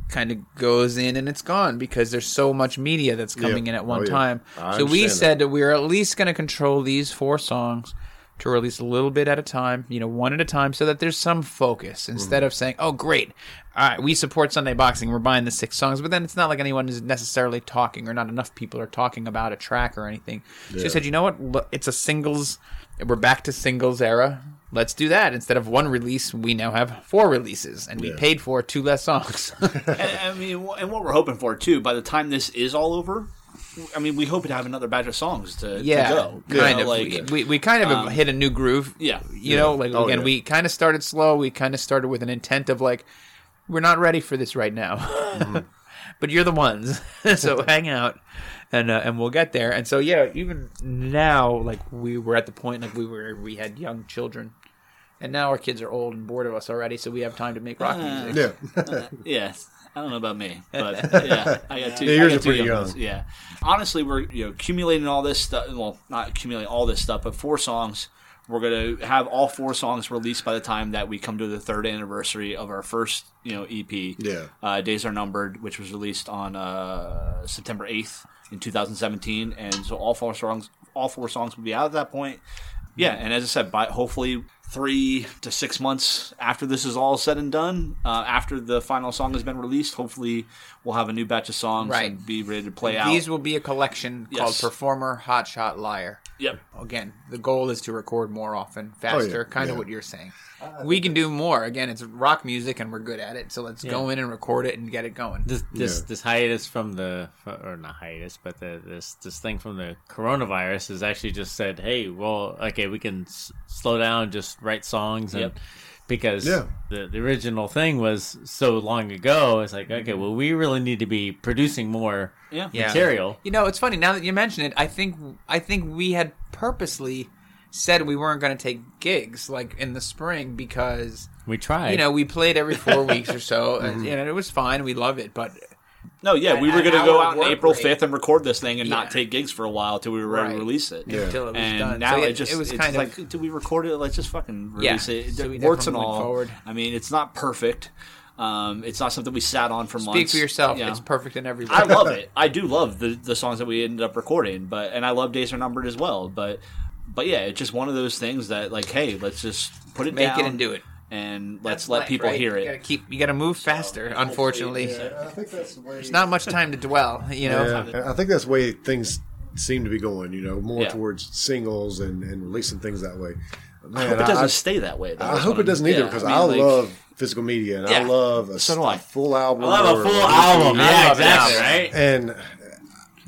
C: kind of goes in and it's gone because there's so much media that's coming
A: Yeah.
C: in at one
A: Oh, yeah.
C: time.
A: I
C: so we
A: understand
C: said that we're at least going to control these four songs to release a little bit at a time, you know, one at a time, so that there's some focus instead
A: Mm-hmm.
C: of saying, "Oh, great, all right, we support Sunday Boxing, we're buying the six songs," but then it's not like anyone is necessarily talking, or not enough people are talking about a track or anything. So
A: Yeah.
C: we said, you know what, it's a singles. We're back to singles era. let's do that. Instead of one release, we now have four releases, and we
A: Yeah.
C: paid for two less songs.
B: and, I mean, and what we're hoping for too, by the time this is all over, I mean, we hope to have another batch of songs to,
C: yeah,
B: to go.
C: Kind
B: know,
C: of.
B: like
C: we, we kind of
B: um,
C: hit a new groove.
B: yeah.
C: you know, like
A: Oh,
C: again,
A: yeah.
C: we kind of started slow. We kind of started with an intent of like, we're not ready for this right now,
A: Mm-hmm.
C: but you're the ones. so hang out, and uh, and we'll get there. And so yeah, even now, like we were at the point like we were we had young children. And now our kids are old and bored of us already, so we have time to make rock
B: Uh,
C: music.
A: Yeah.
B: Yeah, I don't know about me, but yeah, I got two.
A: Yours are
B: two
A: pretty
B: ones.
A: young.
B: Yeah, honestly, we're you know accumulating all this stuff. Well, not accumulating all this stuff, but four songs. We're gonna have all four songs released by the time that we come to the third anniversary of our first you know EP.
A: Yeah.
B: uh, Days Are Numbered, which was released on uh, September eighth in 2017, and so all four songs, all four songs will be out at that point. Yeah, and as I said, by hopefully three to six months after this is all said and done, uh, after the final song has been released, hopefully we'll have a new batch of songs
C: Right.
B: and be ready to play out.
C: These will be a collection called
B: Yes.
C: Performer Hotshot Liar.
B: Yep.
C: Again, the goal is to record more often, oh, faster, kind of
A: yeah.
C: what you're saying. Uh, we can do more. Again, it's rock music and we're good at it, so let's go in and record it and get it going.
D: This this,
A: Yeah.
D: this hiatus from the or not hiatus, but the, this this thing from the coronavirus has actually just said, hey, well, okay, we can s- slow down, just write songs, and
B: Yep.
D: Because
A: Yeah.
D: the the original thing was so long ago, it's like, okay, mhm. well, we really need to be producing more
B: Yeah.
C: Yeah.
D: material.
C: You know, it's funny now that you mention it. I think I think we had purposely said we weren't going to take gigs like in the spring because
D: We tried.
C: you know we played every four weeks or so, and, mm-hmm. and it was fine. We love it, but
B: No, yeah, we were going to go out on April 5th and record this thing and
C: Yeah.
B: not take gigs for a while till we were ready
C: Right.
B: to release it.
A: Yeah.
C: until it was
B: and
C: done,
B: now
C: so
B: it, just
C: it was
B: it's
C: kind of
B: like do we record it let's just fucking release
C: Yeah,
B: it it
C: so we
B: works and
C: definitely went
B: all
C: forward.
B: i mean it's not perfect um, it's not something we sat on for months.
C: speak
B: months
C: for yourself.
B: you know.
C: It's perfect in every way.
B: i love it i do love the, the songs that we ended up recording but and i love days are numbered as well but but yeah it's just one of those things that like hey let's just put it
C: Make
B: down
C: it and do it.
B: And let's
C: That's
B: let
C: life,
B: people
C: right?
B: hear
C: You
B: it
C: gotta keep. You got to move faster. Unfortunately,
A: I think that's the way.
C: there's not much time to dwell. You know.
A: Yeah, I think that's the way things seem to be going. You know, more
B: Yeah.
A: towards singles and, and releasing things that way. Man,
B: I hope it doesn't stay that way though.
A: I hope it doesn't
B: I'm-
A: either because
B: I
A: I,
B: mean, like-
A: love physical media and I love a,
B: So do I.
A: a full album.
D: I love a full
A: EP.
D: album.
C: I
D: Yeah, exactly. Right.
A: And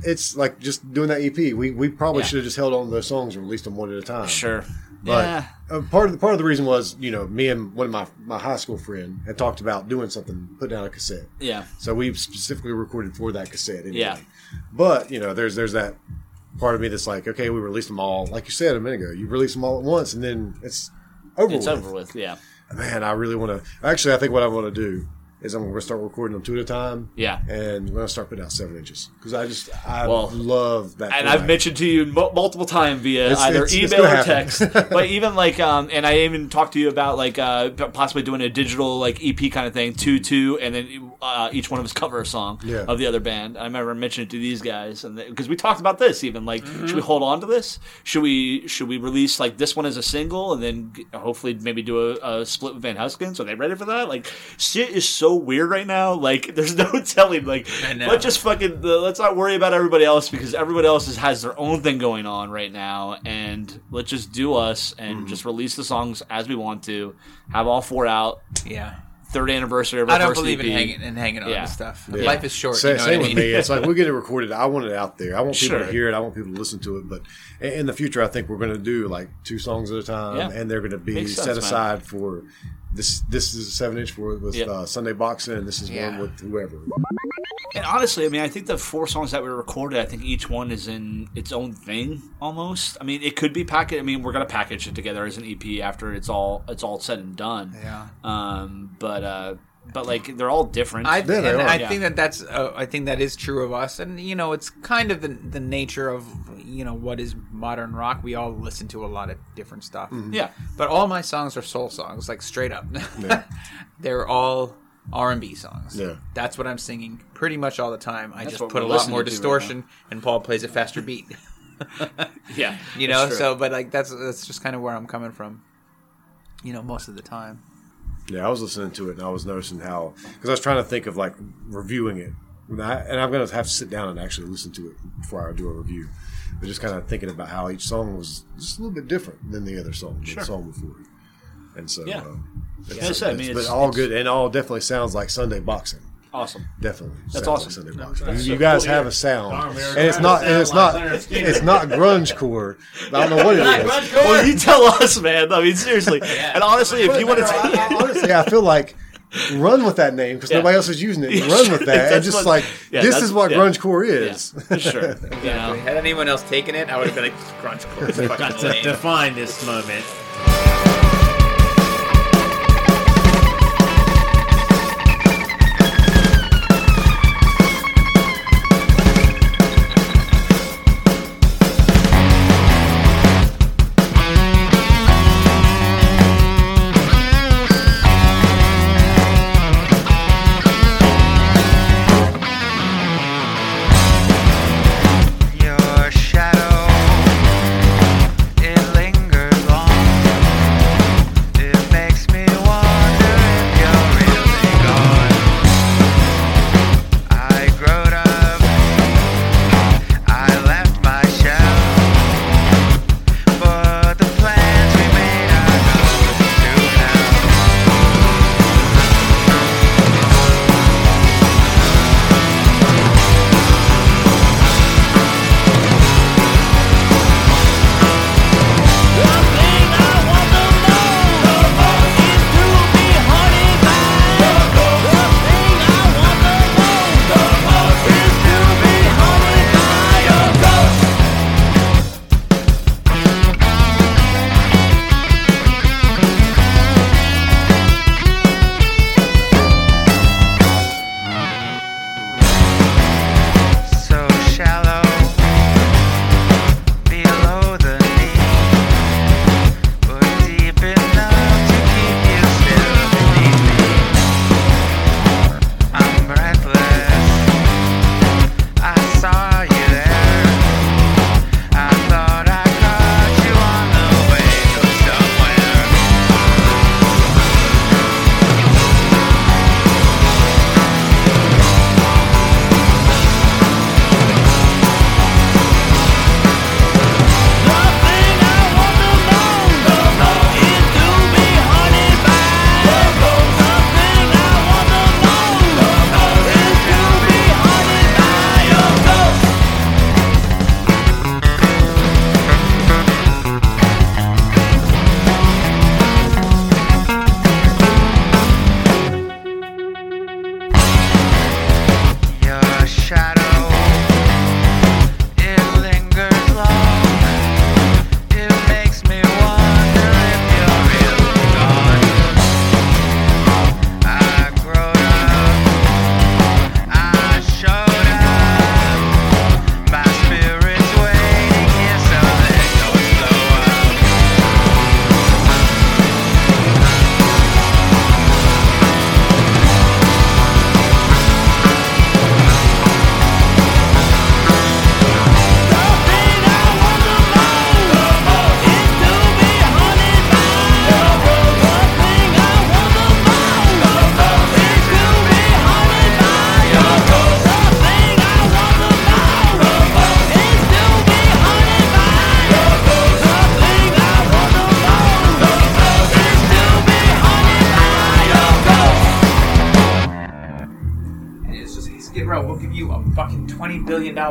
A: it's like just doing that EP. We we probably
C: Yeah.
A: should have just held on to those songs and released them one at a time.
B: sure
A: But
B: yeah
A: uh, part of the part of the reason was, you know, me and one of my my high school friend had talked about doing something, put down a cassette.
B: yeah
A: So we specifically recorded for that cassette. Anyway.
B: Yeah.
A: But you know, there's there's that part of me that's like, okay, we released them all, like you said a minute ago. You release them all at once, and then it's over.
B: it's
A: with.
B: over with yeah
A: Man, I really want to. Actually, I think what I want to do is I'm going to start recording them two at a time.
B: Yeah.
A: And we're going to start putting out seven inches because I just I
B: Well,
A: love that.
B: and
A: format.
B: I've mentioned to you mu- multiple times via
A: It's-
B: either
A: it's- it's
B: email
A: gonna
B: or text. but even like, um, and I even talked to you about like uh, possibly doing a digital like EP kind of thing, two two, and then uh, each one of us cover a song
A: Yeah.
B: of the other band. I remember mentioning it to these guys, and because we talked about this even like,
A: Mm-hmm.
B: should we hold on to this? Should we should we release like this one as a single, and then g- hopefully maybe do a, a split with Van Huskins? Are they ready for that? Like, shit is so weird right now. Like, there's no telling. Like, let's just fucking let's not worry about everybody else because everybody else is, has their own thing going on right now, and let's just do us and
A: Mm-hmm.
B: just release the songs as we want to. Have all four out.
C: Yeah.
B: Third anniversary of our
C: I don't
B: first
C: believe
B: EP.
C: in hanging and hanging on
B: Yeah.
C: to stuff.
A: Yeah.
C: Life is short.
A: Sa-
C: you know
A: same
C: what I
A: with
C: mean?
A: me. It's like we get it recorded. I want it out there. I want people
B: Sure.
A: to hear it. I want people to listen to it. But in in the future, I think we're going to do like two songs at a time,
B: Yeah.
A: and they're going to be
B: Makes sense,
A: set
B: man.
A: aside for this. This is a seven inch for with
B: Yep.
A: uh, Sunday boxing, and this is
C: Yeah.
A: one with whoever.
B: And honestly, I mean, I think the four songs that we recorded, I think each one is in its own thing almost. I mean, it could be packaged. I mean, we're gonna package it together as an EP after it's all it's all said and done.
C: Yeah.
B: Um, but uh, but like they're all different.
C: I,
A: Yeah,
C: and. I
B: Yeah.
C: think that that's uh, I think that is true of us, and you know, it's kind of the the nature of you know what is modern rock. We all listen to a lot of different stuff.
B: yeah.
C: But all my songs are soul songs, like straight up. They're all R and B songs.
A: Yeah.
C: That's what I'm singing pretty much all the time. I just put a lot more
B: to right
C: distortion, and Paul plays a faster beat.
B: Yeah.
C: You know, so but like that's that's just kind of where I'm coming from. You know, most of the time.
A: Yeah, I was listening to it and I was noticing how because I was trying to think of like reviewing it, and, I, going to have to sit down and actually listen to it before I do a review. But just kind of thinking about how each song was just a little bit different than the other song,
B: Sure.
A: the song before. and so
B: Yeah.
A: uh, it's-
B: Yeah, so, I mean,
A: it's-
B: it's-
A: but all
B: it's-
A: good and all definitely sounds like Sunday boxing.
B: Awesome.
A: Definitely,
B: That's awesome.
A: Like Sunday boxing.
B: that's
A: you
B: so
A: guys
B: cool,
A: have
B: yeah.
A: a sound,
F: Darn, we were
A: and it's not and it's not
F: like Leonard
A: it's not grunge core. I don't know what it is.
B: Well, you tell us, man. I mean, seriously. And honestly, if you want to,
A: I- I- honestly, I feel like run with that name because
B: Yeah.
A: nobody else is using it. Run with that, and
B: That's
A: just
B: what-
A: like
B: yeah,
A: this is what
B: yeah.
A: grunge core is.
B: yeah, sure. You know,
C: Had anyone else taken it, I would have been like, "Crunch core."
F: Got to define this moment.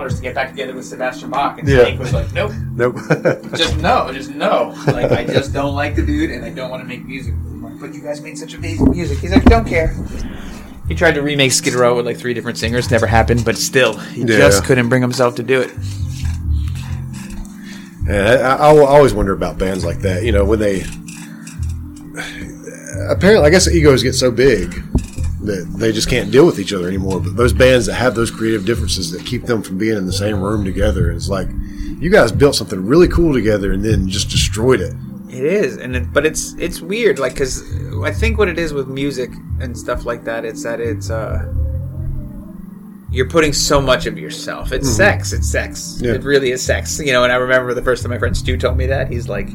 C: Dollars to get back together with Sebastian Bach. And
A: Yeah.
C: Snake was like, "Nope,
A: Nope.
C: just no, just no. Like I just don't like the dude, and I don't want to make music." Like, but you guys made such amazing music. He's like, "Don't care." He tried to remake Skid Row with like three different singers. Never happened, but still, he
A: Yeah.
C: just couldn't bring himself to do it.
A: And I, I, I always wonder about bands like that. You know, when they apparently, I guess egos get so big that they just can't deal with each other anymore. But those bands that have those creative differences that keep them from being in the same room together, it's like you guys built something really cool together and then just destroyed it.
C: It is, and it, but it's it's weird, like because I think what it is with music and stuff like that, it's that it's uh, you're putting so much of yourself. It's sex. It's sex.
A: Yeah.
C: It really is sex. You know, and I remember the first time my friend Stu told me that he's like,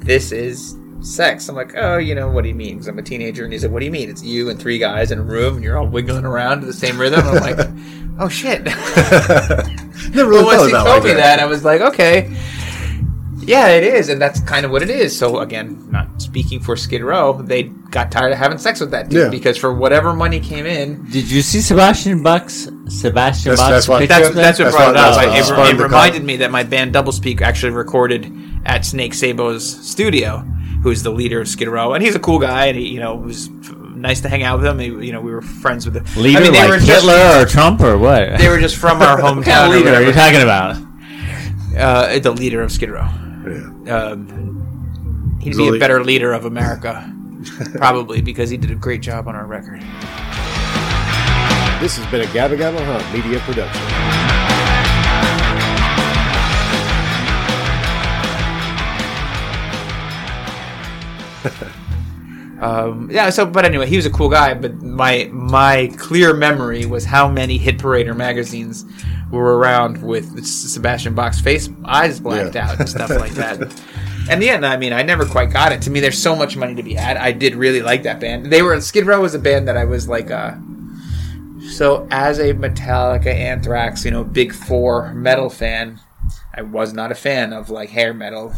C: "This is sex." I'm like, "Oh, you know what do you mean?" Because I'm a teenager, and he's like, "What do you mean? It's you and three guys in a room, and you're all wiggling around to the same rhythm." I'm like, "Oh shit."
A: Never really
C: But once
A: thought
C: he told
A: like
C: me that, I was like, okay. Yeah, it is, and that's kind of what it is. So again, not speaking for Skid Row, they got tired of having sex with that dude
A: Yeah.
C: because for whatever money came in,
D: Did you see Sebastian Bach's Sebastian
A: That's-
D: Buck's
A: that's why-
D: picture
C: that's that's what
A: That's
C: brought it up.
A: that's
C: It, it, reminded me that my band Doublespeak actually recorded at Snake Sabo's studio, who's the leader of Skid Row, and he's a cool guy, and he, you know, was nice to hang out with him. He, you know, we were friends with him.
D: leader
C: I mean, they
D: like
C: were just-
D: Hitler or Trump or what?
C: They were just from our hometown.
D: what kind of
C: or
D: leader are you talking about?
C: Uh, the leader of Skid Row.
A: Yeah.
C: Um, he'd
A: He's
C: be a better leader of America, probably because he did a great job on our record.
E: This has been a Gabba Gabba Hunt media production.
C: Um, yeah. So, but anyway, he was a cool guy. But my my clear memory was how many Hit Parader magazines were around with Sebastian Bach's face, eyes blacked
A: Yeah.
C: out, and stuff like that. And yeah, I mean, I never quite got it. To me, there's so much money to be had. I did really like that band. They were Skid Row was a band that I was like, uh, so as a Metallica, Anthrax, you know, Big Four metal fan, I was not a fan of like hair metal,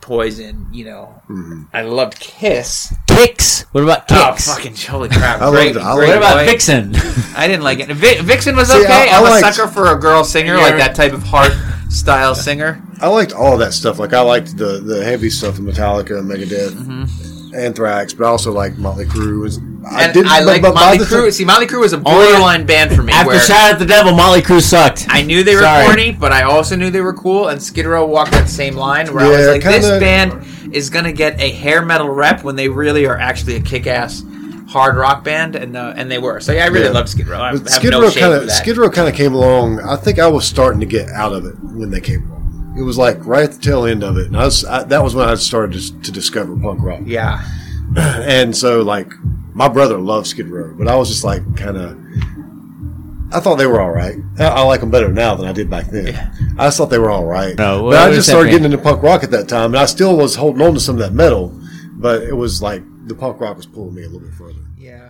C: Poison. You know, mm-hmm. I loved Kiss.
D: Kix. What about
C: Oh, fucking holy crap!
A: I
C: great,
A: loved- I
C: great
D: what about
C: boy.
D: Vixen?
C: I didn't like it. Vi- Vixen was
A: See,
C: okay.
A: I- I
C: I'm a sucker for a girl singer, like that type of heart style singer.
A: I liked all that stuff. Like I liked the the heavy stuff of Metallica, Megadeth, mm-hmm. Anthrax, but I also like Motley Crue. And I did.
C: I
A: but-
C: like
A: but by
C: Motley Crue.
A: time-
C: See, Motley Crue was a borderline band for me.
D: After Shout at the Devil, Motley Crue sucked.
C: I knew they were
D: Sorry.
C: corny, but I also knew they were cool. And Skid Row walked that same line where I was like, this
A: kinda-
C: band is gonna get a hair metal rep when they really are actually a kick-ass hard rock band, and uh, and they were. So yeah, I really
A: Yeah.
C: loved Skid Row. I have
A: Skid
C: no
A: Row
C: shame
A: kind
C: of
A: of. Skid Row kind of came along. I think I was starting to get out of it when they came along. It was like right at the tail end of it, and I was I, that was when I started to, to discover punk rock.
C: yeah,
A: And so like my brother loved Skid Row, but I was just like kind of. I thought they were all right. I, I like them better now than I did back then. I just thought they were all right.
D: No, what
A: but I just started
D: band?
A: getting into punk rock at that time, and I still was holding on to some of that metal, but it was like the punk rock was pulling me a little bit further.
C: yeah.